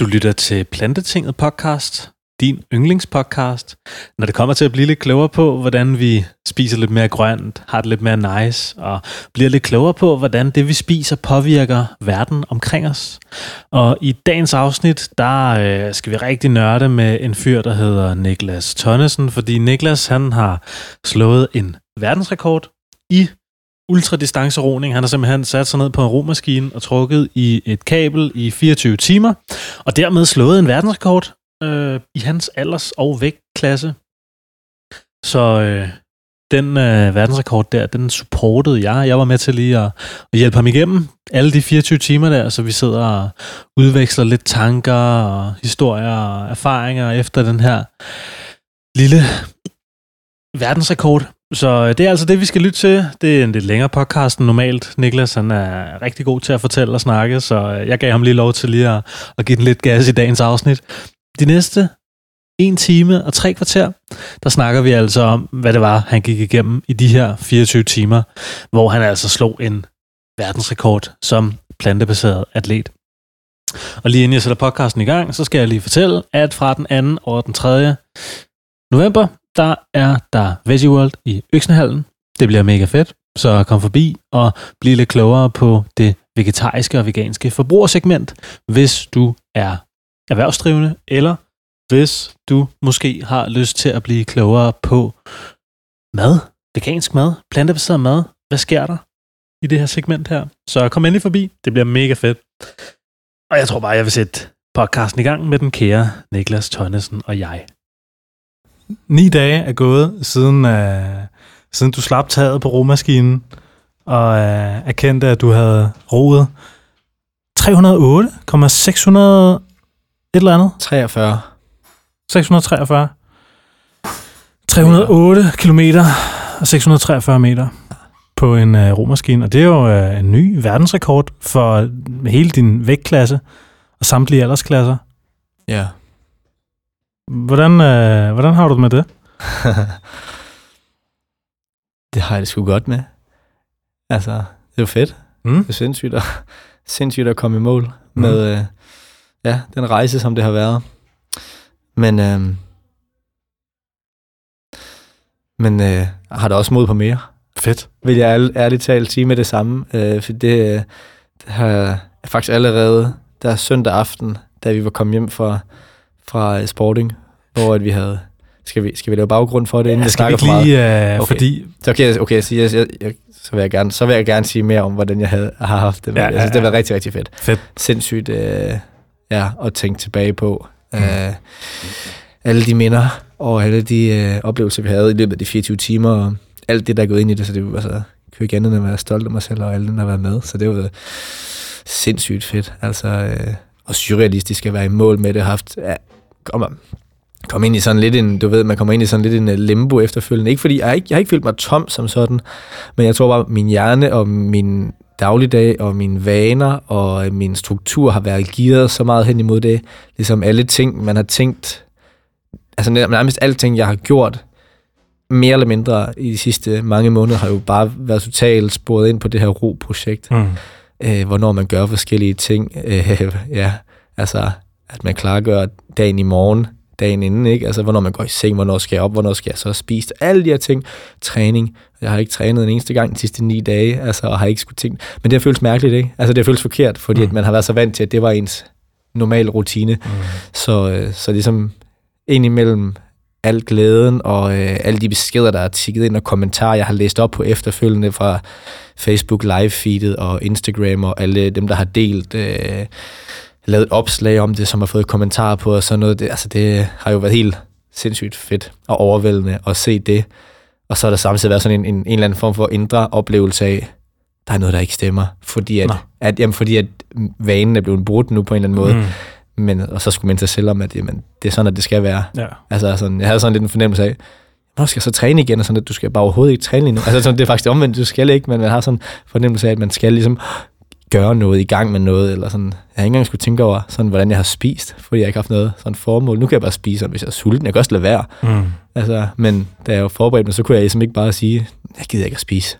Du lytter til Plantetinget podcast, din yndlingspodcast, når det kommer til at blive lidt klogere på, hvordan vi spiser lidt mere grønt, har det lidt mere nice, og bliver lidt klogere på, hvordan det vi spiser påvirker verden omkring os. Og i dagens afsnit, der øh, skal vi rigtig nørde med en fyr, der hedder Niklas Tonnesen, fordi Niklas han har slået en verdensrekord i ultradistanceroning. Han har simpelthen sat sig ned på en romaskine og trukket i et kabel i 24 timer, og dermed slået en verdensrekord øh, i hans alders- og vægtklasse. Så øh, den øh, verdensrekord der, den supportede jeg. Jeg var med til lige at, at hjælpe ham igennem alle de 24 timer der, så vi sidder og udveksler lidt tanker og historier og erfaringer efter den her lille verdensrekord. Så øh, det er altså det, vi skal lytte til. Det er en lidt længere podcast end normalt. Niklas han er rigtig god til at fortælle og snakke, så øh, jeg gav ham lige lov til lige at, at give den lidt gas i dagens afsnit. De næste en time og tre kvarter, der snakker vi altså om, hvad det var, han gik igennem i de her 24 timer, hvor han altså slog en verdensrekord som plantebaseret atlet. Og lige inden jeg sætter podcasten i gang, så skal jeg lige fortælle, at fra den 2. og den 3. november, der er der Veggie World i Øksnehallen. Det bliver mega fedt, så kom forbi og bliv lidt klogere på det vegetariske og veganske forbrugersegment, hvis du er erhvervsdrivende, eller hvis du måske har lyst til at blive klogere på mad, vegansk mad, plantebaseret mad. Hvad sker der i det her segment her? Så kom endelig forbi, det bliver mega fedt. Og jeg tror bare, jeg vil sætte podcasten i gang med den kære Niklas Tønnesen og jeg. Ni dage er gået, siden, uh, siden du slap taget på romaskinen, og uh, erkendte, at du havde roet 308,600 et eller andet. 43. 643. 308 kilometer og 643 meter på en uh, romaskine. Og det er jo uh, en ny verdensrekord for hele din vægtklasse og samtlige aldersklasser. Ja. Hvordan, uh, hvordan har du det med det? det har jeg det sgu godt med. Altså, det er jo fedt. Mm. Det er sindssygt at, sindssygt at komme i mål mm. med uh, ja, den rejse, som det har været. Men, uh, men uh, har da også mod på mere. Fedt. Vil jeg ærligt, talt sige med det samme. Uh, for det, uh, det har jeg faktisk allerede, der søndag aften, da vi var kommet hjem fra, fra Sporting, hvor at vi havde... Skal vi, skal vi lave baggrund for det, inden Ja, jeg snakker for meget? lige, uh, Okay. fordi... Så okay, okay jeg, siger, jeg, jeg, så, vil jeg gerne, så vil jeg gerne sige mere om, hvordan jeg havde, har haft det. Ja, Ja, ja, jeg synes, det ja. var rigtig, rigtig fedt. Fedt. Sindssygt øh, ja, at tænke tilbage på. Mm. Øh, alle de minder og alle de øh, oplevelser, vi havde i løbet af de 24 timer, og alt det, der er gået ind i det, så det var jeg kan ikke andet end at være stolt af mig selv og alle dem, der har været med. Så det var sindssygt fedt. Altså, øh, og surrealistisk at være i mål med det. Haft, ja, kommer, kom ind i sådan lidt en, du ved, man kommer ind i sådan lidt en øh, limbo efterfølgende. Ikke fordi, jeg har ikke, jeg har ikke følt mig tom som sådan, men jeg tror bare, at min hjerne og min dagligdag og mine vaner og øh, min struktur har været gearet så meget hen imod det. Ligesom alle ting, man har tænkt, altså nærmest alle alting, jeg har gjort, mere eller mindre i de sidste mange måneder, har jo bare været totalt sporet ind på det her ro-projekt Mm øh, hvornår man gør forskellige ting. Øh, ja, altså, at man klargør dagen i morgen, dagen inden, ikke? Altså, hvornår man går i seng, hvornår skal jeg op, hvornår skal jeg så spise, alle de her ting. Træning. Jeg har ikke trænet en eneste gang de sidste ni dage, altså, og har ikke skulle tænke. Men det har føltes mærkeligt, ikke? Altså, det har føltes forkert, fordi Mm. at man har været så vant til, at det var ens normal rutine. Mm. Så, øh, så ligesom ind imellem al glæden og øh, alle de beskeder, der er tikket ind og kommentarer, jeg har læst op på efterfølgende fra Facebook live-feedet og Instagram og alle dem, der har delt, øh, lavet opslag om det, som har fået kommentarer på og sådan noget. Det, altså det har jo været helt sindssygt fedt og overvældende at se det. Og så har der samtidig været sådan en, en, en eller anden form for indre oplevelse af, der er noget, der ikke stemmer. Fordi at, Nå. at, jamen, fordi at vanen er blevet brudt nu på en eller anden måde. Mm. Men, og så skulle man sig selv om, at jamen, det er sådan, at det skal være. Ja. Altså, sådan, jeg havde sådan lidt en fornemmelse af, hvornår skal jeg så træne igen? Og sådan, at du skal bare overhovedet ikke træne lige nu. Altså, sådan, det er faktisk omvendt, du skal ikke, men man har sådan en fornemmelse af, at man skal ligesom gøre noget, i gang med noget, eller sådan. Jeg har ikke engang skulle tænke over, sådan, hvordan jeg har spist, fordi jeg ikke har haft noget sådan formål. Nu kan jeg bare spise, sådan, hvis jeg er sulten. Jeg kan også lade være. Mm. Altså, men da jeg var forberedt mig, så kunne jeg ligesom ikke bare sige, jeg gider ikke at spise.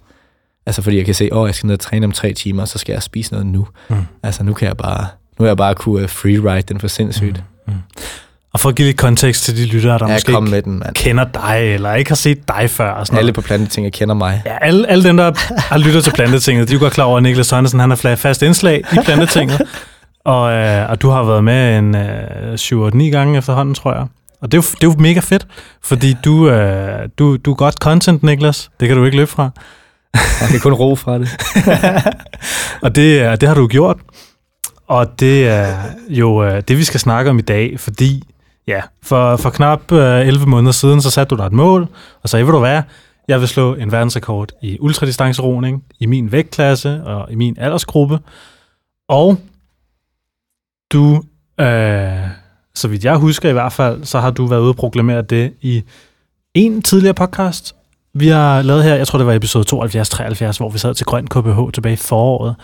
Altså, fordi jeg kan se, åh, jeg skal ned og træne om tre timer, så skal jeg spise noget nu. Mm. Altså, nu kan jeg bare nu er jeg bare kunne uh, freeride den for sindssygt. Mm. Mm. Og for at give lidt kontekst til de lyttere, der Ja, måske ikke med den, mand. kender dig, eller ikke har set dig før. Og sådan Alle noget. på Plantetinget kender mig. Ja, alle, alle dem, der har lyttet til Plantetinget, de er jo godt klar over, at Niklas Sørensen han fla- fast indslag i Plantetinget. og, øh, og du har været med en øh, 7-8-9 gange efterhånden, tror jeg. Og det er, jo, det er jo mega fedt, fordi du, øh, du, du er godt content, Niklas. Det kan du ikke løbe fra. Jeg kan kun ro fra det. Og det, det har du gjort. Og det er jo øh, det, vi skal snakke om i dag, fordi ja, for, for knap øh, 11 måneder siden, så satte du dig et mål, og så ved du hvad, jeg vil slå en verdensrekord i ultradistanceroning, i min vægtklasse og i min aldersgruppe. Og du, øh, så vidt jeg husker i hvert fald, så har du været ude og proklamere det i en tidligere podcast, vi har lavet her, jeg tror det var episode 72-73, hvor vi sad til Grøn KBH tilbage i foråret,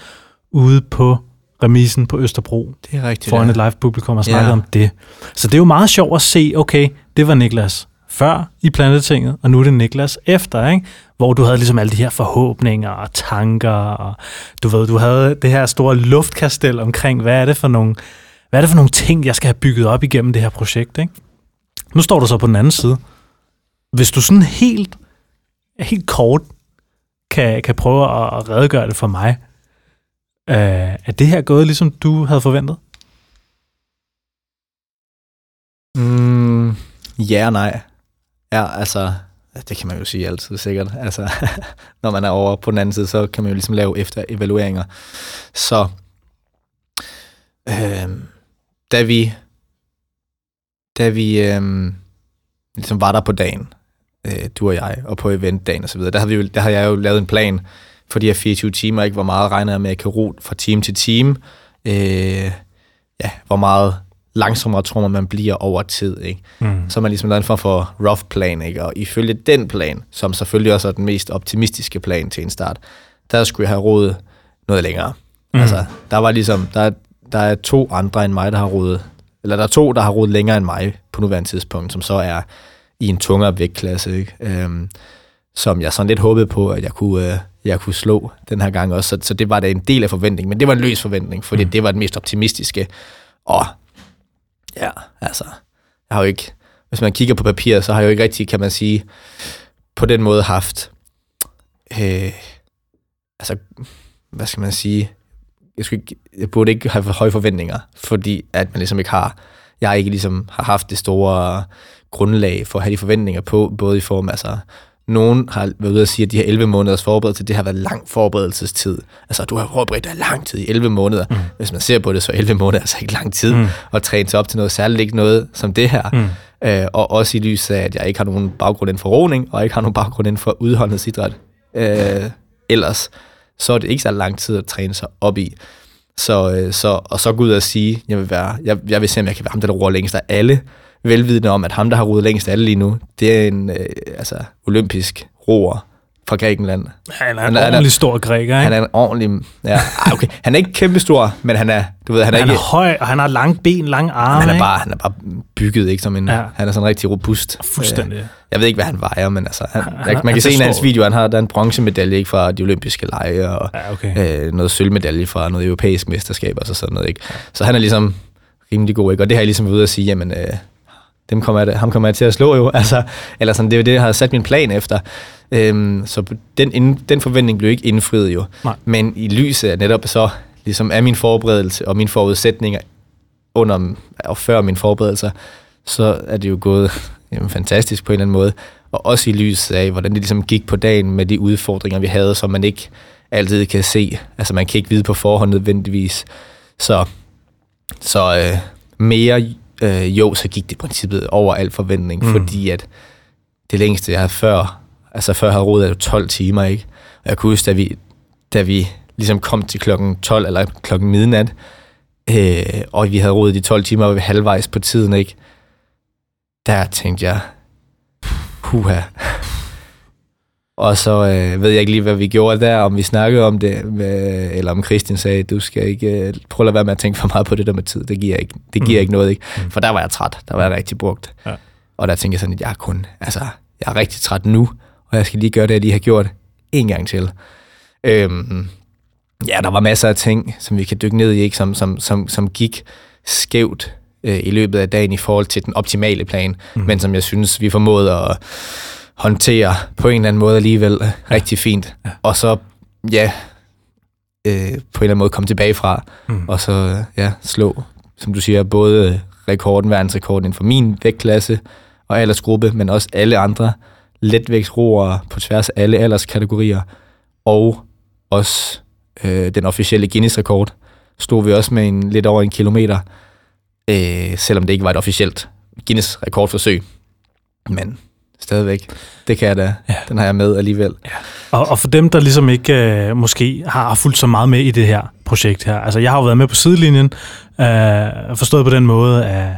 ude på remisen på Østerbro, Det er rigtigt. foran ja. et live publikum og snakkede Ja. om det. Så det er jo meget sjovt at se, okay, det var Niklas før i Plantetinget, og nu er det Niklas efter, ikke? hvor du havde ligesom alle de her forhåbninger og tanker, og du ved, du havde det her store luftkastel omkring, hvad er det for nogle, hvad er det for nogle ting, jeg skal have bygget op igennem det her projekt, ikke? Nu står du så på den anden side. Hvis du sådan helt, helt kort kan, kan prøve at, at redegøre det for mig, øh, er det her gået, ligesom du havde forventet? Mm, ja og nej. Ja, altså, det kan man jo sige altid sikkert. Altså, når man er over på den anden side, så kan man jo ligesom lave efter evalueringer. Så, øh, da vi, da vi øh, ligesom var der på dagen, øh, du og jeg, og på eventdagen og så videre, der har, vi jo, der har jeg jo lavet en plan for de her 24 timer, ikke? hvor meget regner jeg med, at jeg kan ro fra time til time. Øh, ja, hvor meget langsommere tror man, man bliver over tid. Ikke? Mm. Så man ligesom lavet en form for rough plan, ikke? og ifølge den plan, som selvfølgelig også er den mest optimistiske plan til en start, der skulle jeg have rådet noget længere. Mm. Altså, der var ligesom, der, der er to andre end mig, der har rådet, eller der er to, der har rådet længere end mig på nuværende tidspunkt, som så er i en tungere vægtklasse, ikke? Øhm, som jeg sådan lidt håbede på, at jeg kunne, øh, jeg kunne slå den her gang også. Så, så det var da en del af forventningen, men det var en løs forventning, fordi Mm. det var den mest optimistiske. Og ja, altså, jeg har jo ikke, hvis man kigger på papiret, så har jeg jo ikke rigtig, kan man sige, på den måde haft, øh, altså, hvad skal man sige, jeg, skulle ikke, jeg burde ikke have for høje forventninger, fordi at man ligesom ikke har, jeg ikke ligesom har haft det store grundlag for at have de forventninger på, både i form, altså, nogen har været ude at sige, at de her 11 måneders forberedelse, det har været lang forberedelsestid. Altså, du har forberedt dig lang tid i 11 måneder. Mm. Hvis man ser på det, så er 11 måneder altså ikke lang tid Mm. at træne sig op til noget, særligt ikke noget som det her. Mm. Øh, og også i lyset af, at jeg ikke har nogen baggrund inden for roning, og ikke har nogen baggrund inden for udholdenhedsidræt øh, ellers, så er det ikke så lang tid at træne sig op i. Så, øh, så, og så gå ud og sige, jeg vil, være, jeg, jeg vil se, om jeg kan være ham, der roer længst af alle, velvidende om, at ham, der har roet længst alle lige nu, det er en øh, altså, olympisk roer fra Grækenland. Han er en Han er- ordentlig stor græker, ikke? Han er en ordentlig... Ja, ej, okay. Han er ikke kæmpestor, men han er, du ved, han er, han ikke, er høj, og han har lange ben, lange arme. han er ikke? bare, han er bare bygget, ikke som en... Ja. Han er sådan rigtig robust. Fuldstændig. Øh, Jeg ved ikke, hvad han vejer, men altså... Han, Han- han- man han kan se en af hans videoer, han har der er en bronzemedalje ikke, fra de olympiske lege, og Ja, okay. øh, noget sølvmedalje fra noget europæisk mesterskab og så sådan noget. Ikke? Så han er ligesom rimelig god, ikke? og det har jeg ligesom været ude at sige, jamen, øh, dem kommer jeg, ham kommer jeg til at slå jo. Altså, eller sådan, det er jo det, jeg har sat min plan efter. Øhm, så den, ind, den forventning blev ikke indfriet jo. Nej. Men i lyset af netop så, ligesom af min forberedelse og mine forudsætninger under og før min forberedelser, så er det jo gået jamen, fantastisk på en eller anden måde. Og også i lyset af, hvordan det ligesom gik på dagen med de udfordringer, vi havde, som man ikke altid kan se. Altså man kan ikke vide på forhånd nødvendigvis. Så, så øh, mere øh, jo, så gik det i princippet over al forventning, Mm. fordi at det længste, jeg havde før, altså før havde rodet, er jo 12 timer, ikke? Og jeg kunne huske, da vi, da vi ligesom kom til klokken 12 eller klokken midnat, øh, og vi havde rodet de 12 timer, og vi halvvejs på tiden, ikke? Der tænkte jeg, huha. Og så øh, ved jeg ikke lige, hvad vi gjorde der, om vi snakkede om det, med, eller om Christian sagde, du skal ikke, øh, prøv at lade være med at tænke for meget på det der med tid, det giver ikke, det giver Mm. ikke noget, ikke? Mm. For der var jeg træt, der var jeg rigtig brugt. Ja. Og der tænkte jeg sådan, at jeg er kun, altså, jeg er rigtig træt nu, og jeg skal lige gøre det, jeg lige har gjort en gang til. Øhm, Ja, der var masser af ting, som vi kan dykke ned i, ikke? Som, som, som, som gik skævt øh, i løbet af dagen i forhold til den optimale plan, mm. men som jeg synes, vi formåede at håndtere på en eller anden måde alligevel ja. rigtig fint. Ja. Og så, ja, øh, på en eller anden måde komme tilbage fra, mm. og så ja, slå, som du siger, både rekorden, verdensrekorden inden for min vægtklasse og aldersgruppe, men også alle andre letvægtsroere på tværs af alle alderskategorier, og også øh, den officielle Guinness-rekord, stod vi også med en lidt over en kilometer, øh, selvom det ikke var et officielt Guinness-rekordforsøg. Men stadigvæk, det kan jeg da. Ja. Den har jeg med alligevel. Ja. Og, og for dem, der ligesom ikke øh, måske har fulgt så meget med i det her projekt her, altså jeg har jo været med på sidelinjen, øh, forstået på den måde, at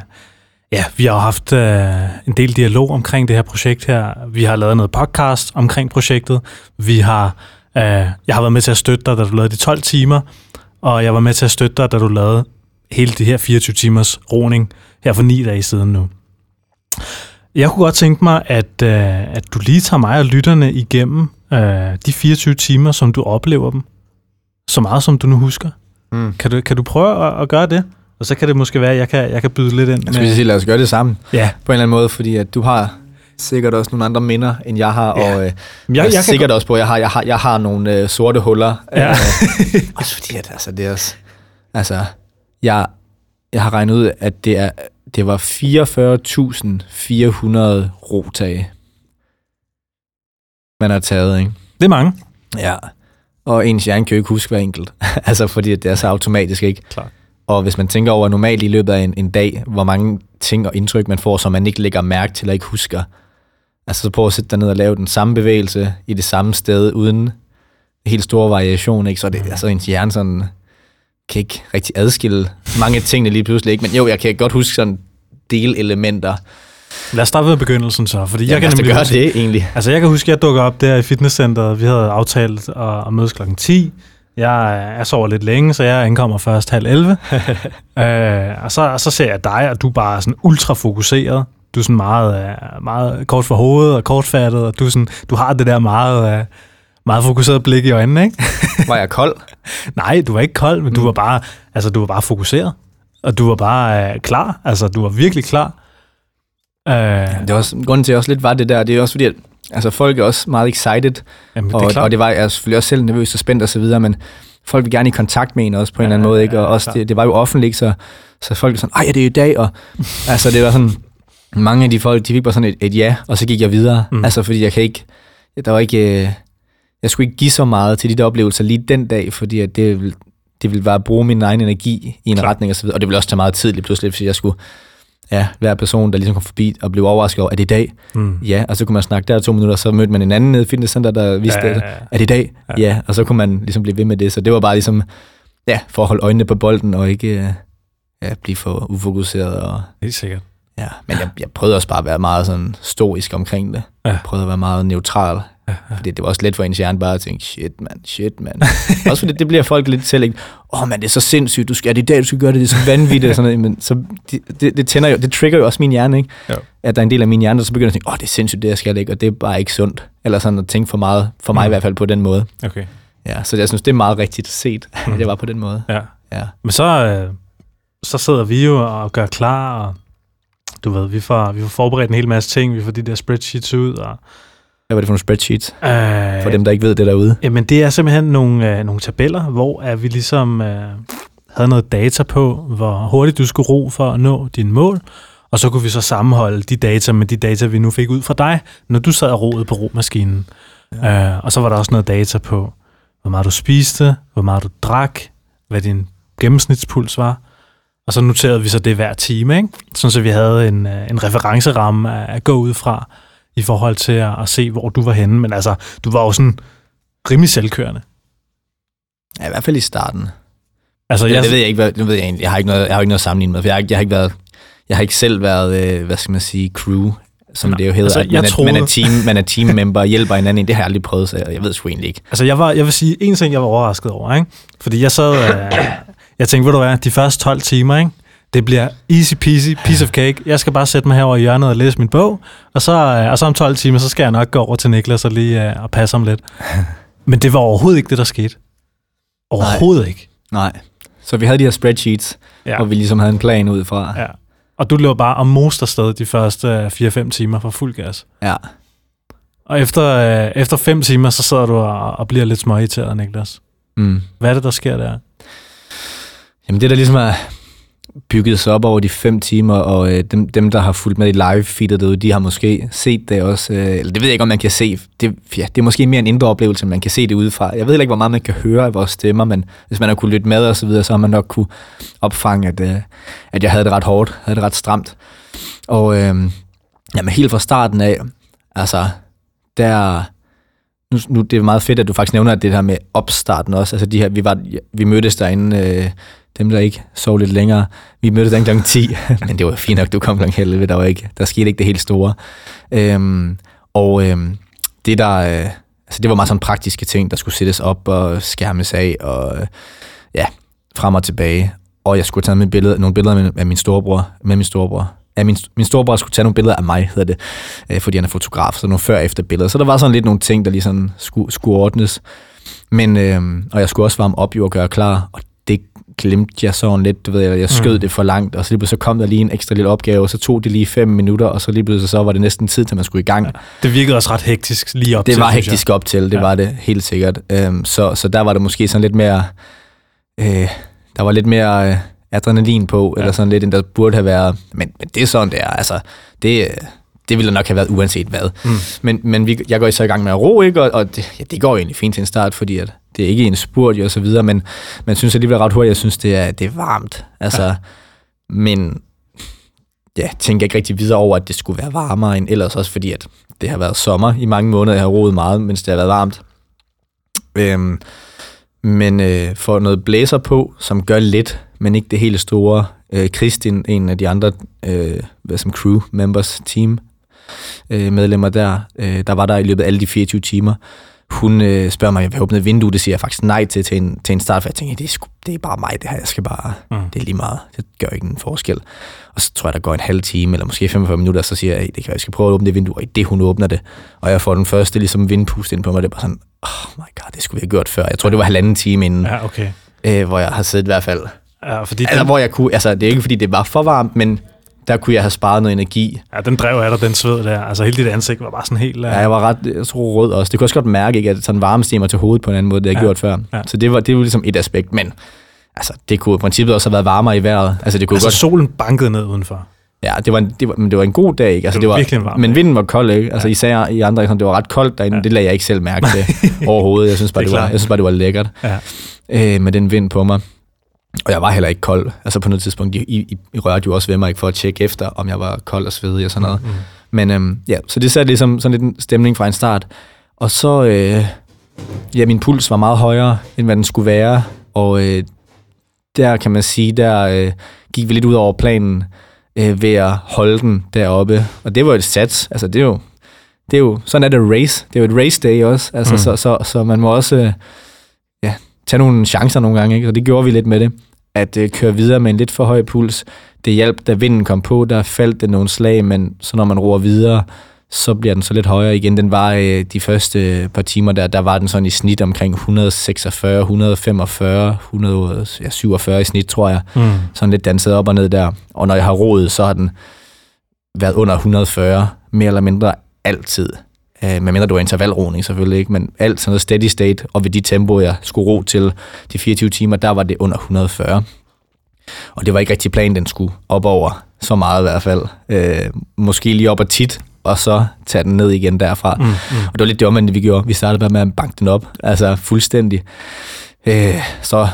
Ja, vi har haft øh, en del dialog omkring det her projekt her. Vi har lavet noget podcast omkring projektet. Vi har, øh, jeg har været med til at støtte dig, da du lavede de 12 timer, og jeg var med til at støtte dig, da du lavede hele det her 24 timers roning her for ni dage siden nu. Jeg kunne godt tænke mig, at, øh, at du lige tager mig og lytterne igennem øh, de 24 timer, som du oplever dem. Så meget, som du nu husker. Mm. Kan, du, kan du prøve at, at gøre det? Og så kan det måske være, at jeg kan, jeg kan byde lidt ind. Jeg skulle sige, lad os gøre det sammen. Ja. På en eller anden måde, fordi at du har sikkert også nogle andre minder, end jeg har, ja. og øh, jeg, jeg, jeg sikkert også på, at jeg har, jeg har, jeg har nogle øh, sorte huller. Ja. Øh, også fordi, at altså, det er også, altså, jeg, jeg har regnet ud, at det, er, det var 44.400 rotage, man har taget, ikke? Det er mange. Ja, og ens hjerne kan jo ikke huske hver enkelt. altså, fordi det er så automatisk, ikke? Klar. Og hvis man tænker over normalt i løbet af en, en dag, hvor mange ting og indtryk man får, som man ikke lægger mærke til eller ikke husker. Altså så prøv at sætte dig ned og lave den samme bevægelse i det samme sted, uden helt store variation, ikke? Så det, altså ens hjerne sådan, kan ikke rigtig adskille mange ting lige pludselig, ikke? Men jo, jeg kan godt huske sådan delelementer. Lad os starte ved begyndelsen så, fordi Jamen, jeg kan nemlig gøre det egentlig. Altså jeg kan huske, at jeg dukker op der i fitnesscenteret, vi havde aftalt at, at mødes klokken 10, jeg, jeg sover lidt længe, så jeg ankommer først halv 11. øh, og, så, og så ser jeg dig, og du er bare sådan ultra fokuseret. Du er sådan meget, øh, meget kort for hovedet og kortfattet, og du, sådan, du har det der meget, øh, meget fokuseret blik i øjnene, ikke? var jeg kold? Nej, du var ikke kold, men mm. du var bare, altså, du var bare fokuseret. Og du var bare øh, klar. Altså, du var virkelig klar. Øh, det var også, grunden til, at jeg også lidt var det der, det er også fordi, at Altså folk er også meget excited, Jamen, og, det og det var jeg selvfølgelig også selv nervøs og spændt og så videre, men folk vil gerne i kontakt med en også på en ja, eller anden måde, ikke? og også det, det var jo offentligt, så, så folk er sådan, ej, det er i dag, og altså det var sådan, mange af de folk, de fik bare sådan et, et ja, og så gik jeg videre, mm. altså fordi jeg kan ikke, der var ikke, øh, jeg skulle ikke give så meget til de der oplevelser lige den dag, fordi at det, det ville bare bruge min egen energi i en Klar. retning og så videre, og det ville også tage meget tid lige pludselig, fordi jeg skulle ja, hver person, der ligesom kom forbi og blev overrasket over, er det i dag? Mm. Ja, og så kunne man snakke der to minutter, så mødte man en anden nede i fitnesscenter, der vidste, ja, ja, ja. er det i dag? Ja. ja, og så kunne man ligesom blive ved med det. Så det var bare ligesom, ja, for at holde øjnene på bolden og ikke ja, blive for ufokuseret. Og, Helt sikkert. Ja, men jeg, jeg prøvede også bare at være meget sådan stoisk omkring det. Ja. Jeg prøvede at være meget neutral. Fordi det var også let for ens hjerne bare at tænke, shit man, shit man. også fordi det bliver folk lidt ikke? Åh oh, man, det er så sindssygt, du skal, er det i dag, du skal gøre det, det er så vanvittigt. sådan noget. Men så, det, det, det, tænder jo, det trigger jo også min hjerne, ikke? Ja. At der er en del af min hjerne, der så begynder at tænke, åh oh, det er sindssygt, det jeg skal ikke, og det er bare ikke sundt. Eller sådan at tænke for meget, for mig mm. i hvert fald på den måde. Okay. Ja, så jeg synes, det er meget rigtigt set, mm. at jeg var på den måde. Ja. ja. Men så, øh, så sidder vi jo og gør klar, og du ved, vi får, vi får forberedt en hel masse ting, vi får de der spreadsheets ud, og hvad var det for nogle spreadsheets? Øh, for dem, der ikke ved det derude. Jamen, det er simpelthen nogle, øh, nogle tabeller, hvor er vi ligesom øh, havde noget data på, hvor hurtigt du skulle ro for at nå din mål, og så kunne vi så sammenholde de data med de data, vi nu fik ud fra dig, når du sad og roede på romaskinen. Ja. Øh, og så var der også noget data på, hvor meget du spiste, hvor meget du drak, hvad din gennemsnitspuls var. Og så noterede vi så det hver time, ikke? Sådan så vi havde en, øh, en referenceramme at gå ud fra i forhold til at, at se, hvor du var henne. Men altså, du var jo sådan rimelig selvkørende. Ja, i hvert fald i starten. Altså, jeg, det ved jeg ikke, hvad, det ved jeg egentlig. Jeg har ikke noget, jeg har ikke noget at sammenligne med, for jeg har, jeg har ikke været, jeg har ikke selv været, øh, hvad skal man sige, crew, som nej, det jo hedder, altså, at man, er, troede... man, er team, man er team member, hjælper hinanden. Det har jeg aldrig prøvet, så jeg, jeg ved sgu egentlig ikke. Altså, jeg, var, jeg vil sige en ting, jeg var overrasket over, ikke? Fordi jeg sad, øh, jeg tænkte, ved du hvad, de første 12 timer, ikke? Det bliver easy peasy, piece of cake. Jeg skal bare sætte mig herover i hjørnet og læse min bog, og så, øh, og så om 12 timer, så skal jeg nok gå over til Niklas og lige uh, og passe ham lidt. Men det var overhovedet ikke det, der skete. Overhovedet ikke. Nej. Så vi havde de her spreadsheets, ja. Hvor vi ligesom havde en plan ud fra. ja. Og du lå bare og moster sted de første øh, 4-5 timer for fuld gas. Ja. Og efter, øh, efter 5 timer, så sidder du og, og bliver lidt småirriteret, Niklas. Mm. Hvad er det, der sker der? Jamen det, der ligesom er bygget sig op over de fem timer, og øh, dem, dem, der har fulgt med i live-feedet derude, de har måske set det også. Øh, eller det ved jeg ikke, om man kan se. Det, ja, det er måske mere en indre oplevelse, man kan se det udefra. Jeg ved ikke, hvor meget man kan høre af vores stemmer, men hvis man har kunne lytte med og så videre, så har man nok kunne opfange, at, øh, at jeg havde det ret hårdt, havde det ret stramt. Og øh, jamen, helt fra starten af, altså, der... Nu, nu det er meget fedt, at du faktisk nævner det her med opstarten også. Altså de her, vi, var, vi mødtes derinde, øh, dem der ikke sov lidt længere, vi mødtes den kl. 10, men det var fint nok, du kom kl. 11, der, var ikke, der skete ikke det helt store. Øhm, og øhm, det der, øh, altså det var meget sådan praktiske ting, der skulle sættes op og skærmes af, og øh, ja, frem og tilbage. Og jeg skulle tage med billeder, nogle billeder med, af min storebror, med min storebror. Ja, min, min storebror skulle tage nogle billeder af mig, hedder det, øh, fordi han er fotograf, så nogle før og efter billeder. Så der var sådan lidt nogle ting, der lige sådan skulle, skulle ordnes. Men, øh, og jeg skulle også varme op jo og gøre klar, og glemte jeg sådan lidt, du ved, jeg, jeg skød mm. det for langt, og så lige så kom der lige en ekstra lille opgave, og så tog det lige fem minutter, og så lige pludselig så var det næsten tid til, man skulle i gang. Ja, Det virkede også ret hektisk lige op det til, var synes jeg. hektisk op til, det Ja. var det helt sikkert. Øhm, så, så der var det måske sådan lidt mere, øh, der var lidt mere øh, adrenalin på, ja. eller sådan lidt, end der burde have været. Men, men det er sådan, det er. Altså, det, øh, det ville nok have været uanset hvad. Mm. Men, men vi, jeg går så i gang med at ro, ikke? og, og det, ja, det går egentlig fint til en start, fordi at det er ikke en spurt og så videre, men man synes alligevel ret hurtigt, jeg synes, det er, det er varmt. Altså, ja. men ja, tænker ikke rigtig videre over, at det skulle være varmere end ellers, også fordi at det har været sommer i mange måneder, jeg har roet meget, mens det har været varmt. Øhm, men øh, får noget blæser på, som gør lidt, men ikke det hele store. Øh, Kristin, en af de andre øh, hvad som crew members, team øh, medlemmer der, øh, der var der i løbet af alle de 24 timer. Hun øh, spørger mig, om jeg vil åbne et vindue. Det siger jeg faktisk nej til til en, til en start, for jeg tænker, det er, sgu, det er bare mig, det her. Jeg skal bare, Mm. det er lige meget. Det gør ikke en forskel. Og så tror jeg, der går en halv time, eller måske 45 minutter, og så siger jeg, hey, det kan være, jeg skal prøve at åbne det vindue, og i det hun åbner det, og jeg får den første ligesom vindpust ind på mig, det er bare sådan, oh my god, det skulle vi have gjort før. Jeg tror, det var halvanden time inden, Ja, okay. øh, hvor jeg har siddet i hvert fald. Ja, fordi Eller den, hvor jeg kunne, altså det er ikke fordi, det var for varmt, men der kunne jeg have sparet noget energi. ja, den drev af dig, den sved der. Altså hele dit ansigt var bare sådan helt... Ja, jeg var ret jeg tror, rød også. Det kunne også godt mærke, ikke, at sådan varme mig til hovedet på en anden måde, det jeg Ja, gjort før. ja. Så det var, det var ligesom et aspekt, men altså, det kunne i princippet også have været varmere i vejret. Altså, det kunne altså godt, solen bankede ned udenfor. ja, det var, en, det var, men det var en god dag, ikke? Altså, Det var det var, virkelig en varm Men vinden var kold, ikke? Altså, Ja. især i andre, det var ret koldt derinde, Ja. det lagde jeg ikke selv mærke til overhovedet. Jeg synes bare, Det det, var, jeg synes bare, det var lækkert Ja. øh, med den vind på mig. Og jeg var heller ikke kold. Altså på noget tidspunkt, I, I, I rørte jo også ved mig ikke for at tjekke efter, om jeg var kold og svedig og sådan noget. Mm. Men øhm, ja, så det satte ligesom sådan lidt en stemning fra en start. Og så, øh, ja, min puls var meget højere, end hvad den skulle være. Og øh, der kan man sige, der øh, gik vi lidt ud over planen øh, ved at holde den deroppe. Og det var et sats. Altså det er jo, det er jo sådan er det race. Det er jo et race day også. Altså, Mm. så, så, så man må også øh, tage nogle chancer nogle gange. Ikke? Og det gjorde vi lidt med det. At øh, køre videre med en lidt for høj puls. Det hjalp, da vinden kom på, der faldt det nogle slag, men så når man roer videre, så bliver den så lidt højere igen. Den var øh, de første par timer der, der var den sådan i snit omkring 146, 145, 147 i snit, tror jeg. Mm. Sådan lidt danset op og ned der. Og når jeg har roet, så har den været under 140, mere eller mindre altid. Øh, medmindre du er intervalroning selvfølgelig ikke, men alt sådan noget steady state, og ved de tempo, jeg skulle ro til de 24 timer, der var det under 140. Og det var ikke rigtig planen, den skulle op over så meget i hvert fald. Øh, måske lige op og tit, og så tage den ned igen derfra. Mm. Mm. Og det var lidt det omvendte, vi gjorde. Vi startede bare med at banke den op, altså fuldstændig. Øh, så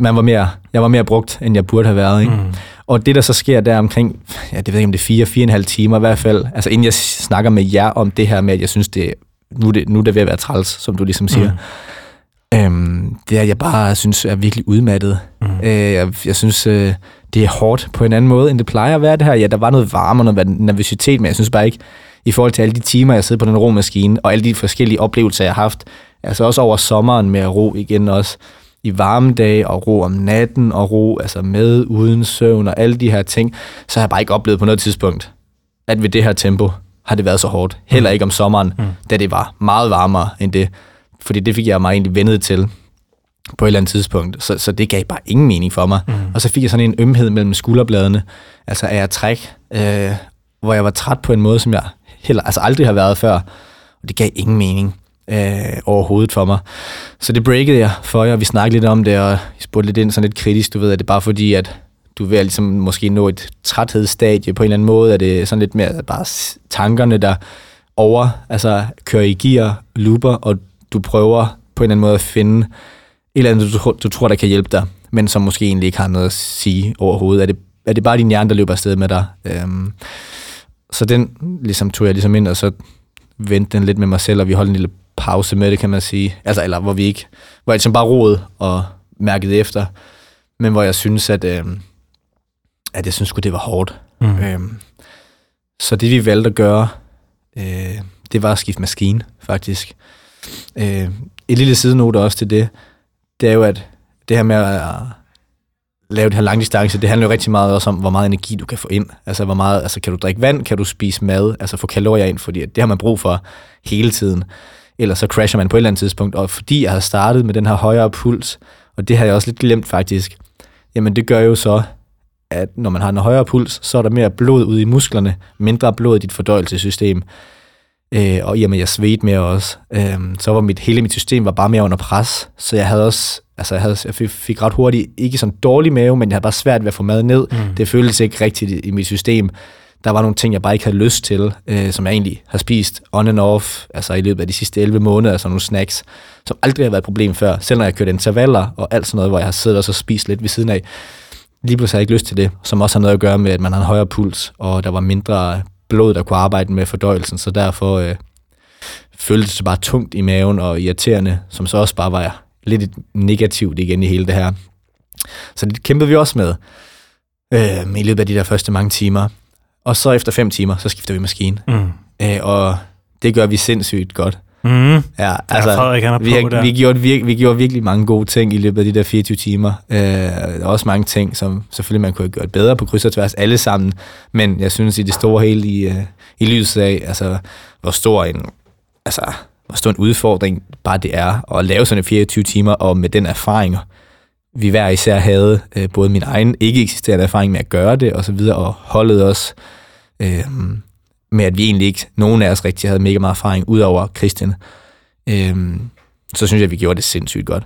man var mere, jeg var mere brugt, end jeg burde have været. Ikke? Mm. Og det, der så sker der omkring, ja, det ved jeg ikke, om det er fire, fire og en halv timer i hvert fald, altså inden jeg snakker med jer om det her med, at jeg synes, det, nu, det, nu er det ved at være træls, som du ligesom siger, mm. øhm, det er, jeg bare synes er virkelig udmattet. Mm. Øh, jeg, jeg synes, øh, det er hårdt på en anden måde, end det plejer at være det her. Ja, der var noget varme og noget nervøsitet, men jeg synes bare ikke, i forhold til alle de timer, jeg sidder på den romaskine, og alle de forskellige oplevelser, jeg har haft, altså også over sommeren med at ro igen også, i varme dage, og ro om natten, og ro altså med, uden søvn, og alle de her ting, så har jeg bare ikke oplevet på noget tidspunkt, at ved det her tempo har det været så hårdt. Heller ikke om sommeren, Mm. da det var meget varmere end det. Fordi det fik jeg mig egentlig vendet til. på et eller andet tidspunkt. Så, så det gav bare ingen mening for mig. Mm. Og så fik jeg sådan en ømhed mellem skulderbladene, altså af at trække, øh, hvor jeg var træt på en måde, som jeg heller, altså aldrig har været før. Og det gav ingen mening øh, overhovedet for mig. Så det breakede jeg for jer, vi snakkede lidt om det, og jeg spurgte lidt ind sådan lidt kritisk, du ved, at det er bare fordi, at du vil ligesom måske nå et træthedsstadie på en eller anden måde, er det sådan lidt mere bare tankerne, der over, altså kører i gear, looper, og du prøver på en eller anden måde at finde et eller andet, du, du tror, der kan hjælpe dig, men som måske egentlig ikke har noget at sige overhovedet. Er det, er det bare din hjerne, der løber afsted med dig? Øhm, så den ligesom, tog jeg ligesom ind, og så vendte den lidt med mig selv, og vi holdt en lille pause med det, kan man sige. Altså, eller hvor vi ikke, hvor jeg ligesom bare roede og mærkede efter, men hvor jeg synes, at, øhm, at jeg synes det var hårdt. Mm. Øhm, så det vi valgte at gøre, øh, det var at skifte maskine, faktisk. Øh, et lille sidenote også til det, det er jo, at det her med at lave det her langdistance, det handler jo rigtig meget også om, hvor meget energi du kan få ind. Altså, hvor meget, altså kan du drikke vand, kan du spise mad, altså få kalorier ind, fordi det har man brug for hele tiden. Ellers så crasher man på et eller andet tidspunkt. Og fordi jeg har startet med den her højere puls, og det har jeg også lidt glemt faktisk, jamen det gør jo så, at når man har en højere puls, så er der mere blod ud i musklerne, mindre blod i dit fordøjelsessystem. Øh, og i og med, at jeg svedte mere også, øh, så var mit, hele mit system var bare mere under pres. Så jeg havde også, altså jeg, havde, jeg fik, fik ret hurtigt, ikke sådan dårlig mave, men jeg havde bare svært ved at få mad ned. Mm. Det føltes ikke rigtigt i, i mit system. Der var nogle ting, jeg bare ikke havde lyst til, øh, som jeg egentlig har spist on and off, altså i løbet af de sidste 11 måneder, altså nogle snacks, som aldrig har været et problem før. Selv når jeg kørte intervaller og alt sådan noget, hvor jeg har siddet og så spist lidt ved siden af, lige pludselig har jeg ikke lyst til det, som også har noget at gøre med, at man har en højere puls, og der var mindre blod, der kunne arbejde med fordøjelsen, så derfor øh, føltes det bare tungt i maven og irriterende, som så også bare var lidt negativt igen i hele det her. Så det kæmpede vi også med øh, i løbet af de der første mange timer. Og så efter fem timer, så skifter vi maskine. Mm. Øh, og det gør vi sindssygt godt. Mm. Ja, altså, ja, Frederik, han er vi, har, vi, gjorde, vi, vi gjorde virkelig mange gode ting i løbet af de der 24 timer. Øh, der er også mange ting, som selvfølgelig man kunne have gjort bedre på kryds og tværs alle sammen, men jeg synes i det store hele i, uh, i lyset af, altså, hvor stor en, altså, hvor stor en udfordring bare det er at lave sådan 24 timer, og med den erfaring, vi hver især havde, øh, både min egen ikke eksisterende erfaring med at gøre det, og så videre, og holdet os, øh, med at vi egentlig ikke, nogen af os rigtig havde mega meget erfaring, udover Christian. Øhm, så synes jeg, at vi gjorde det sindssygt godt.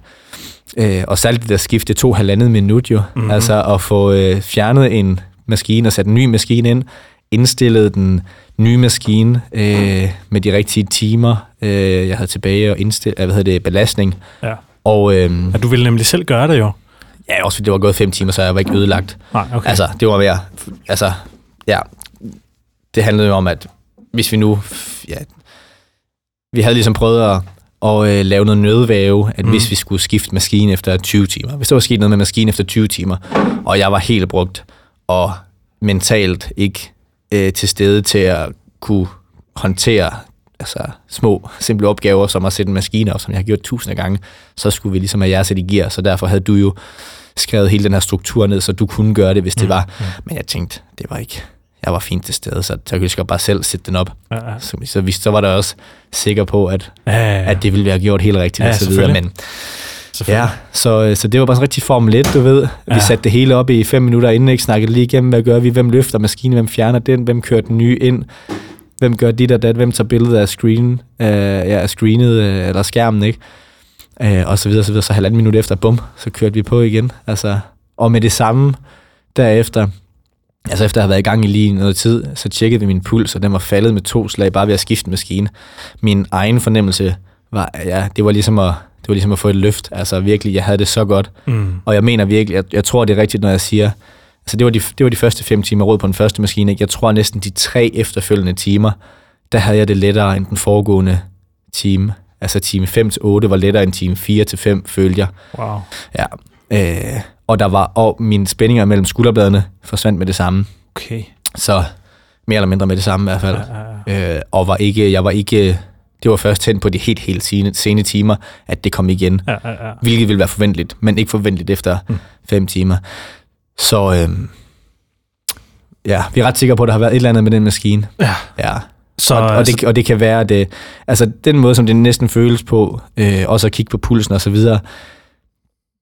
Øh, og særligt det der skifte to halvandet minut jo, mm-hmm. altså at få øh, fjernet en maskine og sat en ny maskine ind, indstillet den nye maskine øh, med de rigtige timer, øh, jeg havde tilbage og indstillet, hvad hedder det, belastning. Ja. Og, øh, ja, du ville nemlig selv gøre det jo. Ja, også fordi det var gået fem timer, så jeg var ikke ødelagt. Nej, okay. Altså, det var mere, altså, ja, det handlede jo om, at hvis vi nu, ja, vi havde ligesom prøvet at, at øh, lave noget nødvæve, at mm. hvis vi skulle skifte maskine efter 20 timer, hvis der var sket noget med maskinen efter 20 timer, og jeg var helt brugt, og mentalt ikke øh, til stede til at kunne håndtere altså, små, simple opgaver, som at sætte en maskine op, som jeg har gjort tusind gange, så skulle vi ligesom have jer sætte i gear, så derfor havde du jo skrevet hele den her struktur ned, så du kunne gøre det, hvis det mm. var. Mm. Men jeg tænkte, det var ikke, jeg var fint til stede, så jeg kunne bare selv sætte den op. Ja, ja. Så, så, vi, så var der også sikker på, at, ja, ja, ja. at det ville være gjort helt rigtigt ja, og så videre. Men, ja, så, så det var bare så rigtig Formel 1, du ved. Ja. Vi satte det hele op i fem minutter inden, ikke snakkede lige igennem, hvad gør vi, hvem løfter maskinen, hvem fjerner den, hvem kører den nye ind, hvem gør dit og dat, hvem tager billedet af screen, øh, ja, af screenet, øh, eller skærmen, ikke? Øh, og så videre, så videre. Så halvanden minut efter, bum, så kørte vi på igen. Altså, og med det samme derefter, Altså efter at have været i gang i lige noget tid, så tjekkede vi min puls, og den var faldet med to slag bare ved at skifte maskine. Min egen fornemmelse var, ja, det var ligesom at, det var ligesom at få et løft. Altså virkelig, jeg havde det så godt. Mm. Og jeg mener virkelig, jeg, jeg tror, det er rigtigt, når jeg siger, altså det var de, det var de første fem timer råd på den første maskine. Ikke? Jeg tror næsten de tre efterfølgende timer, der havde jeg det lettere end den foregående time. Altså time 5 til 8 var lettere end time 4 til 5, følte jeg. Wow. Ja. Øh, og der var og mine spændinger mellem skulderbladene forsvandt med det samme. Okay. Så mere eller mindre med det samme i hvert fald. Ja, ja, ja. Øh, og var ikke, jeg var ikke, det var først hen på de helt, helt sene, sene timer, at det kom igen. Ja, ja, ja. Hvilket ville være forventeligt, men ikke forventeligt efter mm. fem timer. Så øh, ja, vi er ret sikre på, at der har været et eller andet med den maskine. Ja. ja. Så, og, og, det, og det kan være, at det, altså den måde, som det næsten føles på, øh, også at kigge på pulsen og så videre,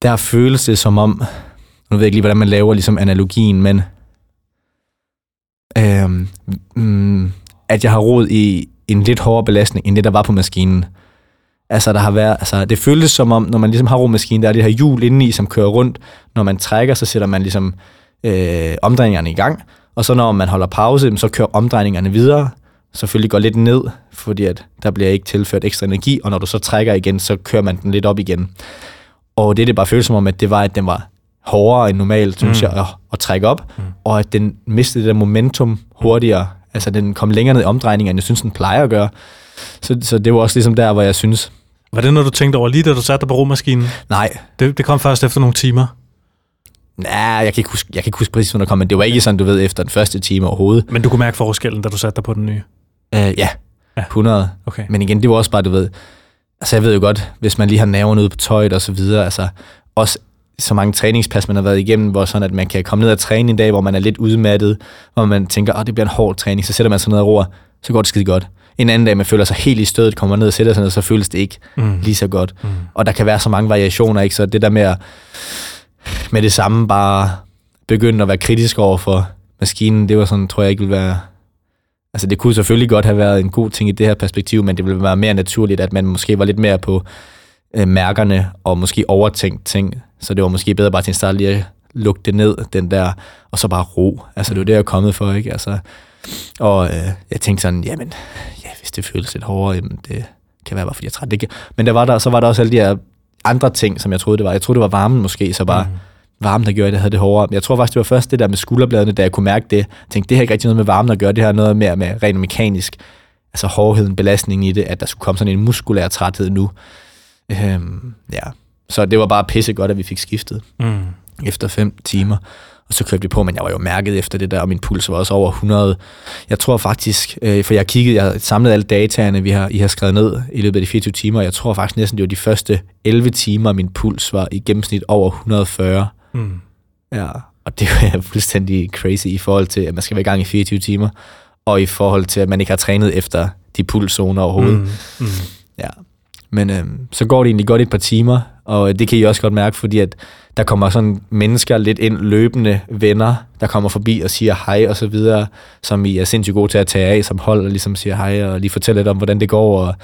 der føles det som om, nu ved jeg ikke lige, hvordan man laver ligesom analogien, men øhm, mm, at jeg har råd i en lidt hårdere belastning, end det, der var på maskinen. Altså, der har været, altså, det føles som om, når man ligesom har romaskinen, der er det her hjul indeni, som kører rundt. Når man trækker, så sætter man ligesom øh, omdrejningerne i gang. Og så når man holder pause, så kører omdrejningerne videre. Selvfølgelig går lidt ned, fordi at der bliver ikke tilført ekstra energi, og når du så trækker igen, så kører man den lidt op igen. Og det, det bare føles som om, at det var, at den var hårdere end normalt, synes mm. jeg, at, at trække op, mm. og at den mistede det der momentum hurtigere. Altså, den kom længere ned i omdrejninger, end jeg synes, den plejer at gøre. Så, så det var også ligesom der, hvor jeg synes... Var det noget, du tænkte over lige da du satte dig på romaskinen? Nej. Det, det kom først efter nogle timer? Nej, jeg kan ikke huske, jeg kan ikke huske præcis, hvornår der kom, men det var ikke sådan, du ved, efter den første time overhovedet. Men du kunne mærke forskellen, da du satte dig på den nye? Uh, ja, ja, 100. Okay. Men igen, det var også bare, du ved... Altså, jeg ved jo godt, hvis man lige har nerverne ude på tøjet og så videre, altså også så mange træningspas, man har været igennem, hvor sådan, at man kan komme ned og træne en dag, hvor man er lidt udmattet, hvor man tænker, at det bliver en hård træning, så sætter man sig ned og roer, så går det skide godt. En anden dag, man føler sig helt i stødet, kommer ned og sætter sig ned, så føles det ikke mm. lige så godt. Mm. Og der kan være så mange variationer, ikke? Så det der med at med det samme bare begynde at være kritisk over for maskinen, det var sådan, tror jeg ikke ville være... Altså det kunne selvfølgelig godt have været en god ting i det her perspektiv, men det ville være mere naturligt, at man måske var lidt mere på øh, mærkerne og måske overtænkt ting. Så det var måske bedre bare til en start lige at lukke det ned, den der, og så bare ro. Altså det var det, jeg er kommet for, ikke? Altså, og øh, jeg tænkte sådan, jamen, ja, hvis det føles lidt hårdere, jamen, det kan være bare, fordi jeg er træt. Det kan. Men der var der, så var der også alle de her andre ting, som jeg troede, det var. Jeg troede, det var varmen måske, så bare mm. varmen, der gjorde, at jeg havde det hårdere. Men jeg tror faktisk, det var først det der med skulderbladene, da jeg kunne mærke det. Jeg tænkte, det har ikke rigtig noget med varmen at gøre, det har noget mere med rent mekanisk, altså hårdheden, belastningen i det, at der skulle komme sådan en muskulær træthed nu. Øhm, ja, så det var bare pisse godt, at vi fik skiftet mm. efter fem timer. Og så kørte vi på, men jeg var jo mærket efter det der, og min puls var også over 100. Jeg tror faktisk, øh, for jeg kiggede, jeg samlet alle dataene, vi har, I har skrevet ned i løbet af de 24 timer, og jeg tror faktisk næsten, det var de første 11 timer, min puls var i gennemsnit over 140. Mm. Ja, og det var fuldstændig crazy i forhold til, at man skal være i gang i 24 timer, og i forhold til, at man ikke har trænet efter de pulszoner overhovedet. Mm. Mm. Ja, men øh, så går det egentlig godt et par timer, og det kan I også godt mærke, fordi at der kommer sådan mennesker lidt ind, løbende venner, der kommer forbi og siger hej og så videre, som I er sindssygt gode til at tage af som hold, og ligesom siger hej og lige fortæller lidt om, hvordan det går, og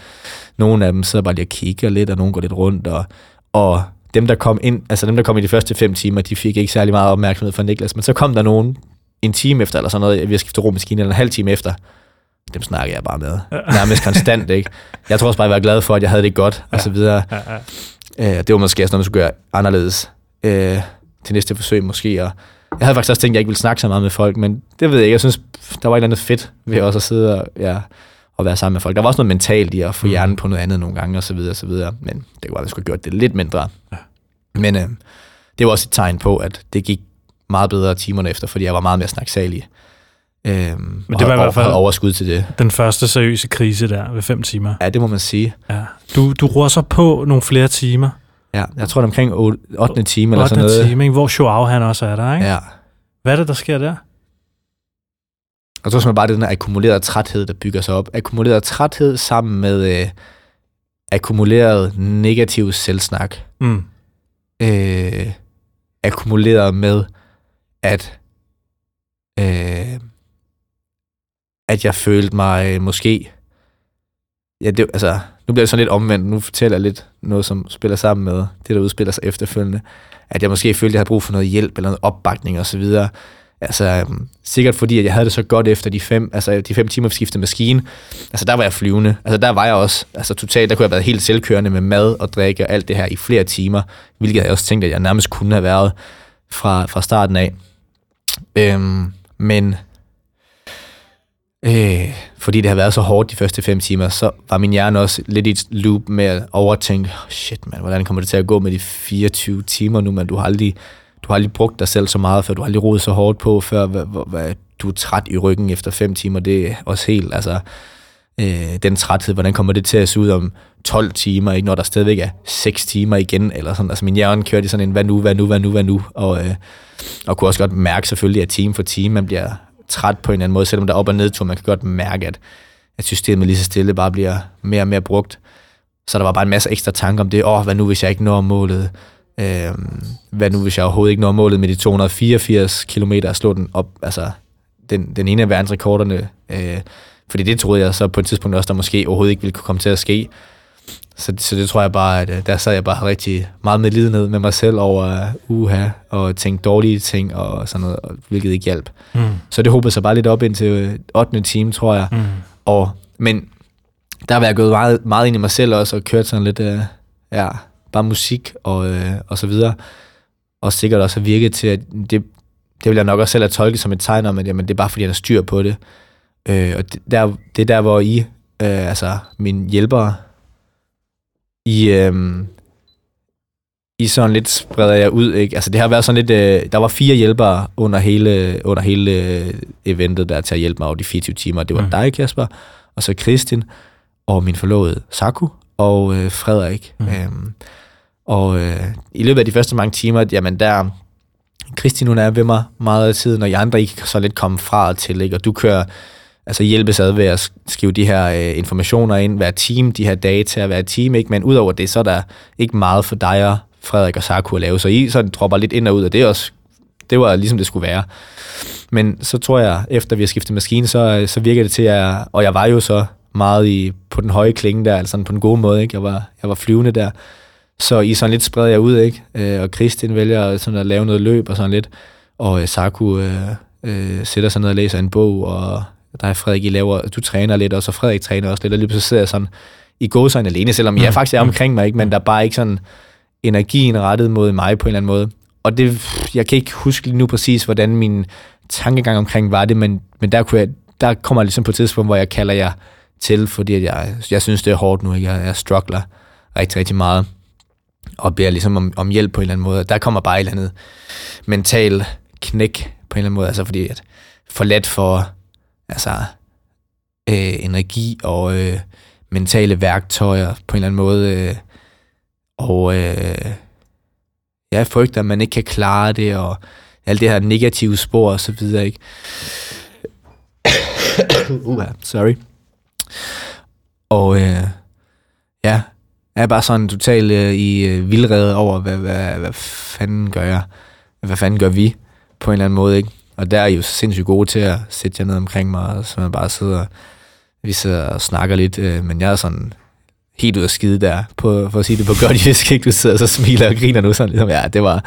nogle af dem sidder bare lige og kigger lidt, og nogle går lidt rundt, og, og dem, der kom ind, altså dem, der kom i de første fem timer, de fik ikke særlig meget opmærksomhed fra Niklas, men så kom der nogen en time efter, eller sådan noget, vi har skiftet rummaskine, eller en halv time efter, dem snakker jeg bare med. Nærmest konstant, ikke? Jeg tror også bare, jeg var glad for, at jeg havde det godt, og så videre. Ja, ja. Øh, det var måske også noget, man skulle gøre anderledes øh, til næste forsøg måske. Og jeg havde faktisk også tænkt, at jeg ikke ville snakke så meget med folk, men det ved jeg ikke. Jeg synes, der var et eller andet fedt ved også at sidde og, ja, og være sammen med folk. Der var også noget mentalt i at få mm. hjernen på noget andet nogle gange, og så videre, og så videre. Men det kunne være, at jeg skulle have gjort det lidt mindre. Ja. Men øh, det var også et tegn på, at det gik meget bedre timerne efter, fordi jeg var meget mere snaksalig. Øhm, Men det var i hvert fald overskud til det. Den første seriøse krise der ved fem timer. Ja, det må man sige. Ja. Du, du så på nogle flere timer. Ja, jeg tror det er omkring 8. 8. time eller sådan noget. 8. time, ikke? hvor Joao han også er der, ikke? Ja. Hvad er det, der sker der? Jeg tror simpelthen bare, det er den her akkumulerede træthed, der bygger sig op. Akkumuleret træthed sammen med øh, akkumuleret negativ selvsnak. Mm. Øh, akkumuleret med, at øh, at jeg følte mig øh, måske... Ja, det, altså, nu bliver det sådan lidt omvendt. Nu fortæller jeg lidt noget, som spiller sammen med det, der udspiller sig efterfølgende. At jeg måske følte, at jeg havde brug for noget hjælp eller noget opbakning og så videre. Altså, øhm, sikkert fordi, at jeg havde det så godt efter de fem, altså de fem timer skifte maskine. Altså, der var jeg flyvende. Altså, der var jeg også, altså totalt, der kunne jeg have været helt selvkørende med mad og drikke og alt det her i flere timer, hvilket jeg også tænkte, at jeg nærmest kunne have været fra, fra starten af. Øhm, men Øh, fordi det har været så hårdt de første fem timer, så var min hjerne også lidt i et loop med at overtænke, oh shit man, hvordan kommer det til at gå med de 24 timer nu, men du har aldrig, du har aldrig brugt dig selv så meget før, du har aldrig rodet så hårdt på, før. Hvad, hvad, du er træt i ryggen efter fem timer, det er også helt, altså, øh, den træthed, hvordan kommer det til at se ud om 12 timer, ikke, når der stadigvæk er 6 timer igen, eller sådan, altså min hjerne kørte i sådan en, hvad nu, hvad nu, hvad nu, hvad nu, og, øh, og kunne også godt mærke selvfølgelig, at time for time, man bliver træt på en eller anden måde, selvom der er op- og nedtur. Man kan godt mærke, at, at systemet lige så stille bare bliver mere og mere brugt. Så der var bare en masse ekstra tanker om det. Åh, oh, hvad nu, hvis jeg ikke når målet? Øh, hvad nu, hvis jeg overhovedet ikke når målet med de 284 km at slå den op, altså den, den ene af verdensrekorderne. Øh, fordi det troede jeg så på et tidspunkt også, der måske overhovedet ikke ville kunne komme til at ske. Så, så det tror jeg bare, at øh, der sad jeg bare rigtig meget med lidenhed med mig selv over uh, uha, og tænkte dårlige ting og sådan noget, hvilket ikke hjalp. Mm. Så det håbede sig bare lidt op indtil 8. Øh, time, tror jeg. Mm. Og, men der var jeg gået meget, meget ind i mig selv også, og kørt sådan lidt, uh, ja, bare musik og, uh, og så videre. Og sikkert også har virket til, at det, det vil jeg nok også selv have tolket som et tegn om, at jamen, det er bare fordi, jeg har styr på det. Uh, og det, der, det er der, hvor I, uh, altså mine hjælpere, i, øhm, i sådan lidt spreder jeg ud, ikke? Altså det har været sådan lidt, øh, der var fire hjælpere under hele, under hele øh, eventet der til at hjælpe mig over de 24 timer. Det var mm. dig, Kasper, og så Kristin, og min forlovede Saku, og øh, Frederik. Mm. Øhm, og øh, i løbet af de første mange timer, jamen der, Kristin hun er ved mig meget af tiden, og I andre ikke så lidt komme fra og til, ikke? og du kører altså hjælpes ad ved at skrive de her øh, informationer ind, være team, de her data, være team, ikke? men udover det, så er der ikke meget for dig og Frederik og Sarko at lave, så I sådan dropper lidt ind og ud, og det er også, det var ligesom det skulle være. Men så tror jeg, efter vi har skiftet maskine, så, øh, så virker det til, at, og jeg var jo så meget i, på den høje klinge der, altså på den gode måde, ikke? Jeg, var, jeg var flyvende der. Så I sådan lidt spreder jeg ud, ikke? Øh, og Kristin vælger sådan at lave noget løb og sådan lidt, og øh, Saku øh, øh, sætter sig ned og læser en bog, og der er Frederik, I laver, du træner lidt, og så Frederik træner også lidt, og lige så sidder jeg sådan i gåsøjne alene, selvom jeg mm. faktisk er omkring mig, ikke? men der er bare ikke sådan energien rettet mod mig på en eller anden måde. Og det, jeg kan ikke huske lige nu præcis, hvordan min tankegang omkring var det, men, men der, kunne jeg, der kommer jeg ligesom på et tidspunkt, hvor jeg kalder jer til, fordi jeg, jeg synes, det er hårdt nu. Jeg, jeg struggler rigtig, rigtig meget og beder ligesom om, om hjælp på en eller anden måde. Der kommer bare et eller andet mental knæk på en eller anden måde, altså fordi at for let for altså, øh, energi og øh, mentale værktøjer på en eller anden måde. Øh, og øh, jeg frygter, at man ikke kan klare det, og alt det her negative spor og så videre, ikke? uh, sorry. Og øh, ja, jeg er bare sådan totalt øh, i øh, vildrede over, hvad, hvad, hvad fanden gør jeg? Hvad fanden gør vi? På en eller anden måde, ikke? Og der er I jo sindssygt gode til at sætte jer ned omkring mig, så man bare sidder, vi sidder og snakker lidt, øh, men jeg er sådan helt ud af skide der, på, for at sige det på godt jysk, ikke? Du sidder så smiler og griner nu sådan, ligesom, ja, det var,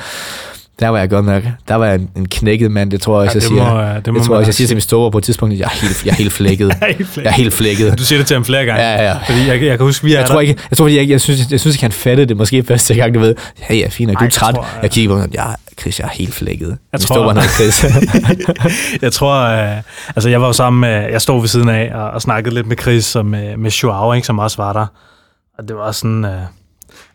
der var jeg godt nok, der var jeg en, en knækket mand, det tror jeg, ja, jeg siger. Må, det, det må tror jeg, jeg siger til min store på et tidspunkt, at jeg er helt, jeg er helt flækket. jeg er helt flækket. Du siger det til ham flere gange. Ja, ja. Fordi jeg, jeg kan huske, vi er jeg tror ikke, jeg tror, jeg, jeg, synes, jeg synes ikke, han fattede det måske første gang, du ved. Ja, ja, fint, du er træt. Jeg, jeg kigger på ham, ja, Chris, jeg er helt flækket. Jeg tror, står noget, Chris. jeg tror, uh, altså jeg var jo sammen med, jeg stod ved siden af og, og snakkede lidt med Chris og med, med Joao, ikke, som også var der. Og det var sådan, uh,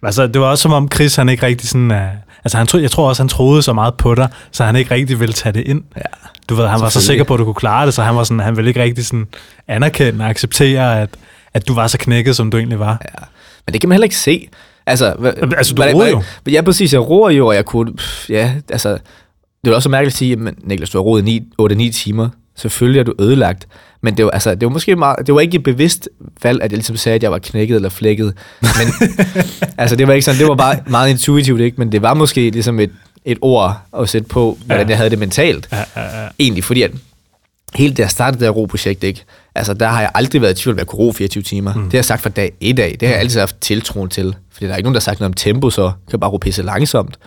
altså det var også som om Chris, han ikke rigtig sådan, uh, Altså, han tro, jeg tror også, han troede så meget på dig, så han ikke rigtig ville tage det ind. Ja, du ved, han var så sikker på, at du kunne klare det, så han, var sådan, han ville ikke rigtig sådan anerkende og acceptere, at, at du var så knækket, som du egentlig var. Ja. Men det kan man heller ikke se. Altså, hva, altså du roer jo. Ja, præcis. Jeg roer jo, og jeg kunne... Pff, ja, altså... Det er også mærkeligt at sige, at Niklas, du har roet 8-9 timer. Selvfølgelig er du ødelagt. Men det var, altså, det var måske meget, det var ikke et bevidst valg, at jeg ligesom sagde, at jeg var knækket eller flækket. Men altså, det var ikke sådan, det var bare meget intuitivt, ikke? Men det var måske ligesom et, et ord at sætte på, hvordan ja. jeg havde det mentalt. Ja, ja, ja. Egentlig, fordi at helt da jeg startede det her ro-projekt, ikke? Altså, der har jeg aldrig været i tvivl, at jeg kunne ro 24 timer. Mm. Det har jeg sagt fra dag et af. Det har jeg altid haft tiltroen til. Fordi der er ikke nogen, der har sagt noget om tempo, så kan jeg bare ro pisse langsomt.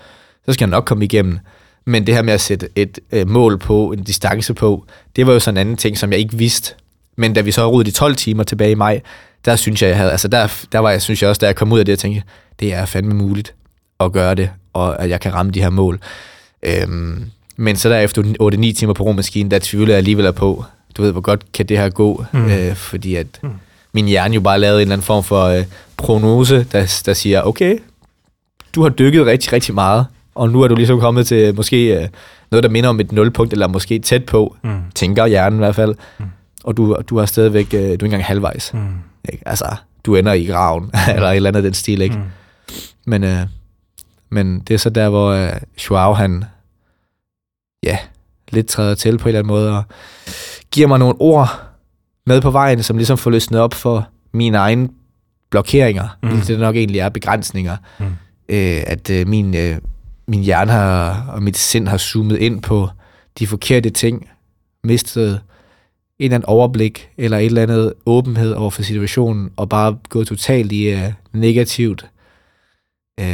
Så skal jeg nok komme igennem. Men det her med at sætte et øh, mål på, en distance på, det var jo sådan en anden ting, som jeg ikke vidste. Men da vi så rodede de 12 timer tilbage i maj, der synes jeg, jeg havde, altså der, der var jeg, synes jeg også, da jeg kom ud af det, jeg tænkte, det er fandme muligt at gøre det, og at jeg kan ramme de her mål. Øhm, men så der efter 8-9 timer på rummaskinen, der tvivler jeg alligevel på, du ved, hvor godt kan det her gå, mm. øh, fordi at mm. min hjerne jo bare lavede en eller anden form for øh, prognose, der, der siger, okay, du har dykket rigtig, rigtig meget, og nu er du ligesom kommet til måske øh, noget, der minder om et nulpunkt, eller måske tæt på, mm. tænker hjernen i hvert fald, mm. og du, du har stadigvæk, øh, du er ikke engang halvvejs. Mm. Ikke? Altså, du ender i graven, eller et eller andet den stil, ikke? Mm. Men, øh, men det er så der, hvor øh, Joao, han, ja, lidt træder til på en eller anden måde, og giver mig nogle ord med på vejen, som ligesom får løsnet op for mine egne blokeringer, mm. det nok egentlig er begrænsninger. Mm øh, at øh, min, øh, min hjerne har, og mit sind har zoomet ind på de forkerte ting, mistet en eller anden overblik, eller et eller andet åbenhed over for situationen, og bare gået totalt i øh, negativt øh,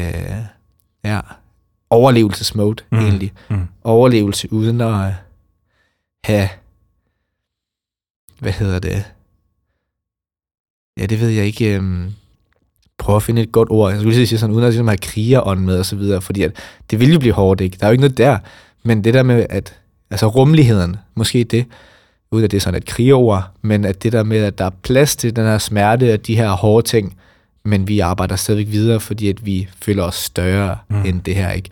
ja, overlevelsesmode, Mm. egentlig. Mm. Overlevelse uden at øh, have, hvad hedder det, ja, det ved jeg ikke, øhm, prøve at finde et godt ord. Jeg skulle lige sige sådan, uden at ligesom have krigerånd med og så videre, fordi at det vil jo blive hårdt, ikke? Der er jo ikke noget der, men det der med, at, altså rummeligheden, måske det, uden at det er sådan et krigeord, men at det der med, at der er plads til den her smerte og de her hårde ting, men vi arbejder stadigvæk videre, fordi at vi føler os større Mm. mm. end det her, ikke?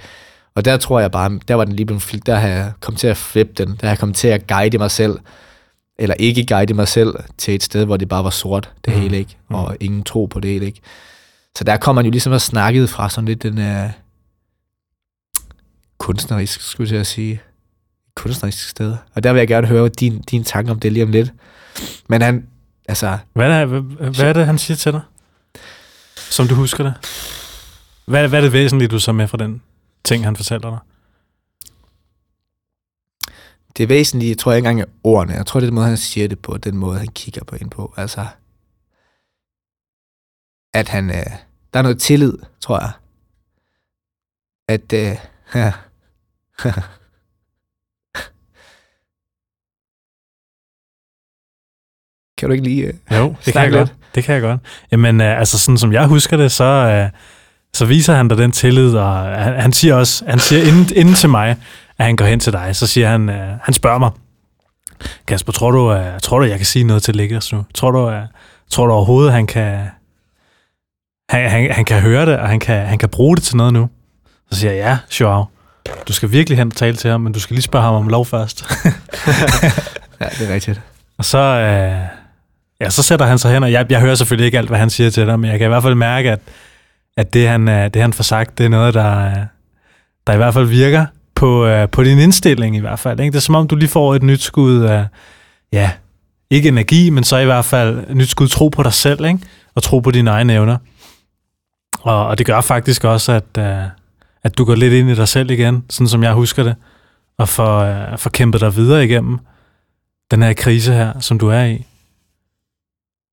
Og der tror jeg bare, der var den lige blevet der har jeg kommet til at flippe den, der har jeg kommet til at guide mig selv, eller ikke guide mig selv til et sted, hvor det bare var sort, det Mm. mm. hele, ikke? Og ingen tro på det hele, ikke? Så der kommer man jo ligesom at snakket fra sådan lidt den uh, kunstnerisk, skulle jeg sige, kunstnerisk sted. Og der vil jeg gerne høre din, din tanke om det lige om lidt. Men han, altså, Hvad er, hvad, hvad er det, han siger til dig? Som du husker det? Hvad, hvad er det væsentlige, du så med fra den ting, han fortæller dig? det væsentlige, tror jeg ikke engang er ordene. Jeg tror, det er den måde, han siger det på, den måde, han kigger på ind på. Altså, at han, øh, der er noget tillid, tror jeg. At, øh, ja. kan du ikke lige... Øh, Jo, det kan jeg lidt. godt. Det kan jeg godt. Jamen, øh, altså sådan som jeg husker det, så, øh, så viser han dig den tillid, og han, han siger også, han siger inden, inden til mig, at han går hen til dig, så siger han, øh, han spørger mig, Kasper, tror du, øh, tror du, jeg kan sige noget til Liggers nu? Tror du, øh, tror du overhovedet, han kan, han, han, han kan høre det, og han kan, han kan bruge det til noget nu? Så siger jeg, ja, Joao, du skal virkelig hen og tale til ham, men du skal lige spørge ham om lov først. ja, det er rigtigt. Og så, øh, ja, så sætter han sig hen, og jeg, jeg hører selvfølgelig ikke alt, hvad han siger til dig, men jeg kan i hvert fald mærke, at, at det, han, øh, det, han får sagt, det er noget, der, øh, der i hvert fald virker på, øh, på din indstilling i hvert fald. Ikke? Det er som om, du lige får et nyt skud af, ja, ikke energi, men så i hvert fald et nyt skud tro på dig selv, ikke? og tro på dine egne evner. Og, og det gør faktisk også, at, øh, at du går lidt ind i dig selv igen, sådan som jeg husker det, og får, øh, får kæmpet dig videre igennem den her krise her, som du er i.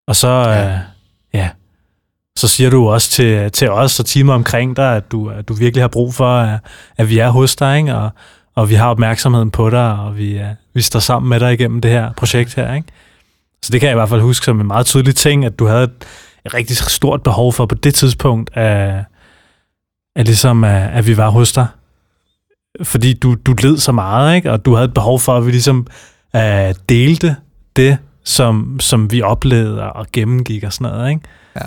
Og så, ja. Øh, ja, så siger du også til, til os og teamet omkring dig, at du, at du virkelig har brug for, at, at vi er hos dig, ikke? Og, og vi har opmærksomheden på dig, og vi, uh, vi står sammen med dig igennem det her projekt her. Ikke? Så det kan jeg i hvert fald huske som en meget tydelig ting, at du havde et, et rigtig stort behov for på det tidspunkt, at, at, ligesom, at, at vi var hos dig. Fordi du, du led så meget, ikke? og du havde et behov for, at vi ligesom uh, delte det, som, som vi oplevede og gennemgik og sådan noget. Ikke? Ja.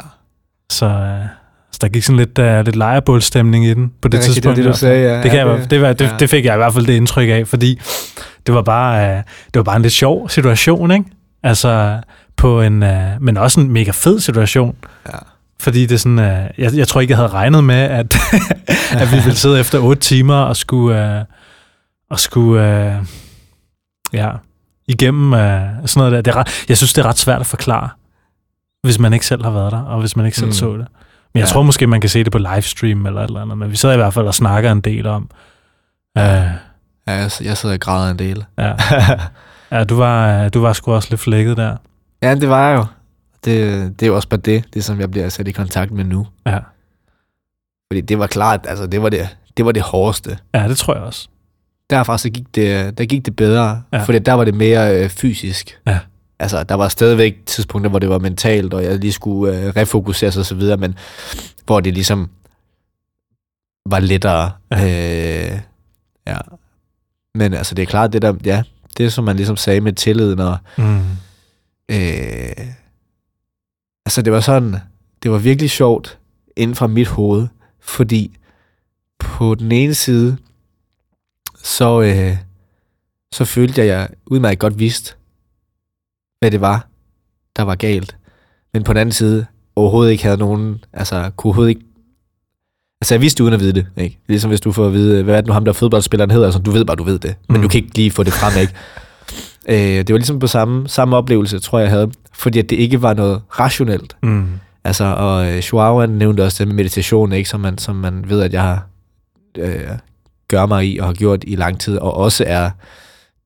Så, uh, så der gik sådan lidt, uh, lidt lejrebålstemning i den på det, Det tidspunkt. det, det, du sagde, ja. Det, kan ja, jeg, det, var, det, ja. det fik jeg i hvert fald det indtryk af, fordi det var bare, øh, det var bare en lidt sjov situation, ikke? Altså, på en, øh, men også en mega fed situation. Ja. Fordi det er sådan, øh, jeg, jeg tror ikke, jeg havde regnet med, at, at vi ville sidde efter otte timer og skulle, øh, og skulle øh, ja, igennem øh, sådan noget der. Det er ret, jeg synes, det er ret svært at forklare, hvis man ikke selv har været der, og hvis man ikke selv Mm. så det. Men jeg Ja. tror måske, man kan se det på livestream eller et eller andet, men vi sidder i hvert fald og snakker en del om. Øh, Ja, jeg, jeg sidder og græder en del. ja. ja, du var, du var sgu også lidt flækket der. Ja, det var jeg jo. Det, det er jo også bare det, det som jeg bliver sat i kontakt med nu. Ja. Fordi det var klart, altså det var det, det var det hårdeste. ja, det tror jeg også. Derfra så gik det, der gik det bedre, Ja. fordi der var det mere øh, fysisk. Ja. Altså, der var stadigvæk tidspunkter, hvor det var mentalt, og jeg lige skulle øh, refokuseres og så videre, men hvor det ligesom var lettere. Ja. Øh, ja. Men altså, det er klart, det der, ja, det som man ligesom sagde med tilliden og Mm. Øh, altså det var sådan, det var virkelig sjovt inden fra mit hoved, fordi på den ene side, så, øh, så følte jeg, at jeg udmærket godt vidste, hvad det var, der var galt. Men på den anden side, overhovedet ikke havde nogen, altså kunne overhovedet ikke, altså jeg vidste uden at vide det, ikke? Ligesom hvis du får at vide, hvad er det nu ham der fodboldspilleren hedder, altså du ved bare, du ved det, men Mm. du kan ikke lige få det frem, ikke? Øh, det var ligesom på samme, samme oplevelse, tror jeg, jeg havde. Fordi at det ikke var noget rationelt. Mm. Altså, og øh, Joao nævnte også det med meditation, ikke, som, man, som man ved, at jeg har, øh, gør mig i og har gjort i lang tid, og også er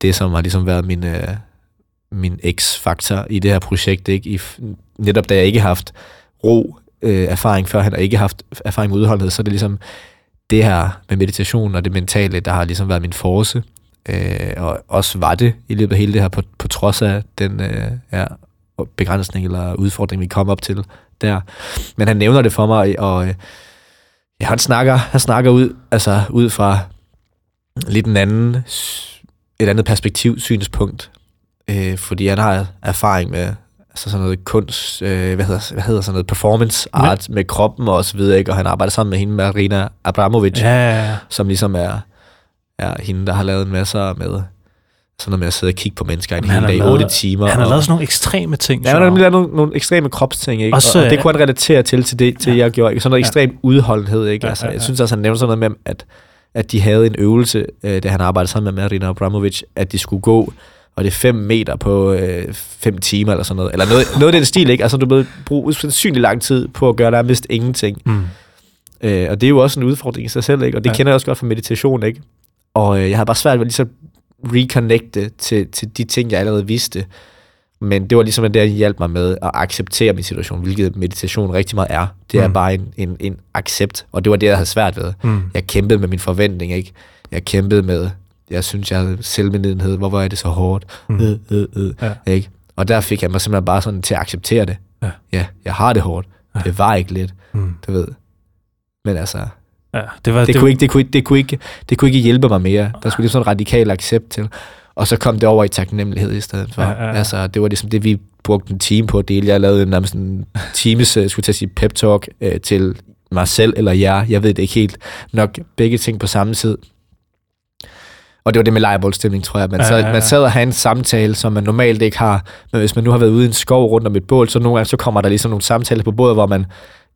det, som har ligesom været min, øh, min x-faktor i det her projekt, ikke? I, netop da jeg ikke har haft ro øh, erfaring før, han har ikke haft erfaring med udholdenhed, så er det ligesom det her med meditation og det mentale, der har ligesom været min force, øh, og også var det i løbet af hele det her, på, på trods af den øh, ja, begrænsning eller udfordring, vi kom op til der. Men han nævner det for mig, og øh, ja, han snakker, han snakker ud, altså ud fra lidt en anden, et andet perspektiv, synspunkt, øh, fordi han har erfaring med altså sådan noget kunst, øh, hvad, hedder, hvad hedder sådan noget, performance art med, med kroppen og så videre, ikke? og han arbejder sammen med hende, Marina Abramovic, Ja, ja, ja. som ligesom er, er hende, der har lavet en masse med sådan noget med at sidde og kigge på mennesker en hel dag, lavet- 8 timer. Han har og, lavet sådan nogle ekstreme ting. Ja, han har lavet nogle, nogle ekstreme kropsting, ikke? Også, og, og det øh, kunne han relatere til, til det, til ja. jeg gjorde. Ikke? Sådan noget Ja. ekstrem udholdenhed, ikke? Ja, Altså, ja, ja. Jeg synes også, han nævnte sådan noget med, at, at de havde en øvelse, øh, da han arbejdede sammen med Marina Abramovic, at de skulle gå, og det er 5 meter på 5 timer eller sådan noget. Eller noget, noget af den stil, ikke? Altså, du vil bruge usandsynlig lang tid på at gøre nærmest ingenting. Mm. Øh, og det er jo også en udfordring i sig selv, ikke? Og det Ja. ja. kender jeg også godt fra meditation, ikke? Og øh, jeg havde bare svært ved lige så reconnecte til, til de ting, jeg allerede vidste. Men det var ligesom, at det der hjalp mig med at acceptere min situation, hvilket meditation rigtig meget er. Det er Mm. bare en, en, en accept, og det var det, jeg havde svært ved. Mm. Jeg kæmpede med min forventning, ikke? Jeg kæmpede med, jeg synes, jeg havde selvmedlidenhed. Hvorfor er det så hårdt? Mm. Mm. Øh, øh, øh, Ja. ikke? Og der fik jeg mig simpelthen bare sådan til at acceptere det. Ja. ja jeg har det hårdt. Ja. Det var ikke lidt, Mm. du ved. Men altså, Ja, det var... det, kunne ikke, det, kunne, det, kunne ikke, det kunne ikke hjælpe mig mere. Der skulle ligesom en radikal accept til. Og så kom det over i taknemmelighed i stedet for. Ja, ja, ja. Altså, det var ligesom det, vi brugte en time på at dele. Jeg lavede nærmest en times, øh, skulle jeg til at sige, pep talk øh, til mig selv eller jer. Jeg ved det ikke helt. Nok begge ting på samme tid. Og det var det med lejrebålstemning, tror jeg. Man Ja, sad, ja, ja. man sad og havde en samtale, som man normalt ikke har. Men hvis man nu har været ude i en skov rundt om et bål, så nogle gange så kommer der ligesom nogle samtaler på bordet, hvor man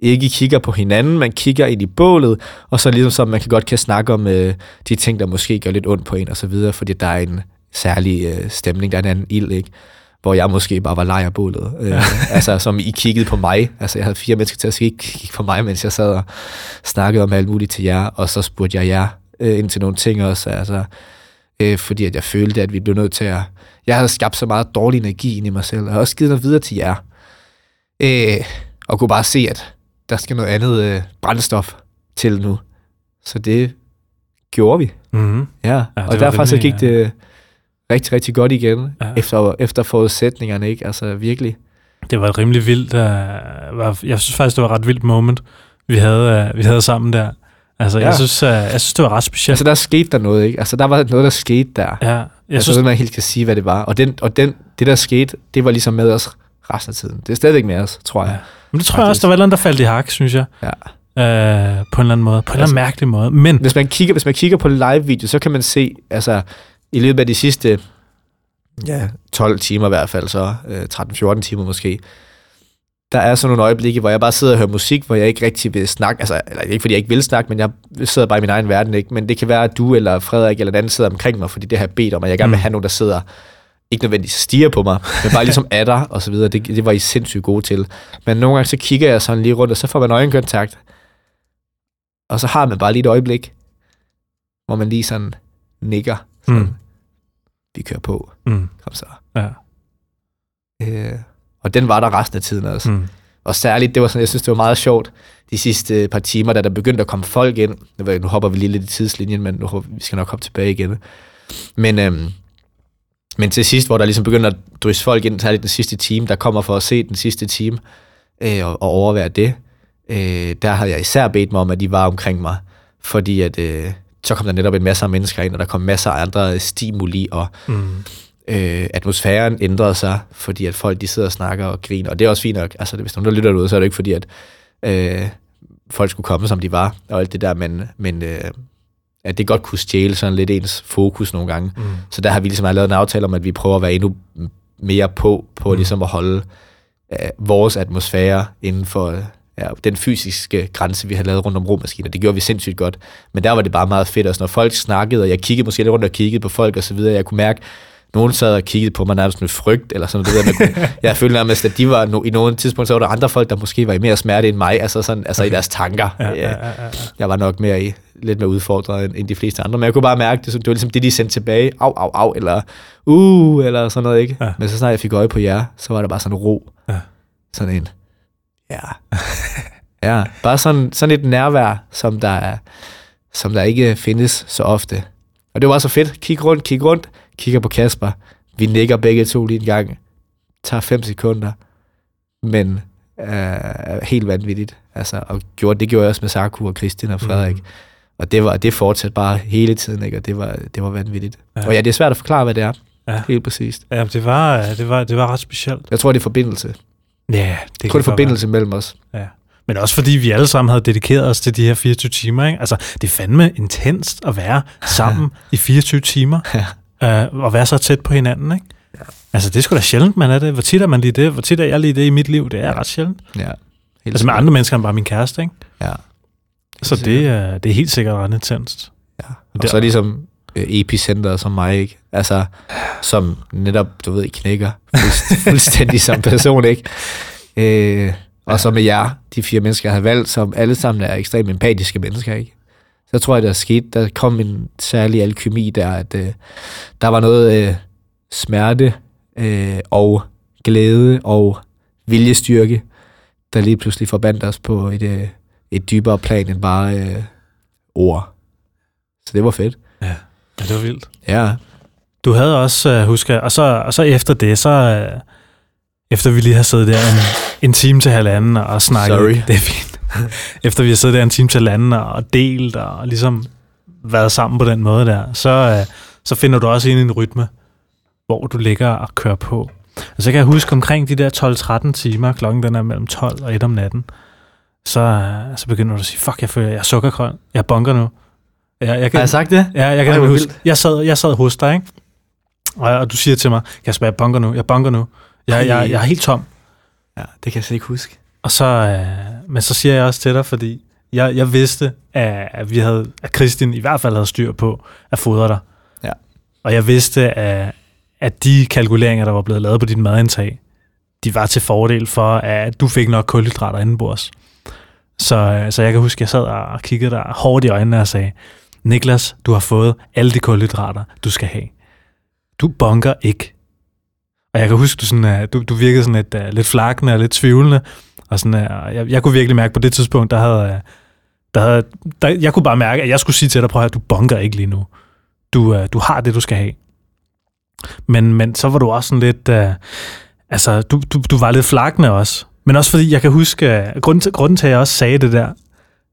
ikke kigger på hinanden, man kigger ind i bålet, og så ligesom så man kan godt kan snakke om øh, de ting, der måske gør lidt ondt på en og så videre, fordi der er en særlig øh, stemning, der er en anden ild, ikke? hvor jeg måske bare var lej af bålet. Øh, altså, som I kiggede på mig. Altså, jeg havde fire mennesker til at kigge, kigge på mig, mens jeg sad og snakkede om alt muligt til jer, og så spurgte jeg jer øh, ind til nogle ting også, altså, øh, fordi at jeg følte, at vi blev nødt til at... Jeg havde skabt så meget dårlig energi ind i mig selv, og også givet noget videre til jer. Øh, og kunne bare se, at der skal noget andet øh, brændstof til nu. Så det gjorde vi. Mm. Ja, ja og derfor så gik det rigtig, rigtig godt igen, Ja. ja. efter, efter forudsætningerne, ikke? Altså virkelig. Det var et rimelig vildt... Uh, var, jeg synes faktisk, det var et ret vildt moment, vi havde, uh, vi havde sammen der. Altså, ja. Ja. jeg, synes, uh, jeg synes, det var ret specielt. Altså der skete der noget, ikke? Altså der var noget, der skete der. ja, jeg Jeg synes, man helt kan sige, hvad det var. Og, den, og den, det, der skete, det var ligesom med os resten af tiden. Det er stadigvæk med os, tror jeg. Men det tror jeg også, der var et eller andet, der faldt i hak, synes jeg. Ja. Uh, på en eller anden måde. På en eller anden Altså- mærkelig måde. Men, Hvis man kigger, hvis man kigger på live-video, så kan man se, altså i løbet af de sidste ja, 12 timer i hvert fald, så øh, 13-14 timer måske, der er sådan nogle øjeblikke, hvor jeg bare sidder og hører musik, hvor jeg ikke rigtig vil snakke, altså eller ikke fordi jeg ikke vil snakke, men jeg sidder bare i min egen verden, ikke? Men det kan være, at du eller Frederik eller en anden sidder omkring mig, fordi det har bedt om, og jeg gerne vil Mm. have nogen, der sidder ikke nødvendigvis stiger på mig, men bare ligesom er der, og så videre. Det, det var I sindssygt gode til. Men nogle gange så kigger jeg sådan lige rundt, og så får man øjenkontakt, og så har man bare lige et øjeblik, hvor man lige sådan nikker. Sådan, Mm. Vi kører på. mm, Kom så. ja, Øh, og den var der resten af tiden også. Mm. Og særligt, det var sådan, jeg synes, det var meget sjovt, de sidste par timer, da der begyndte at komme folk ind. Nu, hopper vi lige lidt i tidslinjen, men nu hopper, vi skal nok hoppe tilbage igen. Men, øhm, men til sidst, hvor der ligesom begynder at drysse folk ind, særligt den sidste time, der kommer for at se den sidste time, øh, og, og overvære det, øh, der havde jeg især bedt mig om, at de var omkring mig. Fordi at, øh, så kom der netop en masse af mennesker ind, og der kom masser af andre stimuli, og mm, øh, atmosfæren ændrede sig, fordi at folk de sidder og snakker og griner, og det er også fint nok. Altså, hvis nogen der lytter derude, så er det ikke fordi, at øh, folk skulle komme, som de var, og alt det der, men, men øh, at det godt kunne stjæle sådan lidt ens fokus nogle gange. mm. Så der har vi ligesom lavet en aftale om, at vi prøver at være endnu mere på, på Mm. ligesom at holde øh, vores atmosfære inden for øh, ja, den fysiske grænse, vi har lavet rundt om rummaskiner. Det gjorde vi sindssygt godt. Men der var det bare meget fedt, også når folk snakkede, og jeg kiggede måske lidt rundt og kiggede på folk og så videre, jeg kunne mærke, nogen sad og kiggede på mig nærmest med frygt, eller sådan noget. Der, kunne, jeg følte nærmest, at de var no, i nogle tidspunkt, så var der andre folk, der måske var i mere smerte end mig, altså, sådan, altså okay. i deres tanker. Ja, ja, ja, ja. Jeg var nok mere i, lidt mere udfordret end, end de fleste andre, men jeg kunne bare mærke, det, det var ligesom det, de sendte tilbage, au, au, au, eller uh, eller sådan noget, ikke? Ja. Men så snart jeg fik øje på jer, så var der bare sådan ro. Ja. Sådan en, ja. ja, bare sådan, sådan et nærvær, som der, er, som der ikke findes så ofte. Og det var så fedt. Kig rundt, kig rundt, kigger på Kasper. Vi nikker begge to lige en gang. Tager fem sekunder. Men øh, helt vanvittigt. Altså, og gjorde, det gjorde jeg også med Sarku og Christian og Frederik. Mm. Og det, var, det fortsatte bare hele tiden, ikke? og det var, det var vanvittigt. Ja. Og ja, det er svært at forklare, hvad det er. Ja. Helt præcist. Ja, det var, øh, det, var, det var ret specielt. Jeg tror, det er forbindelse. Ja, det er forbindelse mellem os. være. Ja. Men også fordi vi alle sammen havde dedikeret os til de her 24 timer. Ikke? Altså, det er fandme intenst at være sammen i 24 timer. Ja. Øh, og være så tæt på hinanden. Ikke? Ja. Altså, det er sgu da sjældent, man er det. Hvor tit er man lige det? Hvor tit er jeg lige det i mit liv? Det er ret sjældent. Ja. Helt Altså med andre mennesker end bare min kæreste. Ikke? Ja. Så det, er, det er helt sikkert ret intenst. Ja. Og så ligesom øh, epicenter som mig, ikke? Altså, som netop, du ved, knækker fuldst- fuldstændig som person, ikke? Øh, og så med jer, de fire mennesker, jeg har valgt, som alle sammen er ekstremt empatiske mennesker, ikke? Så tror jeg, der skete, der kom en særlig alkymi der, at øh, der var noget øh, smerte øh, og glæde og viljestyrke, der lige pludselig forbandt os på et, øh, et dybere plan end bare øh, ord. Så det var fedt. Ja, det var vildt. Ja, Du havde også, uh, husker og så, og så efter det, så uh, efter vi lige har siddet der en, en time til halvanden og snakket, Sorry. det er fint. efter vi har siddet der en time til halvanden og delt og ligesom været sammen på den måde der, så, uh, så finder du også ind i en rytme, hvor du ligger og kører på. Og så kan jeg huske omkring de der 12-13 timer, klokken den er mellem 12 og 1 om natten, så, uh, så begynder du at sige, fuck, jeg føler, jeg er sukkergrøn, jeg bunker nu. Jeg, jeg kan, har jeg sagt det? Ja, jeg Ej, kan hvor huske. Jeg sad, jeg sad hos dig, ikke? Og, og du siger til mig, Kasper, jeg bunker nu, jeg bunker nu. Jeg, jeg, jeg er helt tom. Ja, det kan jeg slet ikke huske. Og så, øh, men så siger jeg også til dig, fordi jeg, jeg vidste, at, vi havde, at Kristin i hvert fald havde styr på at fodre dig. Ja. Og jeg vidste, at, at de kalkuleringer, der var blevet lavet på dit madindtag, de var til fordel for, at du fik nok kulhydrater indenbords. Så, øh, så jeg kan huske, at jeg sad og kiggede dig hårdt i øjnene og sagde, Niklas, du har fået alle de kulhydrater, du skal have. Du bunker ikke. Og jeg kan huske, du, sådan, uh, du, du virkede sådan lidt, uh, lidt flakende og lidt tvivlende. Og sådan, jeg, jeg kunne virkelig mærke på det tidspunkt, der havde, der havde der, jeg kunne bare mærke, at jeg skulle sige til dig, prøv at høre, du bunker ikke lige nu. Du, uh, du har det, du skal have. Men, men så var du også sådan lidt, uh, altså du, du, du var lidt flakne også. Men også fordi, jeg kan huske, uh, grunden, til, grunden til, at jeg også sagde det der,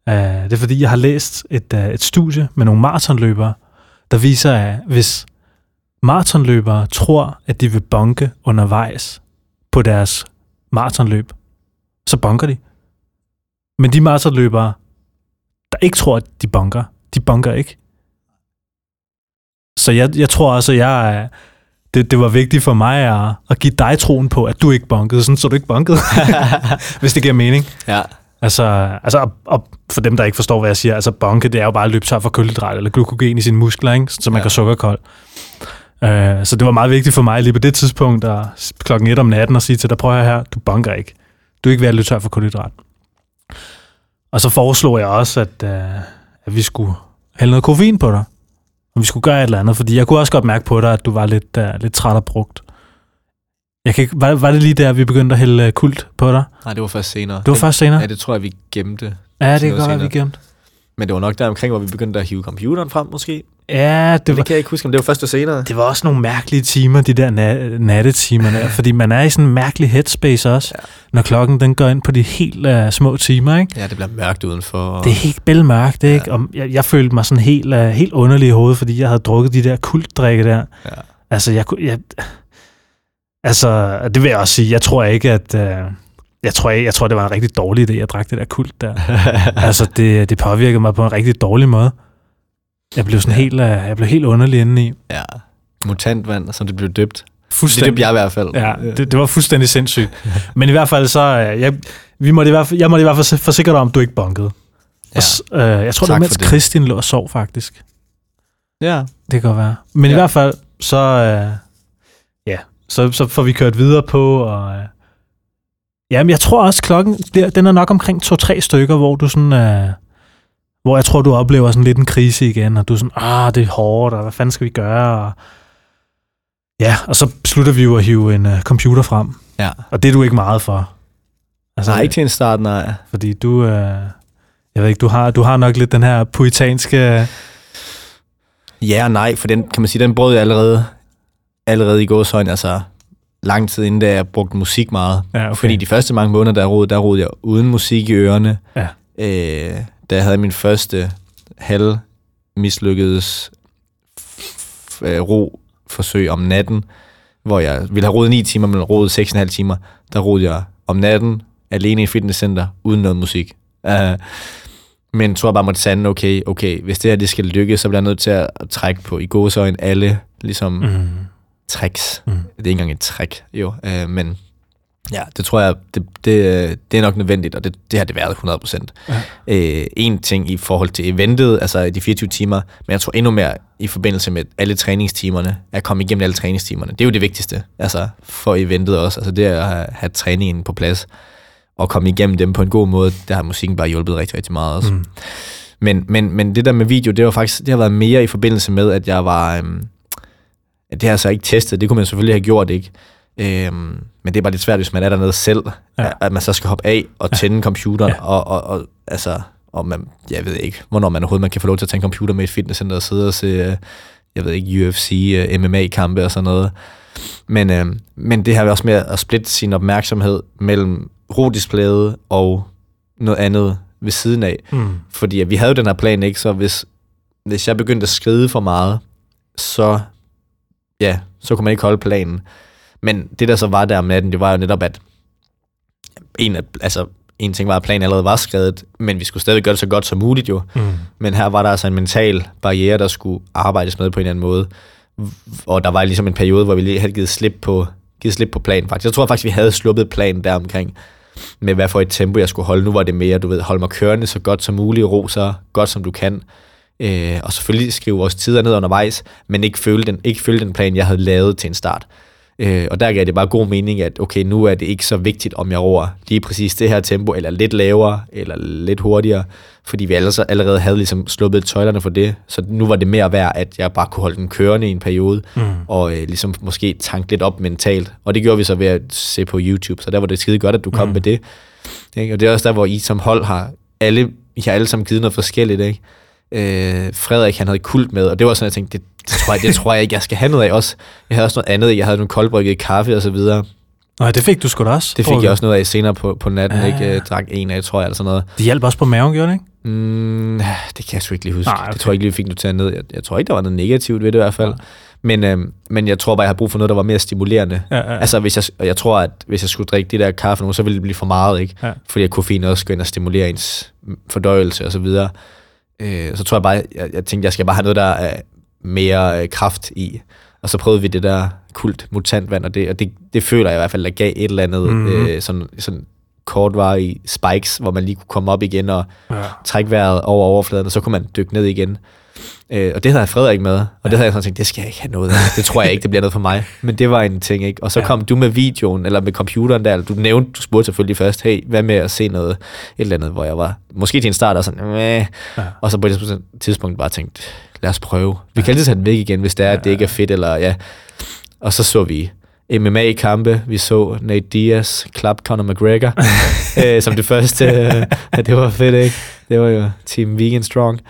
uh, det er fordi, jeg har læst et, uh, et studie med nogle maratonløbere, der viser, at hvis maratonløbere tror, at de vil bonke undervejs på deres maratonløb, så bonker de. Men de maratonløbere, der ikke tror, at de bonker, de bonker ikke. Så jeg, jeg tror også, at jeg det, det var vigtigt for mig at, at give dig troen på, at du ikke bonkede, sådan så du ikke bonkede, hvis det giver mening. Ja. Altså, altså og, og for dem, der ikke forstår, hvad jeg siger, altså bonke, det er jo bare at løbe tør for kulhydrat eller glykogen i sine muskler, ikke? så man Ja. kan sukkerkold. Uh, så det var meget vigtigt for mig lige på det tidspunkt, at klokken et om natten, at sige til dig, prøv her, du bonker ikke. Du er ikke ved at løbe tør for kulhydrat. Og så foreslog jeg også, at, uh, at vi skulle hælde noget koffein på dig. Og vi skulle gøre et eller andet, fordi jeg kunne også godt mærke på dig, at du var lidt, uh, lidt træt og brugt. Jeg kan ikke, var, var det lige der, vi begyndte at hælde øh, kult på dig? Nej, det var først senere. Det var først senere? Ja, det tror jeg, vi gemte. Ja, det kan godt være, vi senere. Men det var nok der omkring, hvor vi begyndte at hive computeren frem, måske. Ja, det Det, var, det kan jeg ikke huske, om det var først og senere. det var også nogle mærkelige timer, de der na- nattetimer der, fordi man er i sådan en mærkelig headspace også, Ja. når klokken den går ind på de helt uh, små timer, ikke? Ja, det bliver mørkt udenfor. Og... Det er helt bælmørkt, ikke? Ja. Og jeg, jeg følte mig sådan helt, uh, helt underlig i hovedet, fordi jeg havde drukket de der kultdrikke der. Ja. Altså, jeg kunne... Jeg, altså, det vil jeg også sige. Jeg tror ikke, at... Uh, jeg tror, jeg, jeg tror, det var en rigtig dårlig idé, at jeg drak det der kult der. altså, det, det påvirkede mig på en rigtig dårlig måde. Jeg blev sådan Ja. helt, uh, jeg blev helt underlig indeni. ja. Mutantvand, som det blev døbt. Det Fuldstændig. døbte jeg i hvert fald. Ja, det, det var fuldstændig sindssygt. Men i hvert fald så, øh, jeg, vi måtte i hvert fald, jeg måtte i hvert fald forsikre dig om, du ikke bonkede. Ja. Ja. Og, øh, jeg tror, det Tak var for mens det. Kristin lå og sov, faktisk. ja. Det kan godt være. Men ja. i Ja. hvert fald, så, øh, så, så får vi kørt videre på, og... Øh, jamen, jeg tror også, klokken, der, den er nok omkring to-tre stykker, hvor du sådan... Øh, hvor jeg tror, du oplever sådan lidt en krise igen, og du er sådan, ah, det er hårdt, og hvad fanden skal vi gøre? Og, ja, og så slutter vi jo at hive en uh, computer frem. Ja. Og det er du ikke meget for. Altså, nej, ikke til en start, nej. Fordi du, uh, jeg ved ikke, du har, du har nok lidt den her puritanske... Ja og nej, for den, kan man sige, den brød jeg allerede, allerede i gåsøjne, altså lang tid inden, da jeg brugte musik meget. Ja, okay. Fordi de første mange måneder, der rodede, der rodede jeg uden musik i ørerne. Ja. Øh, da jeg havde min første halv mislykkedes øh, ro forsøg om natten, hvor jeg ville have rodet 9 timer, men rodet 6,5 timer, der rodede jeg om natten, alene i et fitnesscenter, uden noget musik. Uh, men tror jeg bare måtte sande, okay, okay, hvis det her det skal lykkes, så bliver jeg nødt til at trække på i gåsøjne alle ligesom Mm. Tricks. Mm. Det er ikke engang et trick, jo. Øh, men ja, det tror jeg, det, det, det er nok nødvendigt, og det, det har det været 100 procent. Ja. Øh, en ting i forhold til eventet, altså de 24 timer, men jeg tror endnu mere i forbindelse med alle træningstimerne, at komme igennem alle træningstimerne. Det er jo det vigtigste, altså for eventet også. Altså det at have, have træningen på plads, og komme igennem dem på en god måde, der har musikken bare hjulpet rigtig, rigtig meget også. Mm. Men, men, men det der med video, det var faktisk, det har været mere i forbindelse med, at jeg var, øhm, det har jeg så ikke testet, det kunne man selvfølgelig have gjort, ikke? Øhm, men det er bare lidt svært, hvis man er dernede selv, Ja. ja. at man så skal hoppe af og tænde computeren, Ja. ja. og, og, og, altså, og man, jeg ved ikke, hvornår man overhovedet man kan få lov til at tage en computer med et fitnesscenter og sidde og se, øh, jeg ved ikke, UFC, øh, MMA-kampe og sådan noget. Men, øh, men det her er også med at splitte sin opmærksomhed mellem rodisplayet og noget andet ved siden af. Mm. Fordi at vi havde jo den her plan, ikke? Så hvis, hvis jeg begyndte at skride for meget, så, ja, så kunne man ikke holde planen. Men det, der så var der om natten, det var jo netop, at en, af, altså, en ting var, at planen allerede var skrevet, men vi skulle stadig gøre det så godt som muligt jo. Mm. Men her var der altså en mental barriere, der skulle arbejdes med på en eller anden måde. Og der var ligesom en periode, hvor vi lige havde givet slip på, givet slip på planen faktisk. Jeg tror faktisk, vi havde sluppet planen der omkring med hvad for et tempo, jeg skulle holde. Nu var det mere, du ved, holde mig kørende så godt som muligt, ro så godt som du kan. Øh, og selvfølgelig skrive vores tider ned undervejs, men ikke følge den, ikke følge den plan, jeg havde lavet til en start. Øh, og der gav det bare god mening, at okay, nu er det ikke så vigtigt, om jeg roer lige præcis det her tempo, eller lidt lavere, eller lidt hurtigere, fordi vi allerede, allerede havde ligesom sluppet tøjlerne for det, så nu var det mere værd, at jeg bare kunne holde den kørende i en periode, Mm. og øh, ligesom måske tanke lidt op mentalt. Og det gjorde vi så ved at se på YouTube, så der var det skide godt, at du kom Mm. med det. Ikke? Og det er også der, hvor I som hold har alle, I har alle sammen givet noget forskelligt, ikke? Øh, Frederik, han havde kult med, og det var sådan, jeg tænkte, det, det, tror jeg, det tror jeg ikke, jeg skal have noget af også. Jeg havde også noget andet, jeg havde nogle koldbrygget kaffe og så videre. Nej, det fik du sgu da også. Det fik jeg også noget af senere på, på natten, Ja, ja, ikke? ja. Jeg drak en af, tror jeg, eller sådan noget. Det hjalp også på maven, gjorde det ikke? Mm, det kan jeg sgu ikke lige huske. Nej, Nej, okay. Det tror jeg ikke lige, vi fik noteret ned. Jeg, jeg tror ikke, der var noget negativt ved det i hvert fald. Men, øhm, men jeg tror bare, jeg har brug for noget, der var mere stimulerende. Ja, ja. Altså, hvis jeg, og jeg tror, at hvis jeg skulle drikke det der kaffe nu, så ville det blive for meget, ikke? Ja. Fordi koffein også går ind og stimulerer ens fordøjelse og så videre. Øh, så tror jeg bare, jeg, jeg tænkte, jeg skal bare have noget, der er mere øh, kraft i. Og så prøvede vi det der kult mutantvand, og det, og det, det føler jeg i hvert fald, der gav et eller andet Mhm. mm-hmm. øh, sådan, sådan kortvarige spikes, hvor man lige kunne komme op igen og ja. trække vejret over overfladen, og så kunne man dykke ned igen. Øh, og det havde jeg Frederik med, og det havde jeg sådan tænkt, det skal jeg ikke have noget af. Det tror jeg ikke, det bliver noget for mig. Men det var en ting, ikke? Og så Ja. ja. kom du med videoen, eller med computeren der, eller du nævnte, du spurgte selvfølgelig først, hey, hvad med at se noget, et eller andet, hvor jeg var, måske til en start, og sådan, Mæh. Ja. og så på et tidspunkt bare tænkt, lad os prøve. Vi kan altid tage den væk igen, hvis det er, at det ikke er fedt, eller ja. Og så så vi MMA-kampe. Vi så Nate Diaz klap Conor McGregor øh, som det første. Øh, ja, det var fedt, ikke? Det var jo Team Vegan Strong.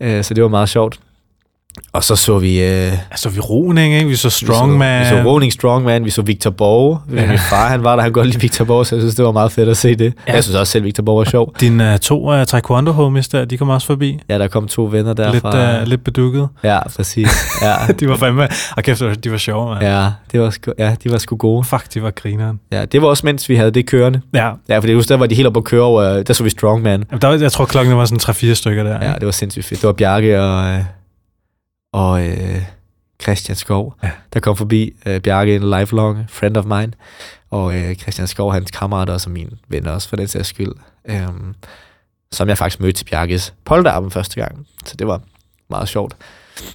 Øh, så det var meget sjovt. Og så så vi... Øh, Altså, vi roning, ikke? Vi så Strongman. Vi så, vi så Roning Strongman, vi så Victor Borge. Ja. Min far, han var der, han godt lide Victor Borge, så jeg synes, det var meget fedt at se det. Ja. Jeg synes også selv, Victor Borge var sjov. Dine uh, to uh, taekwondo homies der, de kom også forbi. Ja, der kom to venner Lidt, derfra. uh, lidt bedukket. Ja, præcis. Ja, de var fandme... Og kæft, de var sjove, man. ja, det var sgu, ja, de var sgu gode. Fuck, de var grineren. Ja, det var også, mens vi havde det kørende. Ja. Ja, for det var der var de helt oppe at køre over, der så vi Strongman. Jamen, Der, var- jeg tror, klokken var sådan 3-4 stykker der. Ja, det var sindssygt fedt. Det var Bjarke og, øh, og øh, Christian Skov, Ja. ja. der kom forbi. Øh, Bjarke, en lifelong friend of mine, og øh, Christian Skov, hans kammerat også, og min ven også, for den sags skyld. Øhm, som jeg faktisk mødte til Bjarkes polterappen første gang. Så det var meget sjovt.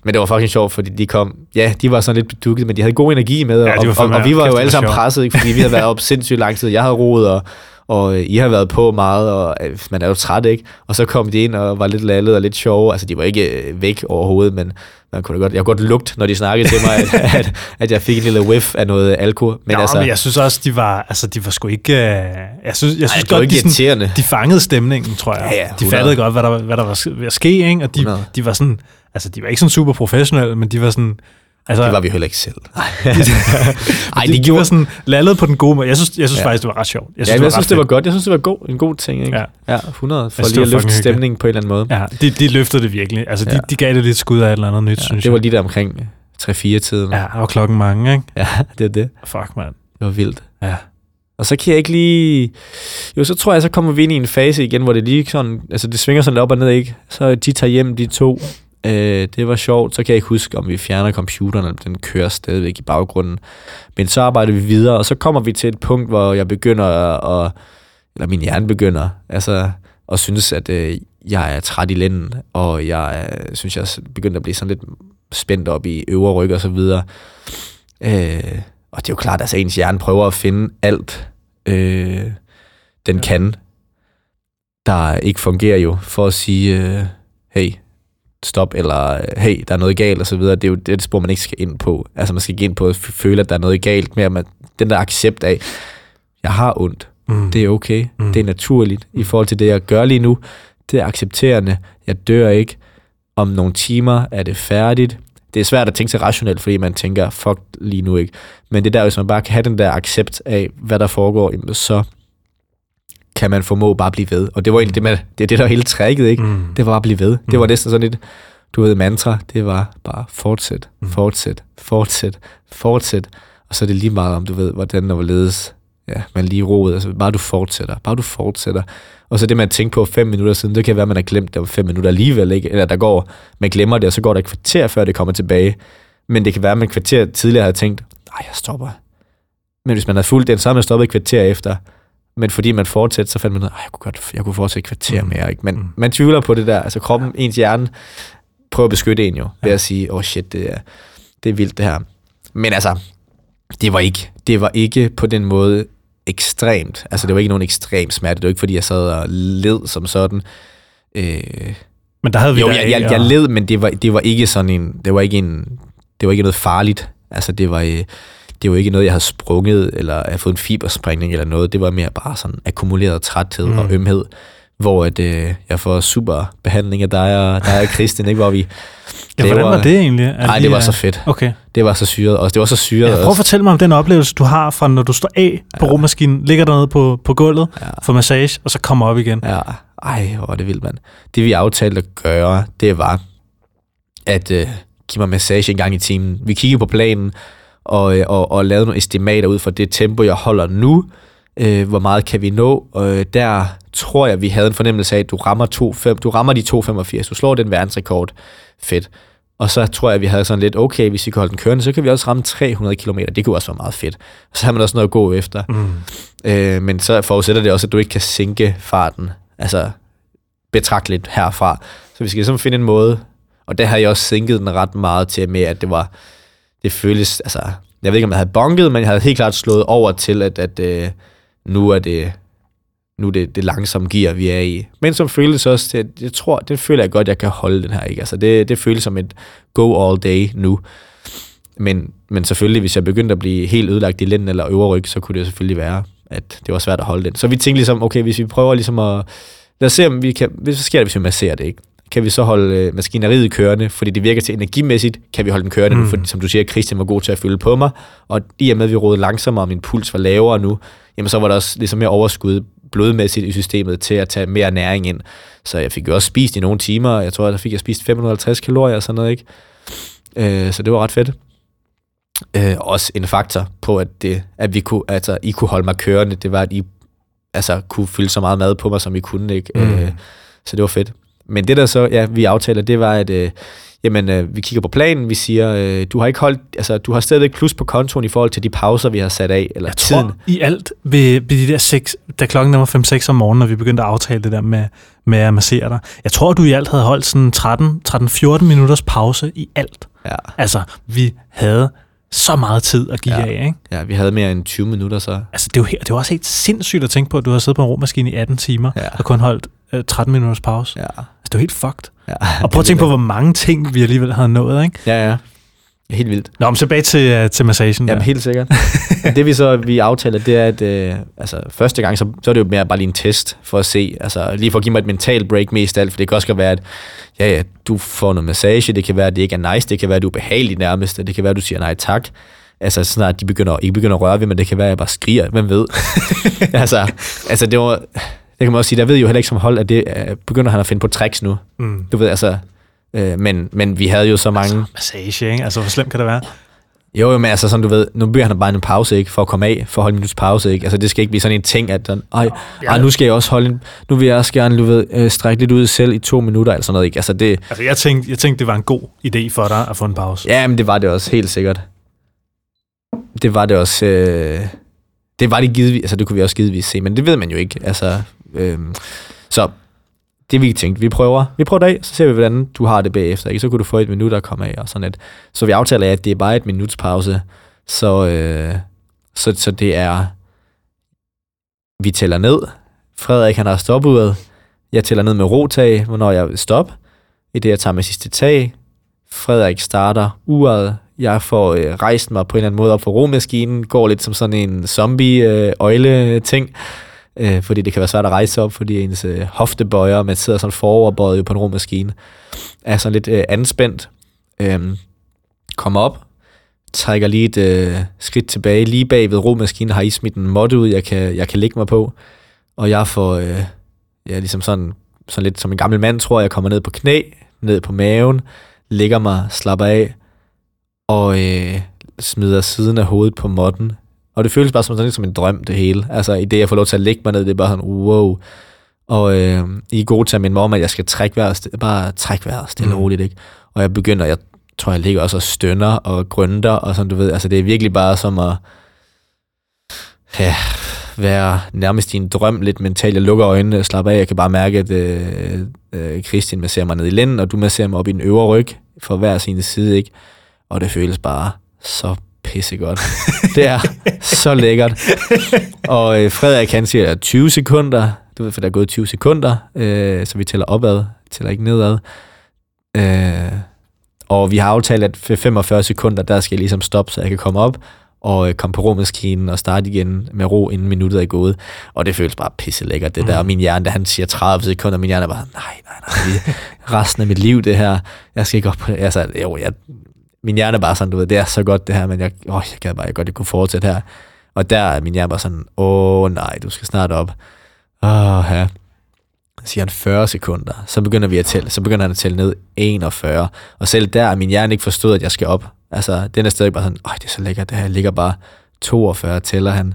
Men det var fucking sjovt, fordi de kom, ja, de var sådan lidt bedukket, men de havde god energi med, Ja, og, var og, fandme- og, vi var jo alle sammen sjovt. presset, ikke? fordi vi havde været op sindssygt lang tid. Jeg havde roet, og, og I har været på meget, og øh, man er jo træt, ikke? Og så kom de ind og var lidt lallet og lidt sjove. Altså, de var ikke øh, væk overhovedet, men man kunne godt, jeg kunne godt lugte, når de snakkede til mig, at, at, at jeg fik en lille whiff af noget alkohol. Men, Men altså, men jeg synes også, de var, altså, de var sgu ikke... Øh, jeg synes, jeg synes var godt, ikke de, sådan, de fangede stemningen, tror jeg. Ja, ja, de 100. fattede godt, hvad der, hvad der var ved at ske, ikke? Og de, 100. de var sådan... Altså, de var ikke sådan super professionelle, men de var sådan... Altså, Det var vi heller ikke selv. Ej, de de, de gjorde- var sådan lallet på den gode måde. Jeg synes, jeg synes Ja. faktisk, det var ret sjovt. Jeg synes, ja, jeg synes ret det var godt. Jeg synes, det var god, en god ting, ikke? Ja. ja 100. For Jeg synes, lige det at løfte stemningen på en eller anden måde. Ja, de, de løftede det virkelig. Altså, de, Ja. de gav det lidt skud af et eller andet nyt, Ja, synes det var jeg. lige der omkring 3-4 tiden. Ja, og klokken mange, ikke? ja, det er det. Fuck, mand. Det var vildt. Ja. Og så kan jeg ikke lige... Jo, så tror jeg, så kommer vi ind i en fase igen, hvor det lige sådan... Altså, det svinger sådan lidt op og ned, ikke? Så de tager hjem, de to. Øh, det var sjovt. Så kan jeg ikke huske, om vi fjerner computeren, eller den kører stadigvæk i baggrunden. Men så arbejder vi videre, og så kommer vi til et punkt, hvor jeg begynder at... Eller min hjerne begynder, altså... at synes, at øh, jeg er træt i lænden, og jeg øh, synes, jeg er begyndt at blive sådan lidt spændt op i øvre ryg og så videre. Øh, og det er jo klart, at altså, ens hjerne prøver at finde alt, øh, den kan, der ikke fungerer jo, for at sige, øh, hey, stop, eller øh, hey, der er noget galt, og så videre. Det er jo det spor, man ikke skal ind på. Altså, man skal ikke ind på at føle, at der er noget galt med, at man, den der accept af, jeg har ondt, Mm. det er okay, Mm. mm. det er naturligt i forhold til det, jeg gør lige nu. Det er accepterende, jeg dør ikke. Om nogle timer er det færdigt. Det er svært at tænke sig rationelt, fordi man tænker, fuck lige nu ikke. Men det er der, hvis man bare kan have den der accept af, hvad der foregår, så kan man formå bare at blive ved. Og det var egentlig det, med, det det, der var hele tricket, ikke? Mm. Det var bare at blive ved. Det var Mm. næsten sådan et, du ved, mantra. Det var bare fortsæt, Mm. fortsæt, fortsæt, fortsæt. Og så er det lige meget om, du ved, hvordan og hvorledes ja, man lige roede. Altså bare du fortsætter, bare du fortsætter. Og så det, man tænkte på fem minutter siden, det kan være, at man har glemt det om fem minutter alligevel, ikke? Eller der går, man glemmer det, og så går der et kvarter, før det kommer tilbage. Men det kan være, at man et kvarter tidligere havde tænkt, nej, jeg stopper. Men hvis man havde fulgt den, så har man stoppet et kvarter efter. Men fordi man fortsætter, så fandt man ud af, "Ej, jeg kunne, godt, jeg kunne fortsætte et kvarter Mm. mere. Ikke? Men Mm. man tvivler på det der. Altså kroppen, ens hjerne, prøver at beskytte en jo, ved at sige, åh oh shit, det er, det er vildt det her. Men altså, det var ikke, det var ikke på den måde ekstremt. Altså, det var ikke nogen ekstrem smerte. Det var ikke, fordi jeg sad og led som sådan. Øh, Men der havde vi jo, jeg, jeg, jeg led, men det var, det var ikke sådan en, det var ikke en, det var ikke noget farligt. Altså, det var, øh, det var ikke noget, jeg havde sprunget, eller havde fået en fibersprængning eller noget. Det var mere bare sådan akkumuleret træthed mm. og ømhed, hvor at, øh, jeg får super behandling af dig og, dig og Christian, ikke? hvor vi Ja, hvordan var det egentlig? Er Nej, de, det var øh, så fedt. Okay. Det var så syret også. Det var så syret Ja, prøv at også. fortælle mig om den oplevelse, du har fra, når du står af på Ja. rummaskinen, ligger dernede på, på gulvet Ja. for massage, og så kommer op igen. Ja, ej, hvor var det vildt, mand. Det vi aftalte at gøre, det var at øh, give mig massage en gang i timen. Vi kiggede på planen og, øh, og, og lavede nogle estimater ud fra det tempo, jeg holder nu. Øh, hvor meget kan vi nå? Og øh, der tror jeg, vi havde en fornemmelse af, at du rammer, 2, 5, du rammer de 2,85. Du slår den verdensrekord. Fedt. Og så tror jeg, vi havde sådan lidt, okay, hvis vi kan holde den kørende, så kan vi også ramme 300 km. Det kunne også være meget fedt. Så har man også noget at gå efter. Mm. Øh, men så forudsætter det også, at du ikke kan sænke farten, altså betragteligt herfra. Så vi skal ligesom finde en måde, og der har jeg også sænket den ret meget til med, at det var, det føles, altså, jeg ved ikke, om jeg havde bonket, men jeg havde helt klart slået over til, at, at øh, nu er det, nu er det, det langsomme gear, vi er i. Men som føles også, det, jeg tror, det føler jeg godt, jeg kan holde den her, ikke? Altså, det, det føles som et go all day nu. Men, men selvfølgelig, hvis jeg begyndte at blive helt ødelagt i lænden eller øverryg, så kunne det selvfølgelig være, at det var svært at holde den. Så vi tænkte ligesom, okay, hvis vi prøver ligesom at... Lad os se, om vi kan... Hvad sker det, hvis vi masserer det, ikke? Kan vi så holde øh, maskineriet kørende, fordi det virker til energimæssigt, kan vi holde den kørende mm. nu, fordi som du siger, Christian var god til at fylde på mig, og i og med, at vi rådede langsommere, og min puls var lavere nu, jamen så var der også ligesom mere overskud blodmæssigt i systemet til at tage mere næring ind. Så jeg fik jo også spist i nogle timer, jeg tror, der fik jeg spist 550 kalorier og sådan noget, ikke? Øh, så det var ret fedt øh, også en faktor på, at, det, at vi kunne, altså, I kunne holde mig kørende. Det var, at I altså, kunne fylde så meget mad på mig, som I kunne. Ikke? Mm. Øh, så det var fedt. Men det der så, ja, vi aftaler, det var, at øh, jamen, øh, vi kigger på planen, vi siger, øh, du har ikke holdt, altså, du har stadigvæk plus på kontoen i forhold til de pauser, vi har sat af, eller Jeg tiden. tror i alt ved, ved de der seks, da klokken var 5-6 om morgenen, når vi begyndte at aftale det der med, med at massere dig. Jeg tror, du i alt havde holdt sådan 13-14 minutters pause i alt. Ja, Altså, vi havde så meget tid at give Ja. af, ikke? ja, vi havde mere end 20 minutter, så Altså, det er, jo, he- det er jo også helt sindssygt at tænke på, at du har siddet på en romaskine i 18 timer, Ja. og kun holdt øh, 13 minutters pause. ja. Altså, det er jo helt fucked. ja Og prøv at tænke på, hvor mange ting vi alligevel havde nået, ikke? Ja, ja. Helt vildt. Nå, men tilbage til, uh, til massagen. Jamen der. helt sikkert. det vi så vi aftaler, det er, at øh, altså, første gang, så, så er det jo mere bare lige en test for at se, altså lige for at give mig et mental break mest af alt, for det kan også godt være, at ja, ja, du får noget massage, det kan være, at det ikke er nice, det kan være, at du er behagelig nærmest, det kan være, at du siger nej tak. Altså snart de begynder, ikke begynder at røre ved, men det kan være, at jeg bare skriger, hvem ved. altså, altså det var, det kan man også sige, der ved jo heller ikke som hold, at det øh, begynder han at finde på tricks nu. Mm. Du ved, altså, øh, men, men vi havde jo så mange... Massage, ikke? Altså, hvor slemt kan det være? Jo, jo, men altså sådan, du ved, nu beder han bare en pause, ikke? For at komme af, for at holde en minuts pause, ikke? Altså, det skal ikke blive sådan en ting, at den, ej, ej, nu skal jeg også holde en, nu vil jeg også gerne, du ved, øh, strække lidt ud selv i to minutter, eller sådan noget, ikke? Altså, det, Altså, jeg tænkte, jeg tænkte, det var en god idé for dig at få en pause. ja, men det var det også, helt sikkert. Det var det også, øh, det var det givetvis, altså, det kunne vi også givetvis se, men det ved man jo ikke, altså, øh, så, det vi tænkte, vi prøver, vi prøver det af, så ser vi, hvordan du har det bagefter, ikke? Så kunne du få et minut at komme af, og sådan et. Så vi aftaler, at det er bare et minuts pause, så, øh, så, så det er, vi tæller ned, Frederik han har stopuret, jeg tæller ned med rotag, hvornår jeg vil stoppe, i det jeg tager med sidste tag, Frederik starter uret, jeg får øh, rejst mig på en eller anden måde op for romaskinen, går lidt som sådan en zombie-øjle-ting, øh, Øh, fordi det kan være svært at rejse op, fordi ens øh, hoftebøjer, man sidder sådan foroverbøjet på en romaskine, er sådan lidt øh, anspændt, øh, kommer op, trækker lige et øh, skridt tilbage, lige bag ved romaskinen har I smidt en måtte ud, jeg kan, jeg kan ligge mig på, og jeg får, øh, ja, ligesom sådan, sådan lidt som en gammel mand, tror jeg, jeg kommer ned på knæ, ned på maven, ligger mig, slapper af, og øh, smider siden af hovedet på måtten. Og det føles bare som, sådan som en drøm, det hele. Altså, i det, jeg får lov til at lægge mig ned, det er bare sådan, wow. Og øh, I er gode til at minde mig om, at jeg skal trække vejret, bare trække vejret stille og Mm. roligt, ikke? Og jeg begynder, jeg tror, jeg ligger også og stønner og grønter, og sådan, du ved, altså det er virkelig bare som at, ja, være nærmest i en drøm lidt mentalt. Jeg lukker øjnene og slapper af. Jeg kan bare mærke, at øh, øh, Christian masserer mig ned i lænden, og du masserer mig op i den øvre ryg for hver sin side, ikke? Og det føles bare så pissegodt. det er så lækkert. Og øh, Frederik han siger 20 sekunder, du ved, for der er gået 20 sekunder, øh, så vi tæller opad, tæller ikke nedad. Øh, og vi har aftalt, at for 45 sekunder, der skal jeg ligesom stoppe, så jeg kan komme op og øh, komme på romaskinen og starte igen med ro, inden minuttet er gået. Og det føles bare pisse lækkert, det Mm. der. Og min hjerne, da han siger 30 sekunder, min hjerne er bare, nej, nej, nej, resten af mit liv, det her. Jeg skal ikke op på det. Altså, jo, jeg, min hjerne er bare sådan, du ved, det er så godt det her, men jeg, åh, jeg gad bare, jeg godt, jeg kunne fortsætte her. Og der er min hjerne bare sådan, åh nej, du skal snart op. Åh, ja. Så siger han 40 sekunder, så begynder vi at tælle, så begynder han at tælle ned 41, og selv der er min hjerne ikke forstået, at jeg skal op. Altså, den er stadig bare sådan, åh, det er så lækkert, det her ligger bare 42, tæller han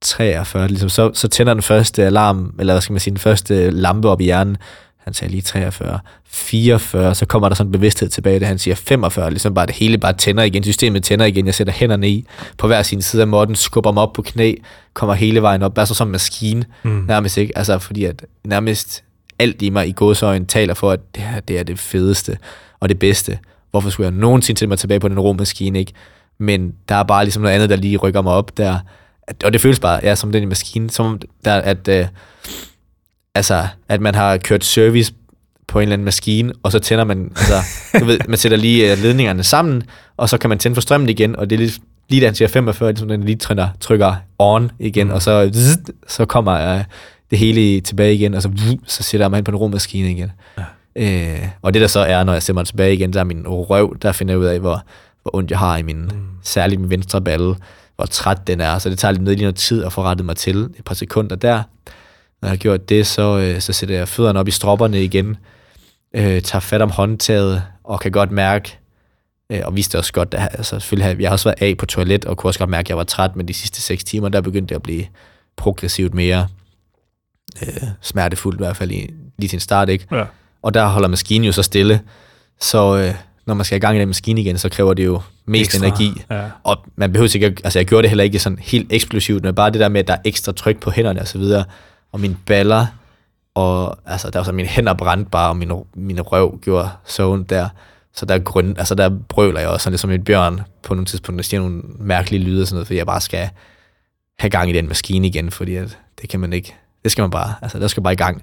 43, ligesom, så, så tænder den første alarm, eller hvad skal man sige, den første lampe op i hjernen, han sagde lige 43, 44, så kommer der sådan en bevidsthed tilbage, da han siger 45, ligesom bare det hele bare tænder igen, systemet tænder igen, jeg sætter hænderne i. På hver sin side af måtten, skubber mig op på knæ, kommer hele vejen op, bare så som en maskine, Mm. nærmest ikke, altså fordi at nærmest alt i mig i godsøjen taler for, at det her, det er det fedeste og det bedste. Hvorfor skulle jeg nogensinde sætte mig tilbage på den romaskine, ikke? Men der er bare ligesom noget andet, der lige rykker mig op der. At- Og det føles bare, ja, som den maskine, som om der, at, øh, altså, at man har kørt service på en eller anden maskine, og så tænder man, altså, du ved, man sætter lige øh, ledningerne sammen, og så kan man tænde for strømmen igen, og det er lige, lige da han siger 45, ligesom den lige trykker, trykker on igen, og så, zzz, så kommer øh, det hele tilbage igen, og så, så sætter man ind på en rummaskine igen. Ja. Øh, og det der så er, når jeg sætter mig tilbage igen, der er min røv, der finder jeg ud af, hvor, hvor ondt jeg har i min, mm. særligt min venstre balle, hvor træt den er, så det tager lidt lige noget tid at få rettet mig til, et par sekunder der. Når jeg har gjort det, så, øh, så sætter jeg fødderne op i stropperne igen, øh, tager fat om håndtaget, og kan godt mærke, øh, og vidste også godt, at altså, selvfølgelig, jeg har også været af på toilet, og kunne også godt mærke, at jeg var træt, men de sidste 6 timer, der begyndte det at blive progressivt mere øh, smertefuldt, i hvert fald i, lige til en start, ikke? Ja. Og der holder maskinen jo så stille, Så øh, når man skal i gang i den maskine igen, så kræver det jo mest Ekstra. energi. Ja. Og man behøver ikke, altså jeg gjorde det heller ikke sådan helt eksplosivt, men bare det der med, at der er ekstra tryk på hænderne og så videre, og mine baller, og altså der var så mine hænder brændte bare, og mine, mine røv gjorde så ondt der. Så der, grøn, altså der brøler jeg også sådan lidt som en bjørn på nogle tidspunkter, der siger nogle mærkelige lyde og sådan noget, fordi jeg bare skal have gang i den maskine igen, fordi at det kan man ikke. Det skal man bare, altså der skal bare i gang.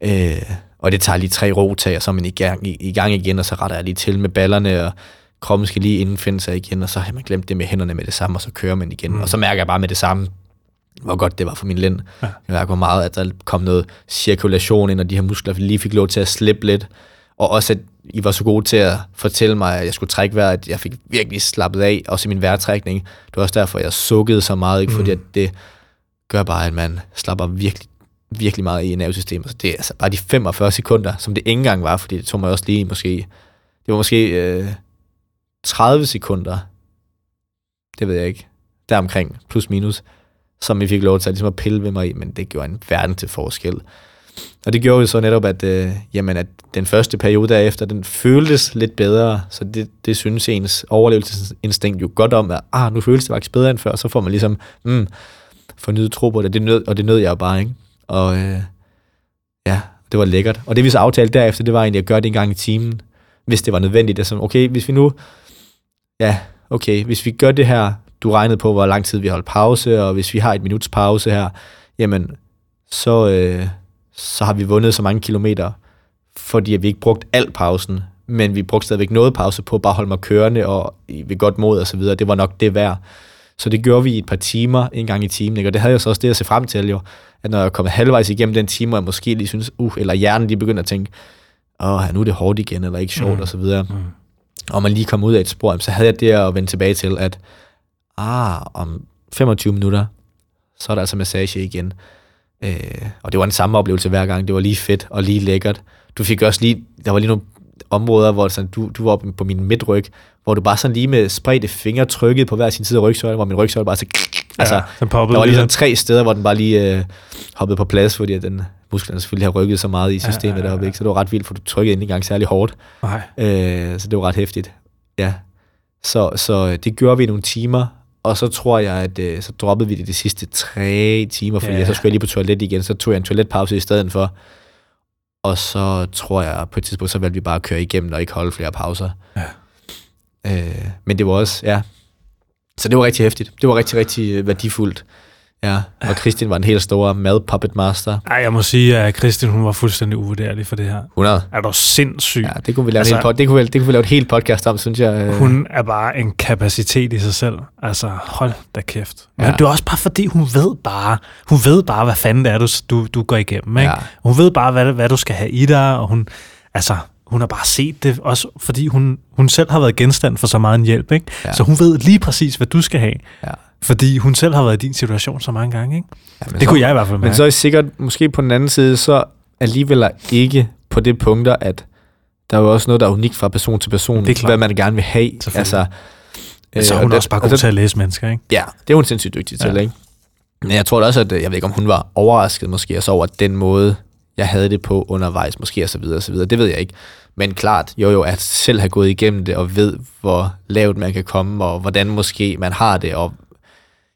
Øh, og det tager lige tre rotag, og så er man i gang, i, i gang igen, og så retter jeg lige til med ballerne, og kroppen skal lige indfinde sig igen, og så har man glemt det med hænderne med det samme, og så kører man igen. Mm. Og så mærker jeg bare med det samme, hvor godt det var for min lænd. Ja. Jeg mærker meget, at der kom noget cirkulation ind, og de her muskler lige fik lov til at slippe lidt. Og også, at I var så gode til at fortælle mig, at jeg skulle trække vejret, at jeg fik virkelig slappet af, også i min vejrtrækning. Det var også derfor, jeg sukkede så meget, ikke? fordi at det gør bare, at man slapper virkelig, virkelig meget i nervesystemet. Så det er altså bare de 45 sekunder, som det ikke engang var, fordi det tog mig også lige måske, det var måske øh, 30 sekunder, det ved jeg ikke, deromkring, plus minus, som vi fik lov til at, ligesom at pille ved mig i, men det gjorde en verden til forskel. Og det gjorde jo så netop, at, øh, jamen, at den første periode derefter, den føltes lidt bedre, så det, det synes ens overlevelsesinstinkt jo godt om, at ah, nu føles det faktisk bedre end før, så får man ligesom mm, fornyet tro på det, det nød, og det nød jeg jo bare, ikke? Og øh, ja, det var lækkert. Og det vi så aftalte derefter, det var egentlig at gøre det en gang i timen, hvis det var nødvendigt. Det er sådan, okay, hvis vi nu, ja, okay, hvis vi gør det her, du regnede på, hvor lang tid vi holdt pause, og hvis vi har et minuts pause her, jamen, så, øh, så har vi vundet så mange kilometer, fordi vi ikke brugt al pausen, men vi brugte stadigvæk noget pause på at bare holde mig kørende og ved godt mod og så videre. Det var nok det værd. Så det gjorde vi i et par timer, en gang i timen, ikke? og det havde jeg så også det at se frem til, jo, at når jeg kom halvvejs igennem den time, og jeg måske lige synes, uh, eller hjernen lige begynder at tænke, åh, nu er det hårdt igen, eller ikke sjovt, mm. og så videre. Mm. Og man lige kom ud af et spor, så havde jeg det at vende tilbage til, at ah, om 25 minutter, så er der altså massage igen. Øh, og det var den samme oplevelse hver gang. Det var lige fedt og lige lækkert. Du fik også lige, der var lige nogle områder, hvor sådan, du, du var oppe på min midtryg, hvor du bare sådan lige med spredte fingre trykkede på hver sin side af rygsøjlen, hvor min rygsøjle bare så... Altså, ja, den der var lige sådan tre steder, hvor den bare lige øh, hoppede på plads, fordi at den musklerne selvfølgelig har rykket så meget i systemet ja, ja, ja. deroppe, ikke? så det var ret vildt, for du trykkede ikke engang særlig hårdt. Nej. Øh, så det var ret hæftigt. Ja. Så, så det gjorde vi i nogle timer, og så tror jeg, at øh, så droppede vi det de sidste tre timer, fordi ja. så skulle jeg lige på toilet igen, så tog jeg en toiletpause i stedet for. Og så tror jeg, på et tidspunkt, så valgte vi bare at køre igennem og ikke holde flere pauser. Ja. Øh, men det var også, ja. Så det var rigtig hæftigt. Det var rigtig, rigtig værdifuldt. Ja, og Kristin var en helt stor mad puppet master. Ej, jeg må sige, at Kristin hun var fuldstændig uvurderlig for det her. 100. Er du sindssyg? Ja, det kunne vi lave, altså, en, pod- det kunne vi, det kunne vi lave et helt podcast om, synes jeg. Hun er bare en kapacitet i sig selv. Altså, hold da kæft. Men ja. det er også bare fordi, hun ved bare, hun ved bare, hvad fanden det er, du, du, du går igennem. Ikke? Ja. Hun ved bare, hvad, hvad du skal have i dig, og hun, altså, hun har bare set det, også fordi hun, hun selv har været genstand for så meget en hjælp. Ikke? Ja. Så hun ved lige præcis, hvad du skal have. Ja. Fordi hun selv har været i din situation så mange gange, ikke? Ja, det så, kunne jeg i hvert fald mærke. Men så er sikkert, måske på den anden side, så alligevel ikke på det punkter, at der er jo også noget, der er unikt fra person til person, det er hvad man gerne vil have. Altså, øh, så er hun også bare god til at læse mennesker, ikke? Ja, det er hun sindssygt dygtig til, ja. ikke? Men jeg tror også, at jeg ved ikke, om hun var overrasket måske også over den måde, jeg havde det på undervejs, måske og så videre og så videre. Det ved jeg ikke. Men klart, jo jo, at selv have gået igennem det og ved, hvor lavt man kan komme, og hvordan måske man har det, og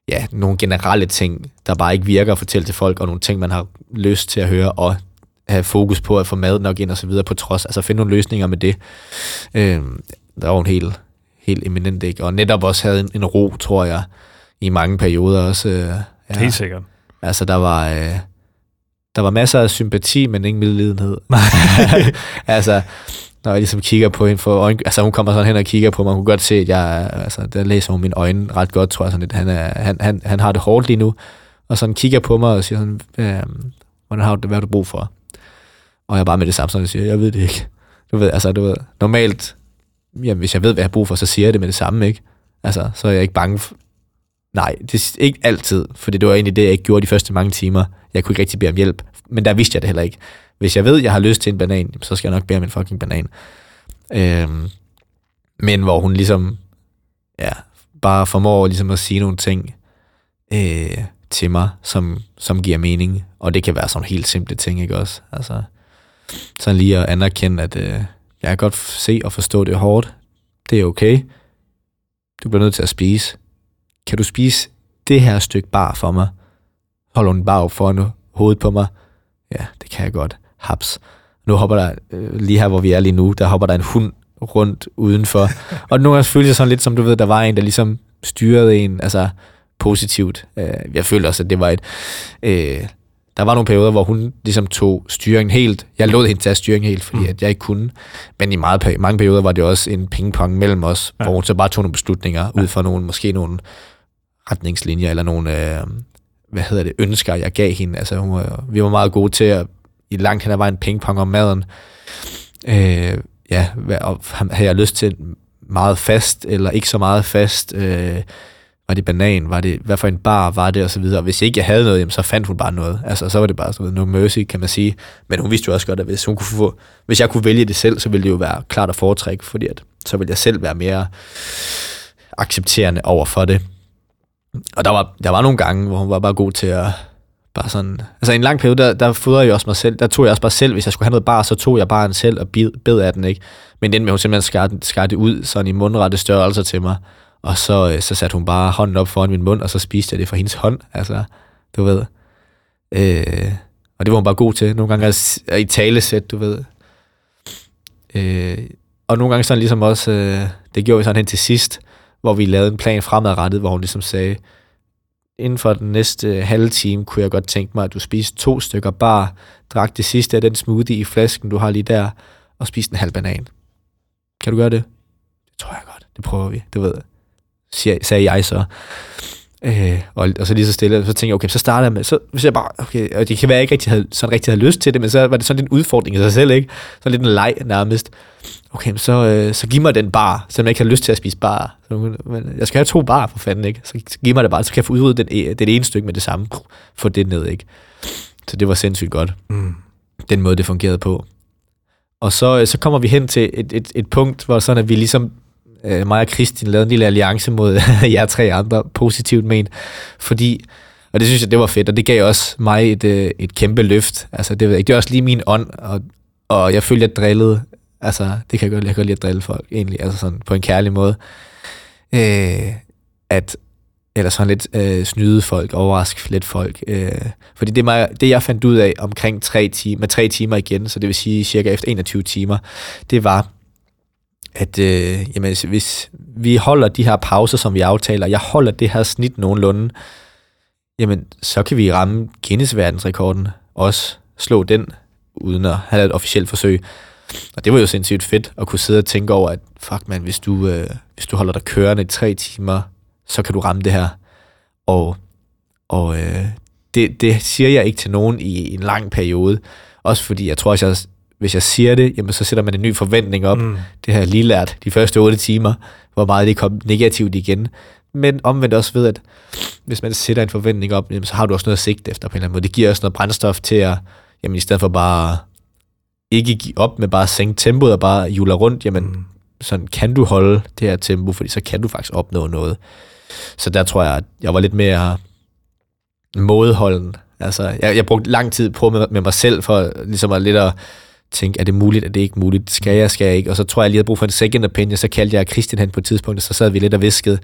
ja, nogle generelle ting, der bare ikke virker at fortælle til folk, og nogle ting, man har lyst til at høre, og have fokus på at få mad nok ind og så videre på trods, altså finde nogle løsninger med det. Øh, der var en helt, helt eminent, ikke? Og netop også havde en, en ro, tror jeg, i mange perioder også. Øh, ja. Helt sikkert. Altså, der var... Øh, der var masser af sympati, men ingen medlidenhed. altså, når jeg ligesom kigger på hende for øjne, altså hun kommer sådan hen og kigger på mig, hun kunne godt se, at jeg, altså der læser hun mine øjne ret godt, tror jeg, sådan lidt, han, er, han, han, han har det hårdt lige nu, og sådan kigger på mig og siger sådan, øhm, hvordan har du det, hvad har du brug for? Og jeg bare med det samme sådan siger, jeg ved det ikke. Du ved, altså, du ved, normalt, jamen, hvis jeg ved, hvad jeg har brug for, så siger jeg det med det samme, ikke? Altså, så er jeg ikke bange for, Nej, det er ikke altid, for det var egentlig det, jeg ikke gjorde de første mange timer. Jeg kunne ikke rigtig bede om hjælp, men der vidste jeg det heller ikke. Hvis jeg ved, jeg har lyst til en banan, så skal jeg nok bære min fucking banan. Øhm, men hvor hun ligesom, ja, bare formår ligesom at sige nogle ting øh, til mig, som, som giver mening. Og det kan være sådan helt simple ting, ikke også? Altså, sådan lige at anerkende, at øh, jeg kan godt se og forstå, det hårdt. Det er okay. Du bliver nødt til at spise. Kan du spise det her stykke bar for mig? Holder hun bare op foran hovedet på mig? Ja, det kan jeg godt. Haps. Nu hopper der, øh, lige her hvor vi er lige nu, der hopper der en hund rundt udenfor. og nogle gange følte jeg sådan lidt, som du ved, der var en, der ligesom styrede en, altså positivt. Øh, jeg følte også, at det var et... Øh, der var nogle perioder, hvor hun ligesom tog styringen helt. Jeg lod hende tage styringen helt, fordi mm. at jeg ikke kunne. Men i meget, mange perioder var det også en pingpong mellem os, ja. hvor hun så bare tog nogle beslutninger ja. ud fra nogle, måske nogle retningslinjer, eller nogle, øh, hvad hedder det, ønsker, jeg gav hende. Altså, hun var, vi var meget gode til at, i langt hen ad vejen, pingpong om maden. Øh, ja, og havde jeg lyst til meget fast, eller ikke så meget fast, øh, var det banan, var det, hvad for en bar var det, og så videre. Og hvis ikke jeg havde noget, jamen, så fandt hun bare noget. Altså, så var det bare sådan noget, no mercy, kan man sige. Men hun vidste jo også godt, at hvis, hun kunne få, hvis jeg kunne vælge det selv, så ville det jo være klart at foretrække, fordi at, så ville jeg selv være mere accepterende over for det. Og der var, der var nogle gange, hvor hun var bare god til at bare sådan... Altså en lang periode, der, der fodrede jeg også mig selv. Der tog jeg også bare selv, hvis jeg skulle have noget bar, så tog jeg bare en selv og bed, bed af den, ikke? Men den med, hun simpelthen skar, skar det ud sådan i mundrette størrelser til mig. Og så, øh, så satte hun bare hånden op foran min mund, og så spiste jeg det fra hendes hånd. Altså, du ved. Øh, og det var hun bare god til. Nogle gange at i talesæt, du ved. Øh, og nogle gange sådan ligesom også, øh, det gjorde vi sådan hen til sidst, hvor vi lavede en plan fremadrettet, hvor hun ligesom sagde, inden for den næste halve time, kunne jeg godt tænke mig, at du spiste to stykker bar, drak det sidste af den smoothie i flasken, du har lige der, og spiste en halv banan. Kan du gøre det? Det tror jeg godt. Det prøver vi, du ved siger, sagde jeg så. Øh, og, og så lige så stille, så tænkte jeg, okay, så starter jeg med, så hvis jeg bare, okay, og det kan være, at jeg ikke rigtig havde, sådan rigtig havde lyst til det, men så var det sådan lidt en udfordring i sig selv, ikke? Så lidt en leg nærmest. Okay, så, øh, så giv mig den bar, selvom jeg ikke har lyst til at spise bar. Så, men jeg skal have to bar for fanden, ikke? Så, så giv mig det bare, så kan jeg få udryddet den, e, den ene stykke med det samme, få det ned, ikke? Så det var sindssygt godt. Mm. Den måde, det fungerede på. Og så, øh, så kommer vi hen til et, et, et punkt, hvor sådan, at vi ligesom øh, mig og Kristin lavede en lille alliance mod jer tre andre, positivt ment, fordi, og det synes jeg, det var fedt, og det gav også mig et, øh, et kæmpe løft. Altså, det, ved jeg ikke, det er også lige min ånd, og, og jeg følte, jeg drillede, altså, det kan jeg godt, jeg kan godt lide at drille folk, egentlig, altså sådan på en kærlig måde. Øh, at, eller sådan lidt øh, snyde folk, overraske lidt folk. Øh, fordi det, mig, det, jeg fandt ud af omkring tre timer, med tre timer igen, så det vil sige cirka efter 21 timer, det var, at øh, jamen, hvis vi holder de her pauser, som vi aftaler, jeg holder det her snit nogenlunde, jamen, så kan vi ramme Guinness verdensrekorden også, slå den, uden at have et officielt forsøg. Og det var jo sindssygt fedt at kunne sidde og tænke over, at fuck man, hvis du, øh, hvis du holder dig kørende i tre timer, så kan du ramme det her. Og, og øh, det, det siger jeg ikke til nogen i en lang periode. Også fordi jeg tror også, jeg hvis jeg siger det, jamen så sætter man en ny forventning op. Mm. Det har jeg lige lært de første otte timer, hvor meget det kom negativt igen. Men omvendt også ved, at hvis man sætter en forventning op, jamen, så har du også noget sigt efter på en eller anden måde. Det giver også noget brændstof til at, jamen i stedet for bare ikke give op med bare at sænke tempoet og bare jule rundt, jamen mm. sådan kan du holde det her tempo, fordi så kan du faktisk opnå noget. Så der tror jeg, at jeg var lidt mere mådeholden. Altså, jeg, jeg brugte lang tid på med, med mig selv for ligesom at lidt at tænke, er det muligt, er det ikke muligt, skal jeg, skal jeg ikke, og så tror jeg lige, at jeg brug for en second opinion, så kaldte jeg Christian hen på et tidspunkt, og så sad vi lidt og viskede,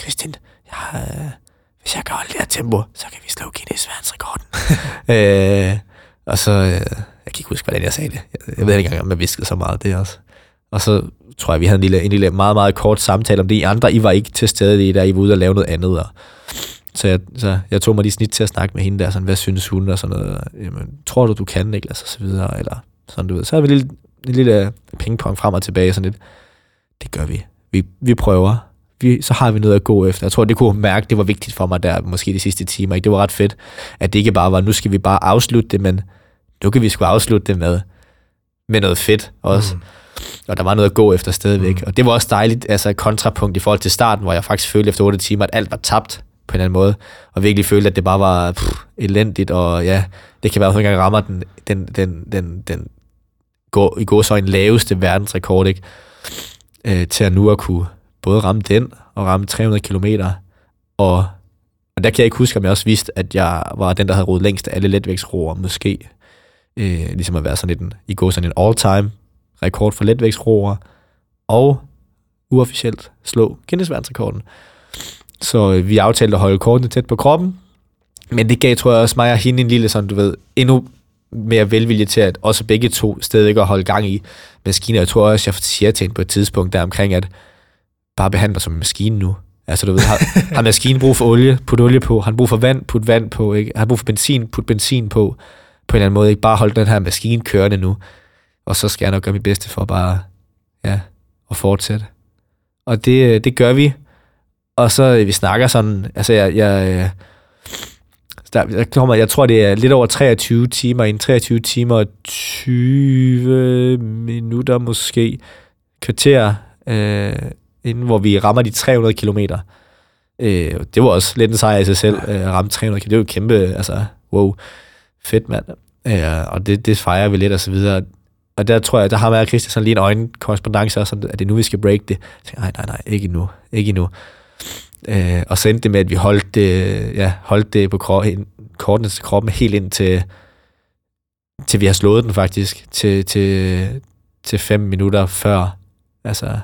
Christian, jeg, øh, hvis jeg kan holde det her tempo, så kan vi slå Guinness verdensrekorden. øh, og så, øh, jeg kan ikke huske, hvordan jeg sagde det. Jeg, jeg ved ikke engang, om jeg viskede så meget det også. Og så tror jeg, vi havde en lille, en lille meget, meget kort samtale om det. I andre, I var ikke til stede i der, I var ude og lave noget andet. Og, så jeg, så jeg tog mig lige snit til at snakke med hende der, sådan, hvad synes hun, og sådan noget. Jamen, tror du, du kan, Niklas, og så videre, eller sådan, du ved. Så har vi en lille, en lille pingpong frem og tilbage, sådan lidt. Det gør vi. Vi, vi prøver. Vi, så har vi noget at gå efter. Jeg tror, det kunne mærke, det var vigtigt for mig der, måske de sidste timer. Ikke? Det var ret fedt, at det ikke bare var, nu skal vi bare afslutte det, men nu kan vi sgu afslutte det med, med noget fedt også. Mm. Og der var noget at gå efter stadigvæk. Mm. Og det var også dejligt, altså kontrapunkt i forhold til starten, hvor jeg faktisk følte efter 8 timer, at alt var tabt på en eller anden måde, og virkelig følte, at det bare var pff, elendigt, og ja, det kan være, at hun rammer den, den, den, den, den gå, i går så en laveste verdensrekord, ikke? Øh, til at nu at kunne både ramme den og ramme 300 km. Og, og der kan jeg ikke huske, om jeg også vidste, at jeg var den, der havde roet længst af alle letvægtsroer, måske. Øh, ligesom at være sådan en, i går sådan en all-time rekord for letvægtsroer, og uofficielt slå Guinness verdensrekorden. Så øh, vi aftalte at holde kortene tæt på kroppen, men det gav, tror jeg, også mig og hende en lille sådan, du ved, endnu mere velvilje til, at også begge to stadigvæk at holde gang i maskiner. Jeg tror også, jeg siger til hende på et tidspunkt der omkring, at bare behandle som en maskine nu. Altså, du ved, har, har maskinen brug for olie, put olie på. Har han brug for vand, put vand på. Ikke? Har han brug for benzin, put benzin på. På en eller anden måde. Ikke bare holde den her maskine kørende nu. Og så skal jeg nok gøre mit bedste for bare, ja, at fortsætte. Og det, det gør vi. Og så vi snakker sådan, altså jeg, jeg, der, der kommer, jeg tror det er lidt over 23 timer, en 23 timer og 20 minutter måske, kvarter, øh, inden hvor vi rammer de 300 kilometer. Øh, det var også lidt en sejr i sig selv, øh, at ramme 300 km. Det er jo kæmpe, altså, wow, fedt mand. Øh, og det, det fejrer vi lidt og så videre. Og der tror jeg, der har med Christian sådan lige en øjenkorrespondance også, at det er nu, vi skal break det. Jeg tænkte, nej, nej, nej, ikke endnu, ikke endnu. Øh, og så endte det med, at vi holdt det, ja, holdt det på kroppen, kortene til kroppen helt ind til, til vi har slået den faktisk, til, til, til fem minutter før, altså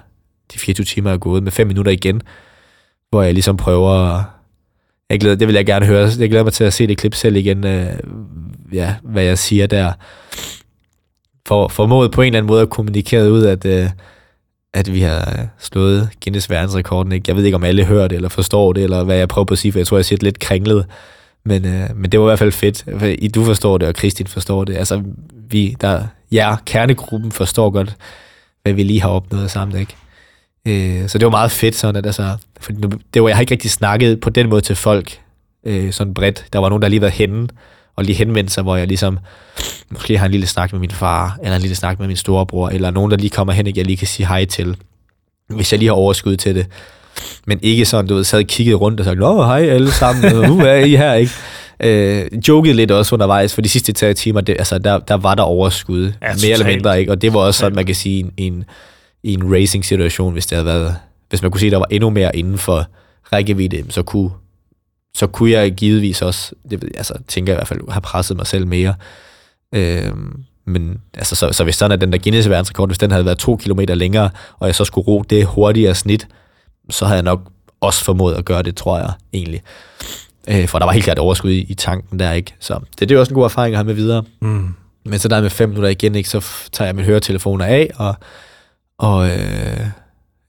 de 24 timer er gået, med fem minutter igen, hvor jeg ligesom prøver, jeg glæder, det vil jeg gerne høre, jeg glæder mig til at se det klip selv igen, øh, ja, hvad jeg siger der, for formået på en eller anden måde at kommunikere ud, at, øh, at vi har slået Guinness verdensrekorden. Ikke? Jeg ved ikke, om alle hører det, eller forstår det, eller hvad jeg prøver på at sige, for jeg tror, jeg siger det lidt kringlet. Men, øh, men det var i hvert fald fedt. Du forstår det, og Kristin forstår det. Altså, vi, der, ja, kernegruppen forstår godt, hvad vi lige har opnået sammen, ikke? Øh, så det var meget fedt sådan, at altså, for det var, jeg har ikke rigtig snakket på den måde til folk, øh, sådan bredt. Der var nogen, der lige været henne, og lige henvendt sig, hvor jeg ligesom, måske har en lille snak med min far, eller en lille snak med min storebror, eller nogen, der lige kommer hen, ikke jeg lige kan sige hej til, hvis jeg lige har overskud til det. Men ikke sådan, du ved, sad og kiggede rundt og sagde, Nå, hej alle sammen, nu er I her, ikke? Øh, jokede lidt også undervejs, for de sidste tre timer, det, altså, der, der var der overskud, ja, mere eller mindre, ikke? Og det var også sådan, man kan sige, en, en, en racing-situation, hvis det havde været, hvis man kunne sige, der var endnu mere inden for rækkevidde, så kunne så kunne jeg givetvis også, det, altså, tænker jeg i hvert fald, have presset mig selv mere. Øh, men altså, så, så hvis sådan at den der Guinness verdensrekord, hvis den havde været to kilometer længere, og jeg så skulle ro det hurtigere snit, så havde jeg nok også formået at gøre det, tror jeg egentlig. Øh, for der var helt klart overskud i, i tanken der, ikke? Så det, det er også en god erfaring at have med videre. Mm. Men så der med fem minutter igen, ikke, så tager jeg min høretelefoner af, og, og øh,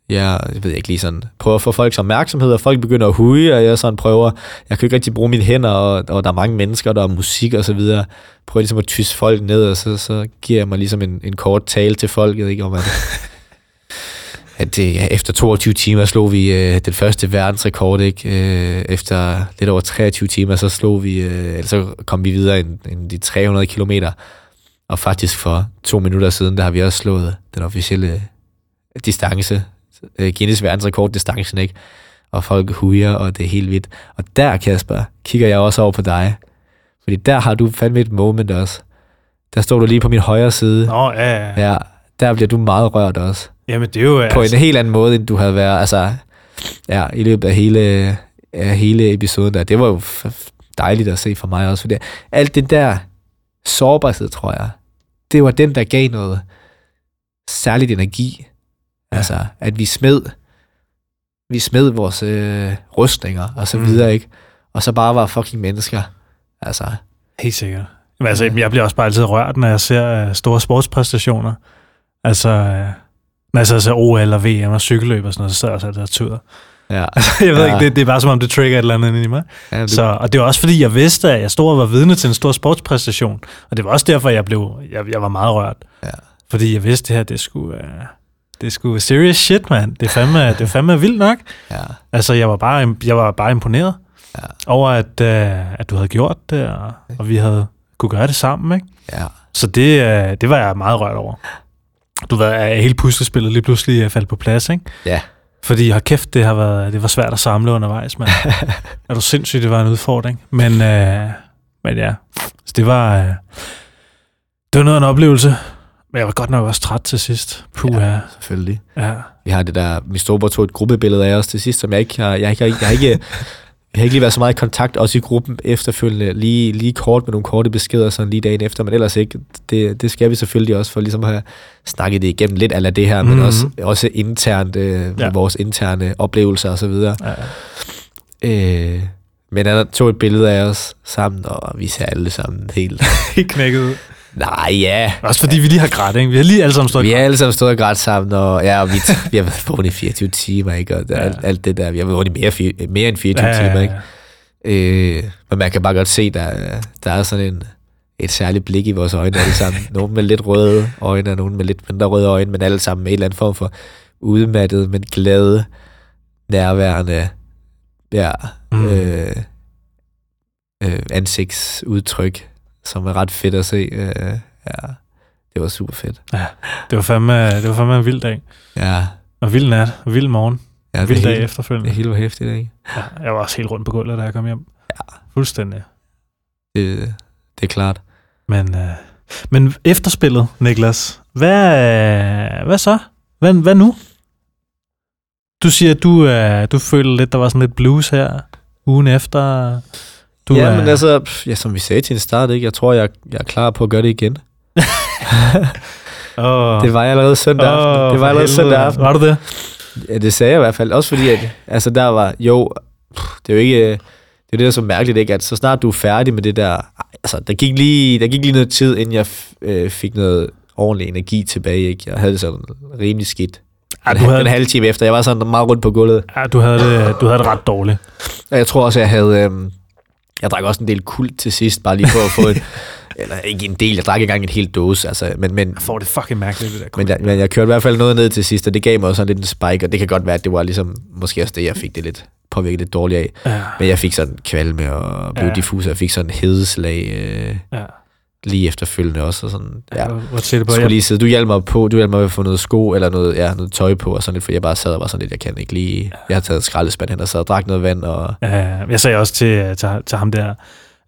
ja, jeg ved ikke lige sådan, prøver at få folks opmærksomhed, og folk begynder at huge, og jeg sådan prøver, jeg kan ikke rigtig bruge mine hænder, og, og der er mange mennesker, der er musik og så videre, prøver ligesom at tysse folk ned, og så, så giver jeg mig ligesom en, en kort tale til folket, ikke, om at, at det, ja, efter 22 timer slog vi øh, den første verdensrekord, ikke? Øh, efter lidt over 23 timer, så slog vi, øh, eller så kom vi videre end, end de 300 kilometer, og faktisk for to minutter siden, der har vi også slået den officielle distance øh, Guinness verdensrekord distancen, ikke? Og folk huger, og det er helt vildt. Og der, Kasper, kigger jeg også over på dig. Fordi der har du fandme et moment også. Der står du lige på min højre side. Nå, ja, ja. Ja, der bliver du meget rørt også. Jamen, det er jo... På altså... en helt anden måde, end du havde været, altså, ja, i løbet af hele, af hele episoden der. Det var jo dejligt at se for mig også, for det, alt det der sårbarhed, tror jeg, det var den, der gav noget særligt energi Ja. Altså, at vi smed, vi smed vores øh, rustninger og så mm. videre, ikke? Og så bare var fucking mennesker. Altså. Helt sikkert. Men altså, jeg bliver også bare altid rørt, når jeg ser uh, store sportspræstationer. Altså, uh, når jeg så ser OL og VM og cykelløb og sådan noget, så sidder jeg også altid tuder. Ja. Altså, jeg ved ja. ikke, det, det er bare som om, det trigger et eller andet ind i mig. Ja, det... Så, og det var også fordi, jeg vidste, at jeg stod og var vidne til en stor sportspræstation. Og det var også derfor, jeg blev, jeg, jeg var meget rørt. Ja. Fordi jeg vidste, det her, det skulle, uh, det er sgu serious shit, mand. Det er fandme, det er fandme vildt nok. Ja. Altså, jeg var bare, jeg var bare imponeret ja. over, at, uh, at du havde gjort det, og, og vi havde kunne gøre det sammen, ikke? Ja. Så det, uh, det var jeg meget rørt over. Du ved, at hele puslespillet lige pludselig øh, faldt på plads, ikke? Ja. Fordi, har kæft, det har været, det var svært at samle undervejs, mand. er du sindssygt, det var en udfordring. Men, uh, men ja, så det var, uh, det var noget af en oplevelse. Men jeg var godt nok også træt til sidst. Puh, ja, selvfølgelig. Ja. Vi har det der, min storebror tog et gruppebillede af os til sidst, som jeg ikke har, jeg, jeg, jeg, jeg har ikke vi har ikke lige været så meget i kontakt, også i gruppen efterfølgende, lige, lige kort med nogle korte beskeder, sådan lige dagen efter, men ellers ikke. Det, det skal vi selvfølgelig også, for ligesom at have snakket det igennem lidt af det her, mm-hmm. men også, også internt, øh, ja. vores interne oplevelser osv. Ja. Øh, men han tog et billede af os sammen, og vi ser alle sammen helt... Knækket. Nej, ja. Også fordi vi lige har grædt, ikke? Vi har lige alle sammen stået Vi har alle sammen stået og grædt sammen, og, ja, og vi, vi har været vågne i 24 timer, ikke? Og ja. alt, alt, det der. Vi har været vågne i mere, mere end 24 ja, timer, ikke? Øh, men man kan bare godt se, der, der er sådan en, et særligt blik i vores øjne alle sammen. Nogle med lidt røde øjne, og nogle med lidt mindre røde øjne, men alle sammen med en eller anden form for udmattet, men glade, nærværende, ja, mm. øh, øh, ansigtsudtryk, som er ret fedt at se. Øh, ja, det var super fedt. Ja, det var fandme, det var fandme en vild dag. Ja. Og vild nat, og vild morgen. Ja, vild dag helt, efterfølgende. Det hele var hæftigt, ikke? Ja, jeg var også helt rundt på gulvet, da jeg kom hjem. Ja. Fuldstændig. Det, det er klart. Men, øh, men efterspillet, Niklas, hvad, hvad så? Hvad, hvad nu? Du siger, at du, øh, du føler lidt, der var sådan lidt blues her ugen efter. Du ja, er, men altså, ja, som vi sagde til en start, ikke? jeg tror, jeg, jeg er klar på at gøre det igen. oh, Det var jeg allerede søndag aften. Åh, det var allerede søndag aften. Var du det? Ja, det sagde jeg i hvert fald. Også fordi, at altså, der var, jo, pff, det er jo ikke, det er det, der er så mærkeligt, ikke? at så snart du er færdig med det der, altså, der gik lige, der gik lige noget tid, inden jeg øh, fik noget ordentlig energi tilbage, ikke? Jeg havde det sådan rimelig skidt. Ja, du havde, en halv time efter, jeg var sådan meget rundt på gulvet. ja, du havde, det, du havde det ret dårligt. Og jeg tror også, jeg havde, øhm, jeg drak også en del kult til sidst, bare lige for at få en, eller ikke en del, jeg drak ikke engang en hel dåse, altså, men, men, Jeg får det fucking mærkeligt, det der. men, jeg, men jeg kørte i hvert fald noget ned til sidst, og det gav mig også sådan lidt en spike, og det kan godt være, at det var ligesom, måske også det, jeg fik det lidt påvirket lidt dårligt af. ja, Men jeg fik sådan kvalme og blev Ja. ja. diffus, og jeg fik sådan hedeslag øh, ja. Lige efterfølgende også. Og sådan, ja. Hvor tæt på, Skulle lige sidde. Du hjalp mig på, du hjalp mig med at få noget sko eller noget, ja, noget tøj på, og sådan lidt, for jeg bare sad og var sådan lidt, jeg kan ikke lige, jeg har taget skraldespand hen og sad og drak noget vand, og Ja, jeg sagde også til, til, til ham der,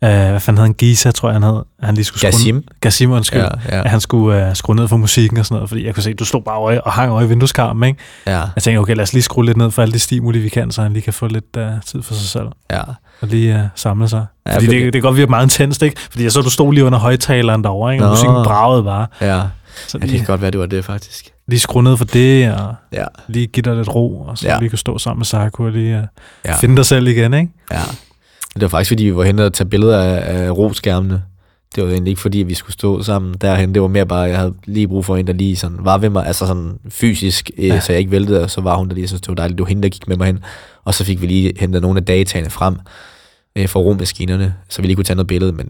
uh, hvad fanden hed han, Giza, tror jeg han hed, han lige skulle skrue, Gassim. Gassim, undskyld, Ja, ja. at han skulle uh, skrue ned for musikken og sådan noget, fordi jeg kunne se, du stod bare øje og hang øje i vindueskarmen, ikke? ja, Jeg tænkte, okay, lad os lige skrue lidt ned for alle de stimuli, vi kan, så han lige kan få lidt uh, tid for sig selv, ja. og lige uh, samle sig. Ja, fordi for- det, det kan godt virke meget intenst, ikke? Fordi jeg så, du stod lige under højtaleren derovre, ikke? Og Nå. musikken bragede bare. ja. Så ja det lige, kan godt være, det var det faktisk. lige skrue ned for det, og Ja, lige give dig lidt ro, og så. Ja. lige kan stå sammen med Sarko og lige uh, ja, finde dig selv igen, ikke? ja. Det var faktisk, fordi vi var henne og tage billeder af, af roskærmene. Det var egentlig ikke, fordi vi skulle stå sammen derhen. Det var mere bare, jeg havde lige brug for en, der lige sådan var ved mig, altså sådan fysisk, ja. Ja. så jeg ikke væltede, og så var hun der lige, så det var dejligt. Det var hende, der gik med mig hen. Og så fik vi lige hentet nogle af dataene frem øh, fra rummaskinerne, så vi lige kunne tage noget billede, men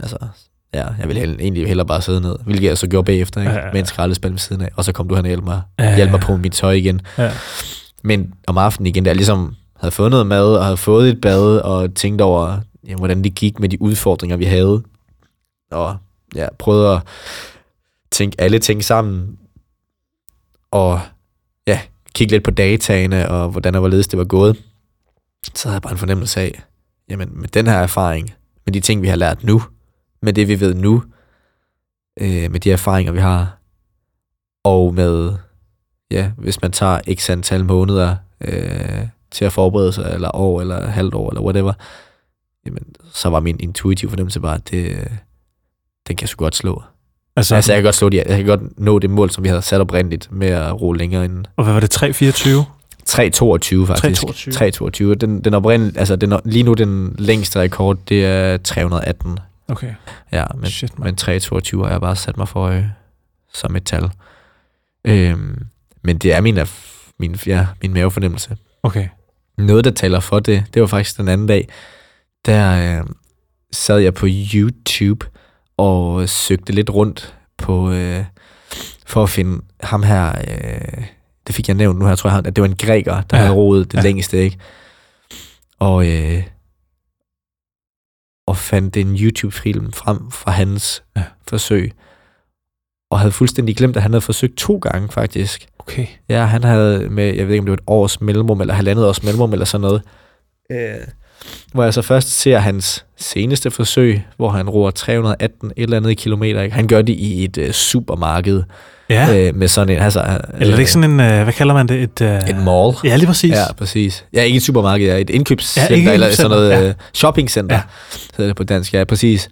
altså, ja, jeg ville hell- egentlig hellere bare sidde ned, hvilket jeg så gjorde bagefter, ikke? Ja, Ja, ja, ja. ja. med en skraldespand ved siden af, og så kom du hen og hjalp mig, Ja, ja, hjalp mig ja. på mit tøj igen. Ja. Men om aftenen igen, der ligesom havde fået noget mad, og havde fået et bad, og tænkt over, ja, hvordan det gik med de udfordringer, vi havde. Og ja, prøvede at tænke alle ting sammen, og ja, kigge lidt på dataene, og hvordan og hvorledes det var gået. Så havde jeg bare en fornemmelse af, jamen med den her erfaring, med de ting, vi har lært nu, med det, vi ved nu, øh, med de erfaringer, vi har, og med, ja, hvis man tager x antal måneder øh, til at forberede sig, eller år, eller halvt år, eller whatever, jamen, så var min intuitive fornemmelse bare, at det, øh, den kan jeg sgu godt slå. Altså, Altså, jeg kan godt slå det, jeg kan godt nå det mål, som vi havde sat oprindeligt med at rulle længere end og hvad var det, 324? 3.22 faktisk. 3.22. 3.22. Den, den oprindelige, altså den, lige nu den længste rekord, det er 318. Okay, Ja, men, shit, man. men 3.22 har jeg bare sat mig for øh, som et tal. Øhm, men det er min, min, ja, min mavefornemmelse. Okay, Noget, der taler for det, det var faktisk den anden dag, der øh, sad jeg på YouTube og søgte lidt rundt på, øh, for at finde ham her, øh, det fik jeg nævnt nu her, tror jeg, at det var en græker, der Ja. havde roet det Ja. længste, ikke? Og, øh, og fandt en YouTube-film frem fra hans ja. forsøg, og havde fuldstændig glemt, at han havde forsøgt to gange, faktisk. Okay. Ja, han havde med, jeg ved ikke, om det var et års mellemrum, eller halvandet års mellemrum, eller sådan noget, øh, hvor jeg så først ser hans seneste forsøg, hvor han roer 318 et eller andet kilometer. Ikke? Han gør det i et øh, supermarked Ja. øh, med sådan en... Altså, Eller er det ikke sådan en, øh, hvad kalder man det? Et, øh, et mall. Ja, lige præcis. Ja, præcis. Ja, ikke et supermarked, ja, et indkøbscenter, Ja, ikke eller sådan noget indkøbscenter, ja. shoppingcenter, Ja. ja. hedder det på dansk, ja, præcis.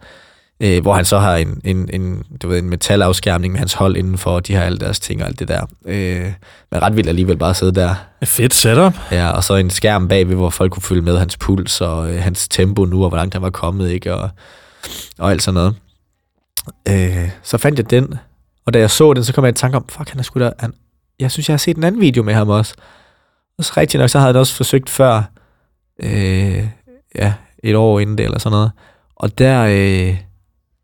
Øh, hvor han så har en, en, en, du ved, en metalafskærmning med hans hold indenfor, og de har alle deres ting og alt det der. Øh, men ret vildt alligevel bare at sidde der. Fedt setup. Ja, og så en skærm bagved, hvor folk kunne følge med hans puls og øh, hans tempo nu, og hvor langt han var kommet, ikke? Og, og alt sådan noget. Øh, så fandt jeg den, og da jeg så den, så kom jeg i tanke om, fuck, han er sgu da... Han, jeg synes, jeg har set en anden video med ham også. Og så rigtig nok, så havde han også forsøgt før, øh, ja, et år inden det, eller sådan noget. Og der, øh,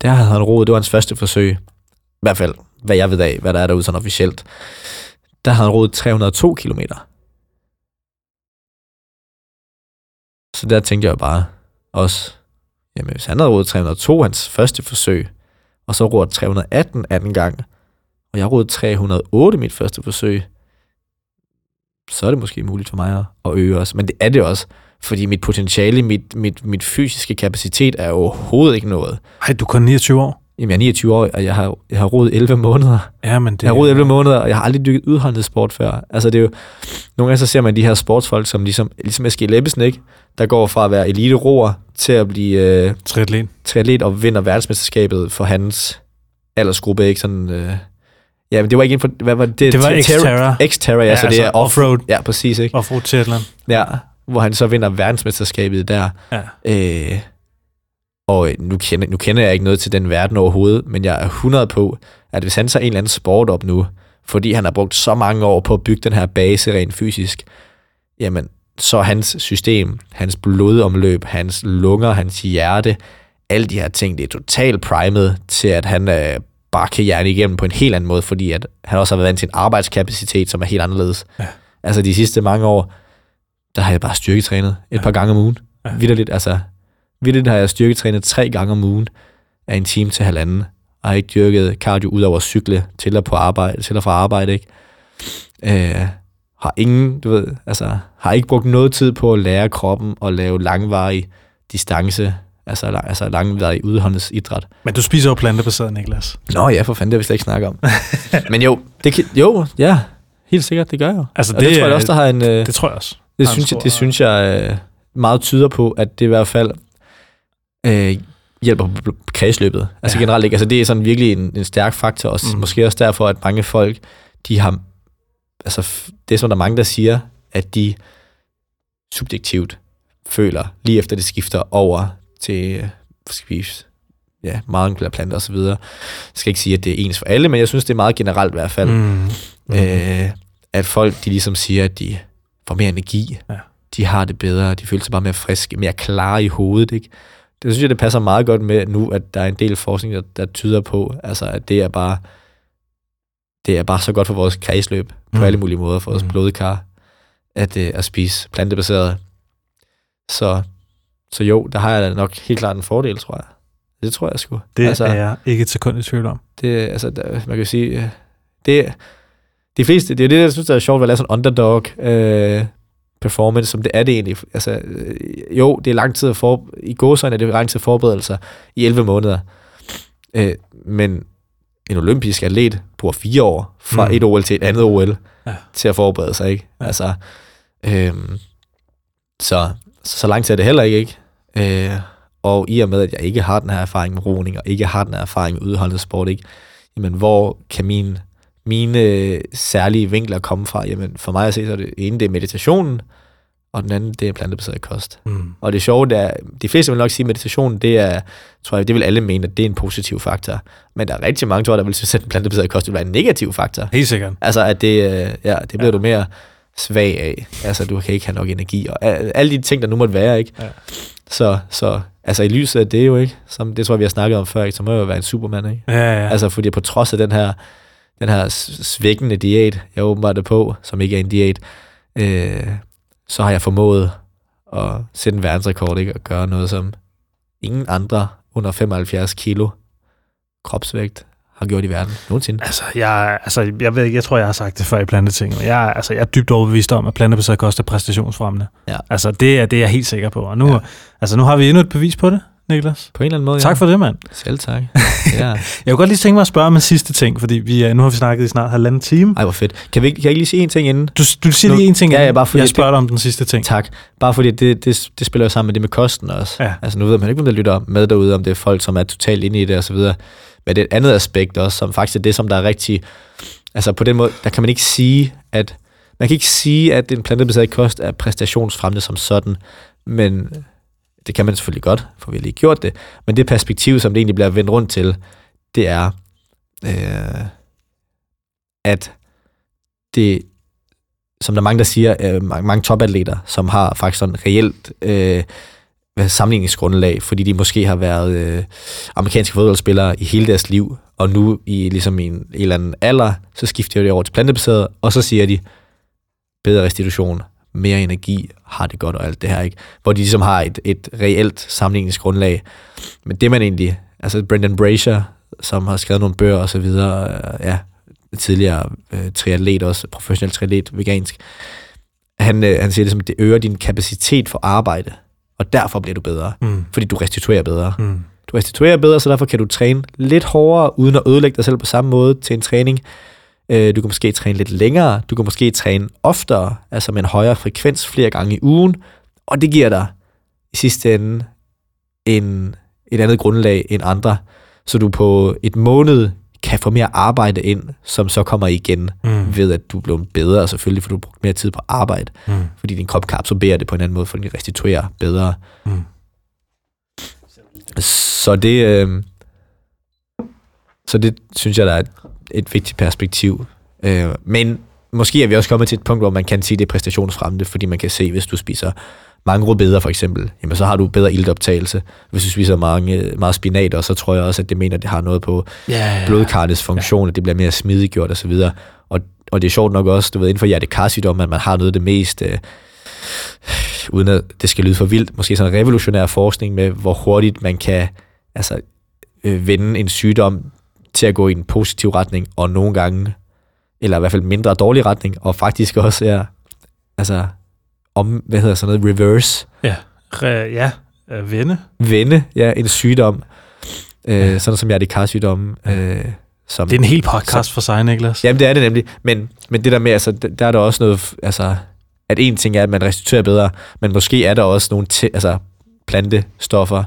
der havde han roet, det var hans første forsøg. I hvert fald, hvad jeg ved af, hvad der er derude sådan officielt. Der havde han roet 302 kilometer. Så der tænkte jeg bare også, jamen hvis han havde roet 302 hans første forsøg, og så roet 318 anden gang, og jeg roede 308 mit første forsøg, så er det måske muligt for mig at øge også. Men det er det også, fordi mit potentiale, mit, mit, mit fysiske kapacitet er overhovedet ikke noget. Ej, du er kun 29 år. Jamen, jeg er 29 år, og jeg har, jeg har roet 11 måneder. Ja, men det Jeg har roet 11 måneder, og jeg har aldrig dykket udholdenhed sport før. Altså, det er jo... Nogle gange så ser man de her sportsfolk, som ligesom, ligesom Eskild Ebbesen, ikke? Der går fra at være elite til at blive øh, Triatlet. triatlet og vinder verdensmesterskabet for hans aldersgruppe, ikke? Sådan, øh, ja, men det var ikke inden for... Hvad var det? Det var Terra- Xterra. Xterra, ja, Ja, så det altså er off, offroad. Ja, præcis, ikke? Offroad triathlon. Ja, hvor han så vinder verdensmesterskabet der. Ja. Øh, og øh, nu kender, nu kender jeg ikke noget til den verden overhovedet, men jeg er 100 på, at hvis han tager en eller anden sport op nu, fordi han har brugt så mange år på at bygge den her base rent fysisk, jamen, så hans system, hans blodomløb, hans lunger, hans hjerte, alle de her ting, det er totalt primet til, at han øh, bare kan hjerne igennem på en helt anden måde, fordi at han også har været vant til en arbejdskapacitet, som er helt anderledes. Ja. Altså de sidste mange år, der har jeg bare styrketrænet et Ja. par gange om ugen. Ja. Vitterligt, altså, vitterligt har jeg styrketrænet tre gange om ugen af en time til halvanden. Og har ikke dyrket cardio ud over at cykle til og, på arbejde, til og fra arbejde, ikke? Øh, har ingen, du ved, altså, har ikke brugt noget tid på at lære kroppen at lave langvarig distance, altså, lang, altså langvarig udholdenhedsidræt. Men du spiser jo plantebaseret, Niklas. Nå ja, for fanden, det har vi slet ikke snakke om. Men jo, det kan, jo, ja, helt sikkert, det gør jeg jo. Altså, Og det, det tror jeg også, der har en... Øh, Det tror jeg også. Det, synes jeg, det synes jeg øh, meget tyder på, at det i hvert fald øh, hjælper på kredsløbet. Altså Ja. ja. generelt ikke. Altså det er sådan virkelig en, en stærk faktor. Og Mm. måske også derfor, at mange folk, de har... Altså det er sådan, der er mange, der siger, at de subjektivt føler, lige efter det skifter over til øh, skal vi, ja, meget planter osv. Jeg skal ikke sige, at det er ens for alle, men jeg synes, det er meget generelt i hvert fald. Mm. Mm. Øh, at folk, de ligesom siger, at de får mere energi. Ja. De har det bedre, de føler sig bare mere friske, mere klare i hovedet, ikke? Det synes jeg, det passer meget godt med nu, at der er en del forskning, der, der tyder på, altså, at det er bare det er bare så godt for vores kredsløb på Mm. alle mulige måder, for vores Mm. blodkar, at, øh, at spise plantebaseret. Så, så jo, der har jeg da nok helt klart en fordel, tror jeg. Det tror jeg sgu. Det altså, er jeg ikke et sekund i tvivl om. det, altså, der, man kan sige, øh, det, de fleste, det er det, jeg synes, der er sjovt ved at lave sådan en underdog øh, performance, som det er det egentlig. Altså, øh, jo, det er lang tid at for, i gåsøjne er det lang tid at forberede sig i 11 måneder. Øh, men en olympisk atlet bruger fire år fra Mm. et OL til et andet OL Ja. til at forberede sig, ikke? Ja. Altså, øh, så, så, lang tid er det heller ikke, ikke? Øh, og i og med, at jeg ikke har den her erfaring med roning, og ikke har den her erfaring med udholdenhedssport, ikke? Jamen, hvor kan min, mine øh, særlige vinkler komme fra? Jamen, for mig at se, så er det ene, det er meditationen, og den anden, det er plantebaseret kost. Mm. Og det sjove, det er, de fleste vil nok sige, at meditationen, det er, tror jeg, det vil alle mene, at det er en positiv faktor. Men der er rigtig mange, tror jeg, der vil synes, at den plantebaseret kost vil være en negativ faktor. Helt sikkert. Altså, at det, øh, ja, det bliver Ja. du mere svag af. Altså, du kan ikke have nok energi, og alle de ting, der nu måtte være, ikke? Ja. Så, så, altså, i lyset af det jo, ikke? Som, det tror jeg, vi har snakket om før, ikke? Så må jeg jo være en supermand, ikke? Ja. Ja. Altså, fordi på trods af den her, den her svækkende diæt, jeg åbenbart er på, som ikke er en diæt, øh, så har jeg formået at sætte en verdensrekord, ikke? Og gøre noget, som ingen andre under 75 kilo kropsvægt har gjort i verden nogensinde. Altså, jeg, altså, jeg ved ikke, jeg tror, jeg har sagt det før i planteting, men jeg, altså, jeg er dybt overbevist om, at plantebaseret kost er præstationsfremmende. Ja. Altså, det er det, er jeg helt sikker på. Og nu, ja. altså, nu har vi endnu et bevis på det, Niklas. På en eller anden måde, Tak for det, mand. ja. Selv tak. ja. Jeg kunne godt lige tænke mig at spørge om en sidste ting, fordi vi, er- nu har vi snakket i snart halvanden time. Ej, hvor fedt. Kan, vi, kan jeg ikke lige sige en ting inden? Du, du siger Nu- lige en ting, Ja, ja, inden bare fordi jeg spørger dig om den sidste ting. Tak. Bare fordi det, det, det spiller jo sammen med det med kosten også. Ja. Altså nu ved man ikke, hvem der lytter med derude, om det er folk, som er totalt inde i det og så videre. Men det er et andet aspekt også, som faktisk er det, som der er rigtig... Altså på den måde, der kan man ikke sige, at... Man kan ikke sige, at en plantebaseret kost er præstationsfremmende som sådan, men det kan man selvfølgelig godt, for vi har lige gjort det. Men det perspektiv, som det egentlig bliver vendt rundt til, det er, øh, at det, som der er mange, der siger, øh, mange, topatleter, som har faktisk sådan reelt øh, sammenligningsgrundlag, fordi de måske har været øh, amerikanske fodboldspillere i hele deres liv, og nu i ligesom en, en eller anden alder, så skifter de over til plantebaseret, og så siger de, bedre restitution, mere energi, har det godt og alt det her, ikke? Hvor de ligesom har et, et reelt sammenligningsgrundlag. Men det man egentlig, altså Brendan Brazier, som har skrevet nogle bøger og så videre, øh, ja, tidligere øh, triatlet også, professionel triatlet, vegansk, han, øh, han siger det som, at det øger din kapacitet for arbejde, og derfor bliver du bedre, Mm. fordi du restituerer bedre. Mm. Du restituerer bedre, så derfor kan du træne lidt hårdere, uden at ødelægge dig selv på samme måde til en træning. Øh, Du kan måske træne lidt længere, du kan måske træne oftere, altså med en højere frekvens flere gange i ugen, og det giver dig i sidste ende en, et andet grundlag end andre, så du på et måned kan få mere arbejde ind, som så kommer igen Mm. ved, at du er blevet bedre, selvfølgelig, for du har brugt mere tid på arbejde, Mm. fordi din krop kan absorbere det på en anden måde, for den restituerer bedre. Mm. Så det, øh, så det synes jeg, der er et, vigtigt perspektiv. Øh, men måske er vi også kommet til et punkt, hvor man kan sige, det er præstationsfremmende, fordi man kan se, hvis du spiser mange rødbeder for eksempel, jamen så har du bedre iltoptagelse. Hvis du spiser mange, meget spinat, og så tror jeg også, at det mener, at det har noget på Ja, ja. blodkartets funktion, at det bliver mere smidiggjort og så videre. Og, og det er sjovt nok også, du ved, inden for hjertekarsygdom, at man har noget af det mest, øh, uden at det skal lyde for vildt, måske sådan en revolutionær forskning med, hvor hurtigt man kan altså, øh, vende en sygdom til at gå i en positiv retning, og nogle gange, eller i hvert fald mindre dårlig retning, og faktisk også er, altså, om, hvad hedder sådan noget, reverse, Re, ja, øh, vende. vende ja, en sygdom, øh, sådan som hjertekarsygdom, øh, som Det er en hel podcast for sig, Niklas. Jamen, det er det nemlig. Men, men det der med, altså, der er der også noget, altså, at en ting er, at man restituerer bedre, men måske er der også nogle altså, plantestoffer,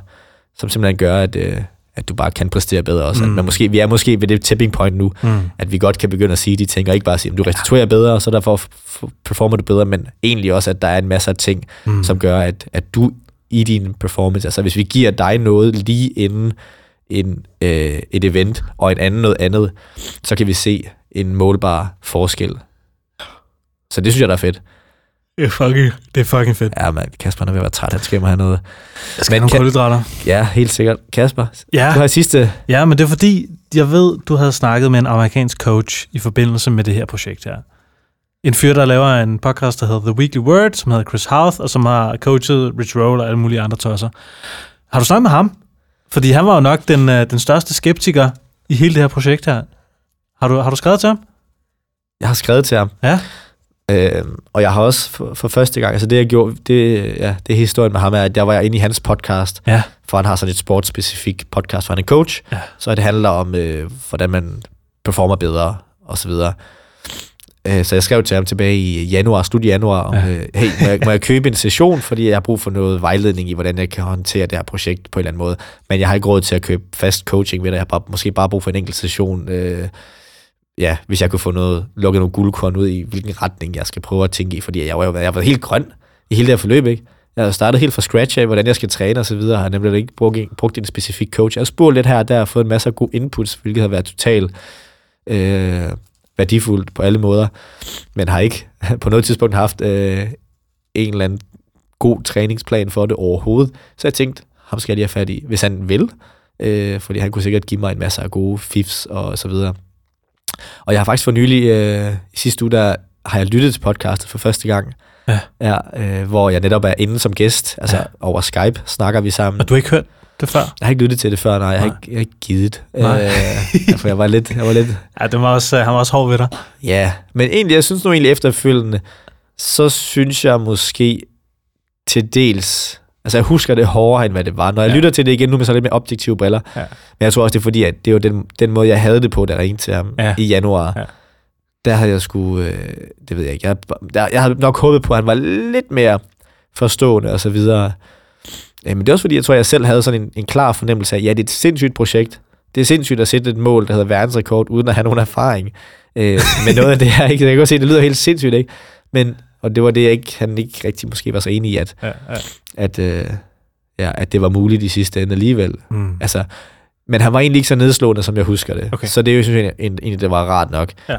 som simpelthen gør, at, øh, at du bare kan præstere bedre også. Mm. At man måske, vi er måske ved det tipping point nu, Mm. at vi godt kan begynde at sige de ting, og ikke bare sige, at du restituerer bedre, og så derfor performer du bedre, men egentlig også, at der er en masse af ting, Mm. som gør, at, at du i din performance, altså hvis vi giver dig noget lige inden en, øh, et event, og en anden noget andet, så kan vi se en målbar forskel. Så det synes jeg, der er fedt. Det er fucking, det er fucking fedt. Ja, man, Kasper han er ved at være træt, han skal mig have noget. Jeg skal Men nogle kulhydrater. Ja, helt sikkert. Kasper, Ja. du har sidste... Ja, men det er fordi, jeg ved, du havde snakket med en amerikansk coach i forbindelse med det her projekt her. En fyr, der laver en podcast, der hedder The Weekly Word, som hedder Chris Houth, og som har coachet Rich Roll og alle mulige andre tosser. Har du snakket med ham? Fordi han var jo nok den, øh, den største skeptiker i hele det her projekt her. Har du, har du skrevet til ham? Jeg har skrevet til ham. Ja. Øh, og jeg har også for, for første gang, altså det jeg gjorde, det, ja, det er historien med ham er, at der var jeg inde i hans podcast, Ja. for han har sådan et sportsspecifik podcast, for han er coach, Ja. så det handler om, øh, hvordan man performer bedre, og så videre. Øh, så jeg skrev til ham tilbage i januar, slut i januar, om, Ja. øh, hey, må jeg, må jeg købe en session, fordi jeg har brug for noget vejledning i, hvordan jeg kan håndtere det her projekt på en eller anden måde. Men jeg har ikke råd til at købe fast coaching ved det. Jeg har bare, måske bare brug for en enkelt session. Øh, ja, hvis jeg kunne få noget, lukket nogle guldkorn ud i, hvilken retning jeg skal prøve at tænke i, fordi jeg var, jo- jeg var helt grøn i hele det her forløb, ikke? Jeg har startet helt fra scratch af, hvordan jeg skal træne og så videre. Jeg har nemlig ikke brugt, en- brugt en specifik coach. Jeg har spurgt lidt her og der og fået en masse god gode inputs, hvilket har været totalt øh, værdifuldt på alle måder, men har ikke på noget tidspunkt haft øh, en eller anden god træningsplan for det overhovedet. Så jeg tænkte, ham skal jeg lige have fat i, hvis han vil, øh, fordi han kunne sikkert give mig en masse af gode fifs og så videre. Og jeg har faktisk for nylig, øh, sidste uge, der har jeg lyttet til podcastet for første gang, Ja. ja øh, hvor jeg netop er inde som gæst, altså Ja. over Skype snakker vi sammen. Og du har ikke hørt det før? Jeg har ikke lyttet til det før, nej, jeg har ikke, jeg har ikke givet. Nej. Øh, for jeg var lidt, jeg var lidt, Ja, det var også, han var også hård ved dig. ja. Men egentlig, jeg synes nu egentlig efterfølgende, så synes jeg måske til dels, altså jeg husker det hårdere, end hvad det var. Når jeg Ja. ja. lytter til det igen nu med så lidt mere objektive briller, Ja. men jeg tror også, det er fordi, at det var den, den måde, jeg havde det på, da jeg ringede til ham Ja. ja. i januar. Ja. Der havde jeg sgu, øh, det ved jeg ikke, jeg, der, jeg havde nok håbet på, at han var lidt mere forstående og så videre. Øh, Men det er også fordi, jeg tror, jeg selv havde sådan en, en klar fornemmelse af, ja, det er et sindssygt projekt. Det er sindssygt at sætte et mål, der hedder verdensrekord, uden at have nogen erfaring. Øh, men noget af det her, ikke? Jeg kan godt se, det lyder helt sindssygt, ikke? Men, og det var det, jeg ikke, han ikke rigtig måske var så enig i, at, Ja, ja. At, øh, ja, at det var muligt i sidste ende alligevel. Mm. Altså, men han var egentlig ikke så nedslående, som jeg husker det. Okay. Så det er jo, synes jeg, egentlig, det var rart nok. Ja.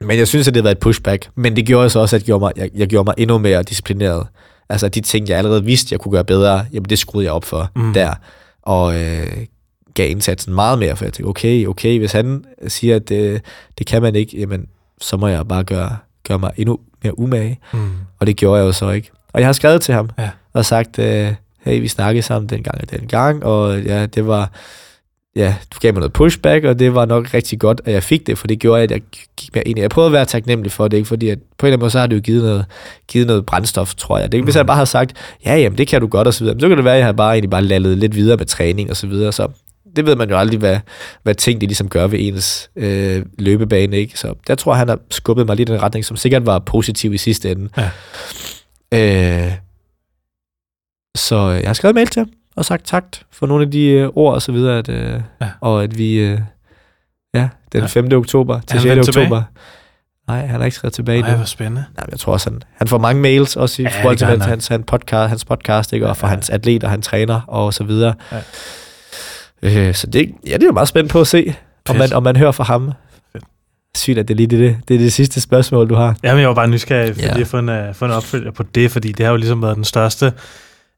Men jeg synes, at det været et pushback. Men det gjorde så også, at jeg gjorde mig, jeg, jeg gjorde mig endnu mere disciplineret. Altså de ting, jeg allerede vidste, jeg kunne gøre bedre, jamen det skruede jeg op for mm. der. Og øh, gav indsatsen meget mere, for jeg tænkte, okay, okay, hvis han siger, at det, det kan man ikke, jamen så må jeg bare gøre, gøre mig endnu mere umage. Mm. Og det gjorde jeg jo så ikke. Og jeg har skrevet til ham Ja. og sagt, øh, hey, vi snakkede sammen den gang og den gang, og ja, det var, ja, du gav mig noget pushback, og det var nok rigtig godt, at jeg fik det, for det gjorde, at jeg gik mere ind i. Jeg prøvede at være taknemmelig for det, ikke? fordi at på en eller anden måde, så har det jo givet noget, givet noget brændstof, tror jeg. Det, hvis jeg bare havde sagt, ja, jamen, det kan du godt, og så videre, så kan det være, at jeg havde bare egentlig bare lallet lidt videre med træning, og så videre, så det ved man jo aldrig, hvad, hvad ting de ligesom gør ved ens øh, løbebane, ikke? Så der tror han har skubbet mig lidt i en retning, som sikkert var positiv i sidste ende. Ja. Øh, så jeg har skrevet mail til ham og sagt tak for nogle af de øh, ord og så videre, at, øh, Ja. og at vi, øh, ja, den Ja. 5. oktober til han 6. vendt tilbage? oktober. Nej, han har ikke skrevet tilbage Ej, nu. hvor spændende. Nej, men jeg tror også, han, han får mange mails, også i Ja, forhold til hans, hans, hans, podcast, hans podcast, ikke? og for Ja. ja. hans atleter, han træner og så videre. Ja. Øh, så det, ja, det er jeg meget spændt på at se, om man, om man hører fra ham. Sygt, at det er lige det, det er det sidste spørgsmål, du har. Jamen, jeg var bare nysgerrig for Ja. lige at få en, få en opfølger på det, fordi det har jo ligesom været den største,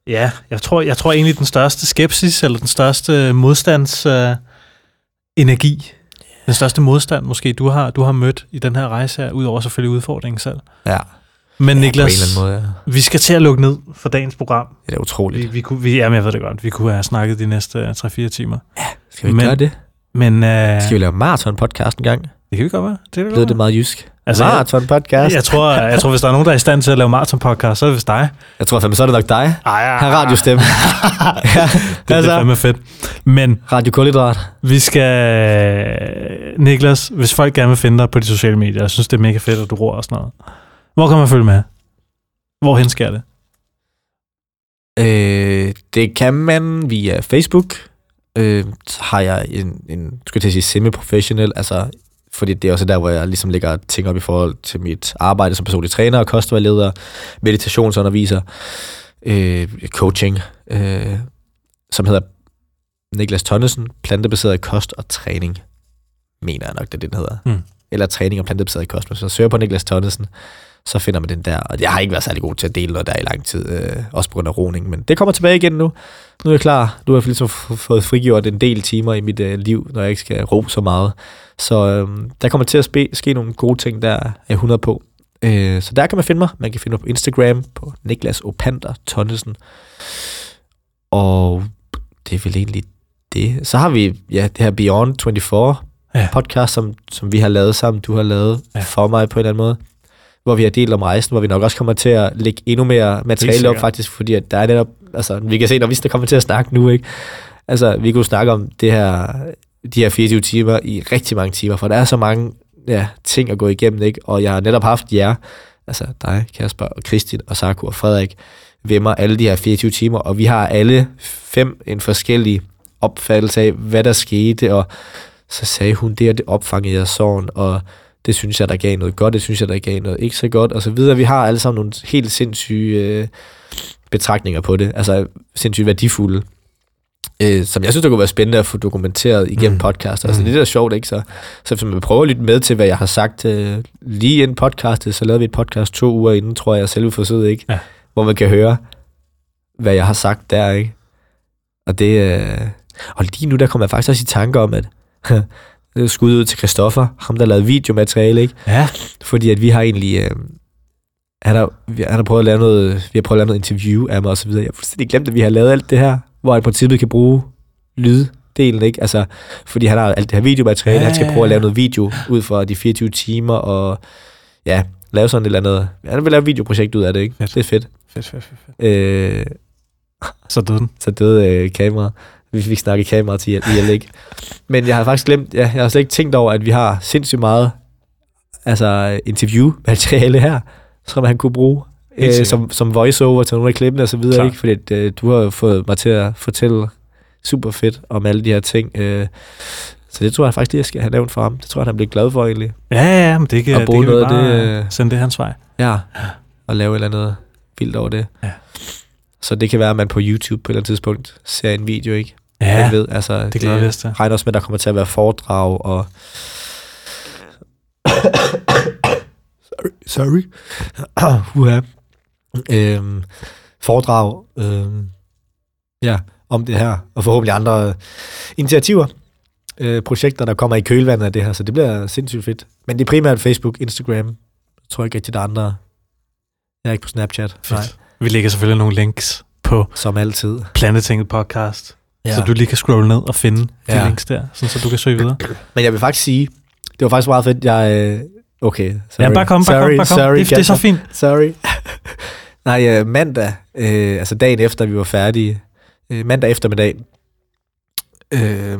ja, jeg tror, jeg tror egentlig den største skepsis, eller den største modstands uh, energi, den største modstand måske, du har, du har mødt i den her rejse her, udover selvfølgelig udfordringen selv. Ja, Men ja på en Niklas, eller anden måde. Ja. vi skal til at lukke ned for dagens program. Det er utroligt. Vi, vi kunne, vi, jamen, jeg ved det godt, vi kunne have snakket de næste uh, 3-4 timer. Skal vi Men- gøre det? Men uh, Skal vi lave maraton-podcast en gang? Det kan vi godt være. Det kan Lød det meget jysk? Altså, Altså, jeg- maraton-podcast? Jeg tror, jeg tror, hvis der er nogen, der er i stand til at lave maraton-podcast, så er det vist dig. Jeg tror fandme, så er det nok dig. Ej, ja. Her radiostemme. ja, Det, det er altså, fandme fedt. Men Radio Kulhydrat. vi skal... Niklas, hvis folk gerne vil finde dig på de sociale medier, jeg synes, det er mega fedt, at du ror og sådan noget. Hvor kan man følge med? Hvorhen sker det? Øh, det kan man via Facebook. Øh, har jeg en, en skulle jeg sige, semi-professionel, altså, fordi det er også der, hvor jeg ligesom lægger ting op i forhold til mit arbejde som personlig træner og kostvejleder, meditationsunderviser, øh, coaching, øh, som hedder Niklas Tonnesen, plantebaseret kost og træning, mener jeg nok, det er det, den hedder. Mm. Eller træning og plantebaseret kost. Hvis man søger på Niklas Tonnesen, så finder man den der. Og jeg har ikke været særlig god til at dele noget der i lang tid, øh, også på grund af roning, men det kommer tilbage igen nu. Nu er jeg klar. Nu har jeg ligesom fået frigjort en del timer i mit øh, liv, når jeg ikke skal ro så meget. Så øh, der kommer til at spe, ske nogle gode ting, der er jeg 100 på. Øh, så der kan man finde mig. Man kan finde mig på Instagram, på Niklas Opander Tonnesen. Og det er vel egentlig det. Så har vi ja, det her Beyond 24 Ja. podcast, som, som vi har lavet sammen, du har lavet Ja. for mig på en eller anden måde hvor vi har delt om rejsen, hvor vi nok også kommer til at lægge endnu mere materiale op faktisk, fordi at der er netop, altså vi kan se, når vi kommer til at snakke nu, ikke? Altså vi kunne snakke om det her, de her 24 timer i rigtig mange timer, for der er så mange ja, ting at gå igennem, ikke? Og jeg har netop haft jer, altså dig, Kasper, og Kristin, og Saku og Frederik, ved mig alle de her 24 timer, og vi har alle fem en forskellig opfattelse af, hvad der skete, og så sagde hun det, og det opfangede jeg sorgen, og det synes jeg, der gav noget godt, det synes jeg, der gav noget ikke så godt, og så videre. Vi har alle sammen nogle helt sindssyge øh, betragtninger på det, altså sindssygt værdifulde, øh, som jeg synes, der kunne være spændende at få dokumenteret igennem Mm. podcast. Altså Mm. det er da sjovt, ikke? Så, så hvis man prøver at lytte med til, hvad jeg har sagt øh, lige inden podcastet, så lavede vi et podcast to uger inden, tror jeg, selve forsøget, ikke? Ja. Hvor man kan høre, hvad jeg har sagt der, ikke? Og det... Øh, og lige nu, der kommer jeg faktisk også i tanke om, at det skud ud til Christoffer, ham der lavede videomateriale, ikke? Ja. Fordi at vi har egentlig, øh, han har, han har prøvet at lave noget, vi har prøvet at lave noget interview af mig og så videre. Jeg har fuldstændig glemt, at vi har lavet alt det her, hvor han i princippet kan bruge lyddelen, ikke? Altså, fordi han har alt det her videomateriale, Ja, han skal prøve at lave noget video ud fra de 24 timer, og ja, lave sådan et eller andet. Han vil lave et videoprojekt ud af det, ikke? Fedt. Det er fedt. Fedt, fedt, fedt, fedt. Øh, Så døde den. så døde øh, kamera. Vi fik snakket kamera til hjælp ikke. Men jeg har faktisk glemt, ja, jeg har slet ikke tænkt over, at vi har sindssygt meget altså, interview-materiale her, som han kunne bruge øh, som, som voiceover til nogle af klippene og så videre, ikke? Fordi øh, du har fået mig til at fortælle super fedt om alle de her ting. Øh, så det tror jeg faktisk jeg skal have nævnt for ham. Det tror jeg, han bliver glad for egentlig. Ja, ja, men det kan, Og det bruge kan vi noget af bare det, øh, sende det hans vej. Ja, og lave et eller andet vildt over det. Ja. Så det kan være, at man på YouTube på et eller andet tidspunkt ser en video, ikke? Ja, Jeg ved, altså, det glæder vi til. regner også med, at der kommer til at være foredrag og... sorry. Sorry. Uha. Øhm, foredrag øhm, ja, om det her, og forhåbentlig andre initiativer, øh, projekter, der kommer i kølvandet af det her, så det bliver sindssygt fedt. Men det er primært Facebook, Instagram, jeg tror ikke rigtig, der er andre. Jeg er ikke på Snapchat, nej, Fedt. Vi lægger selvfølgelig nogle links på som altid. Planetinget podcast, Ja. så du lige kan scrolle ned og finde de Ja. links der, sådan, så du kan søge videre. Men jeg vil faktisk sige, det var faktisk meget fedt, jeg... øh, Okay, sorry. Ja, bare kom, bare sorry, kom, bare kom. Sorry, det, det er så fint. Sorry. Nej, øh, mandag, øh, altså dagen efter vi var færdige, øh, mandag eftermiddag, øh,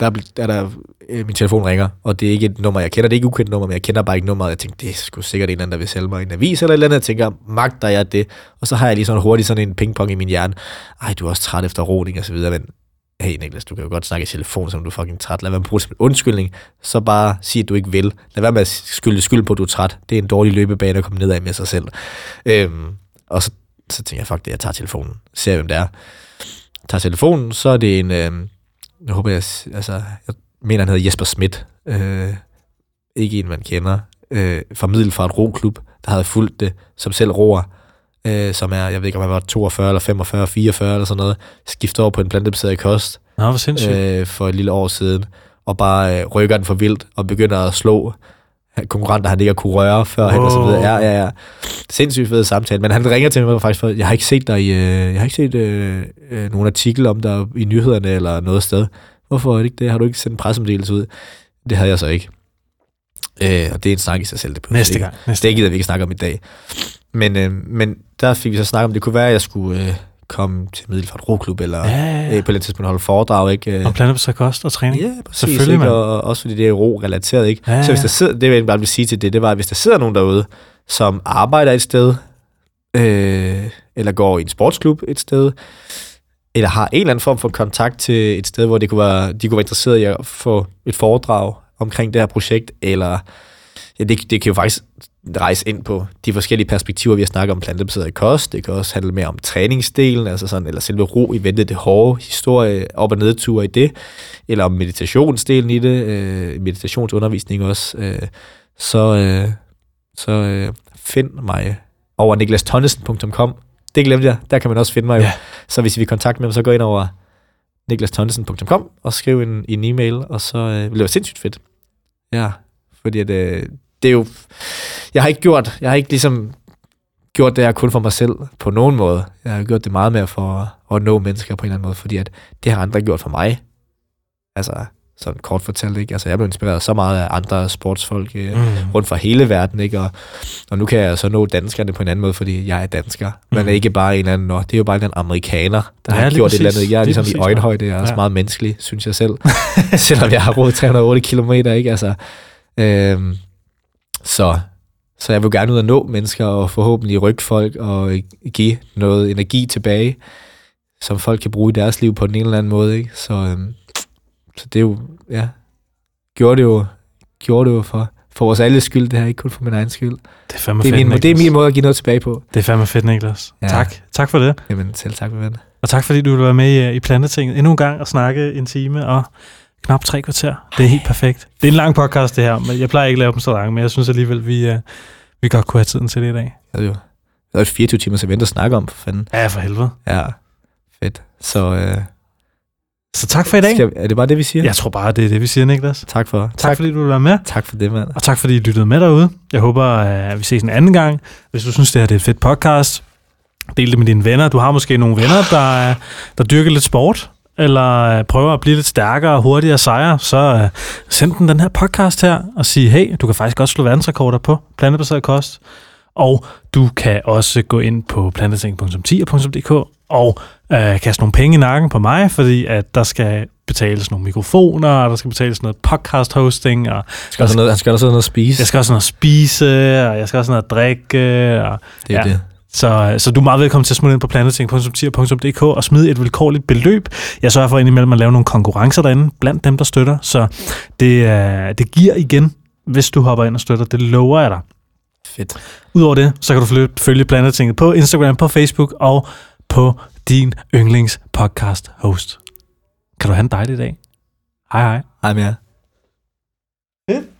der, er der, øh, min telefon ringer, og det er ikke et nummer, jeg kender. Det er ikke et ukendt nummer, men jeg kender bare ikke nummeret. Jeg tænkte, det er sgu sikkert en eller anden, der vil sælge mig en avis eller et eller andet. Jeg tænker, magter jeg det? Og så har jeg lige sådan hurtigt sådan en pingpong i min hjerne. Ej, du er også træt efter roning og så videre, men hey Niklas, du kan jo godt snakke i telefon, som du er fucking træt. Lad være med at bruge det som en undskyldning. Så bare sig, at du ikke vil. Lad være med at skylde skyld på, at du er træt. Det er en dårlig løbebane at komme nedad med sig selv. Øhm, og så, så tænker jeg, fuck det, jeg tager telefonen. Ser hvem det er. Tager telefonen, så er det en, Øh, jeg håber, jeg, altså, jeg mener, han hedder Jesper Schmidt. Øh, ikke en, man kender. Øh, fra Middel fra et roklub, der havde fulgt det, som selv roer. Øh, som er, jeg ved ikke, om han var 42 eller 45, 44 eller sådan noget. Skifter over på en plantebaseret kost Nå, hvor sindssygt. Øh, for et lille år siden, og bare øh, rykker den for vildt, og begynder at slå konkurrenter, han ikke har kunne røre før, oh. og så videre. Ja, ja, ja. Sindssygt fed samtale, men han ringer til mig faktisk for, jeg har ikke set dig i, øh, jeg har ikke set øh, øh, nogen artikel om dig i nyhederne eller noget sted. Hvorfor er det ikke det? Har du ikke sendt en pressemeddelelse ud? Det havde jeg så ikke. Øh, og det er en snak i sig selv. Det næste gang. Næste Det gider vi ikke snakke om i dag. Men, øh, men der fik vi så snakket om, det kunne være, at jeg skulle øh, komme til Middelfart Roklub, eller gang. Ja, ja, øh, ja. på et tidspunkt holde foredrag, ikke? Øh, Og plantebaseret kost og træning. Ja, præcis. Selvfølgelig, ikke? mand. Og, og også fordi det er ro-relateret, ikke? Ja, så hvis ja. der sidder, det vil jeg bare vil sige til det, det var, at hvis der sidder nogen derude, som arbejder et sted, øh, eller går i en sportsklub et sted, eller har en eller anden form for kontakt til et sted, hvor det kunne være, de kunne være interesseret i at få et foredrag omkring det her projekt, eller ja, det, det kan jo faktisk rejse ind på de forskellige perspektiver, vi har snakket om plantebaseret kost. Det kan også handle mere om træningsdelen, altså sådan, eller selve ro i ventet, det hårde historie, op- og nedture i det, eller om meditationsdelen i det, øh, meditationsundervisning også. Øh, så øh, så øh, find mig over niklastonnesen.com. Det glemte jeg, der kan man også finde mig. jo. Så hvis vi vil kontakte med mig, så gå ind over niklastonnesen.com og skriv en, en e-mail, og så øh, vil det være sindssygt fedt. Ja, fordi at, øh, det er jo... Jeg har ikke gjort, jeg har ikke ligesom gjort det her kun for mig selv på nogen måde. Jeg har gjort det meget mere for at nå mennesker på en eller anden måde, fordi at det har andre gjort for mig. Altså, sådan kort fortalt, ikke? Altså, jeg blev inspireret så meget af andre sportsfolk øh, Mm. rundt fra hele verden, ikke? Og, og nu kan jeg så nå danskerne på en anden måde, fordi jeg er dansker. Man Mhm. er ikke bare en eller anden, det er jo bare en eller anden amerikaner, der Ja, har gjort et præcis. eller andet. Jeg er Lige ligesom præcis, i øjenhøjde, jeg er også Ja. meget menneskelig, synes jeg selv. Selvom jeg har roet 308 kilometer, ikke? Altså, øhm, så, så jeg vil gerne ud og nå mennesker, og forhåbentlig rykke folk, og give noget energi tilbage, som folk kan bruge i deres liv på den ene eller anden måde, ikke? Så, øhm, så det er jo, ja, gjorde det jo, gjorde det jo for, for vores alles skyld, det her, ikke kun for min egen skyld. Det er fandme Det er, fedt, min, det er Niklas. min måde at give noget tilbage på. Det er fandme fedt, Niklas. Ja. Tak. Tak for det. Jamen, selv tak, min ven. Og tak fordi du vil være med i, i Plantetinget endnu en gang og snakke en time og knap tre kvarter. Det er helt perfekt. Det er en lang podcast det her, men jeg plejer ikke at lave dem så lange, men jeg synes alligevel, vi, uh, vi godt kunne have tiden til det i dag. Er jo det er jo et 24 timers event at snakke om, for fanden. Ja, for helvede. Ja, fedt. Så øh, Så tak for i dag. Skal, er det bare det, vi siger? Jeg tror bare, det er det, vi siger, Niklas. Tak for. Tak, tak fordi du være med. Tak for det, mand. Og tak fordi I lyttede med derude. Jeg håber, at vi ses en anden gang. Hvis du synes, det her det er et fedt podcast, del det med dine venner. Du har måske nogle venner, der, der dyrker lidt sport, eller prøver at blive lidt stærkere, hurtigere sejre, så uh, send den den her podcast her og sige, hey, du kan faktisk godt slå verdensrekorder på plantebaseret kost. Og du kan også gå ind på planteting.10.dk og øh, kaste nogle penge i nakken på mig, fordi at der skal betales nogle mikrofoner, og der skal betales noget podcast hosting, og skal også noget, han skal også noget at spise. Jeg skal også noget at spise, og jeg skal også noget at drikke. Og, det er ja. det. Så, så du er meget velkommen til at smutte ind på planeting.10.dk og smide et vilkårligt beløb. Jeg sørger for indimellem at lave nogle konkurrencer derinde blandt dem, der støtter. Så det, det giver igen, hvis du hopper ind og støtter. Det lover jeg dig. Fedt. Udover det, så kan du følge Planetinget på Instagram, på Facebook og på din yndlings podcast host. Kan du have en dejlig dag. Hej hej. Hej med jer. Fedt.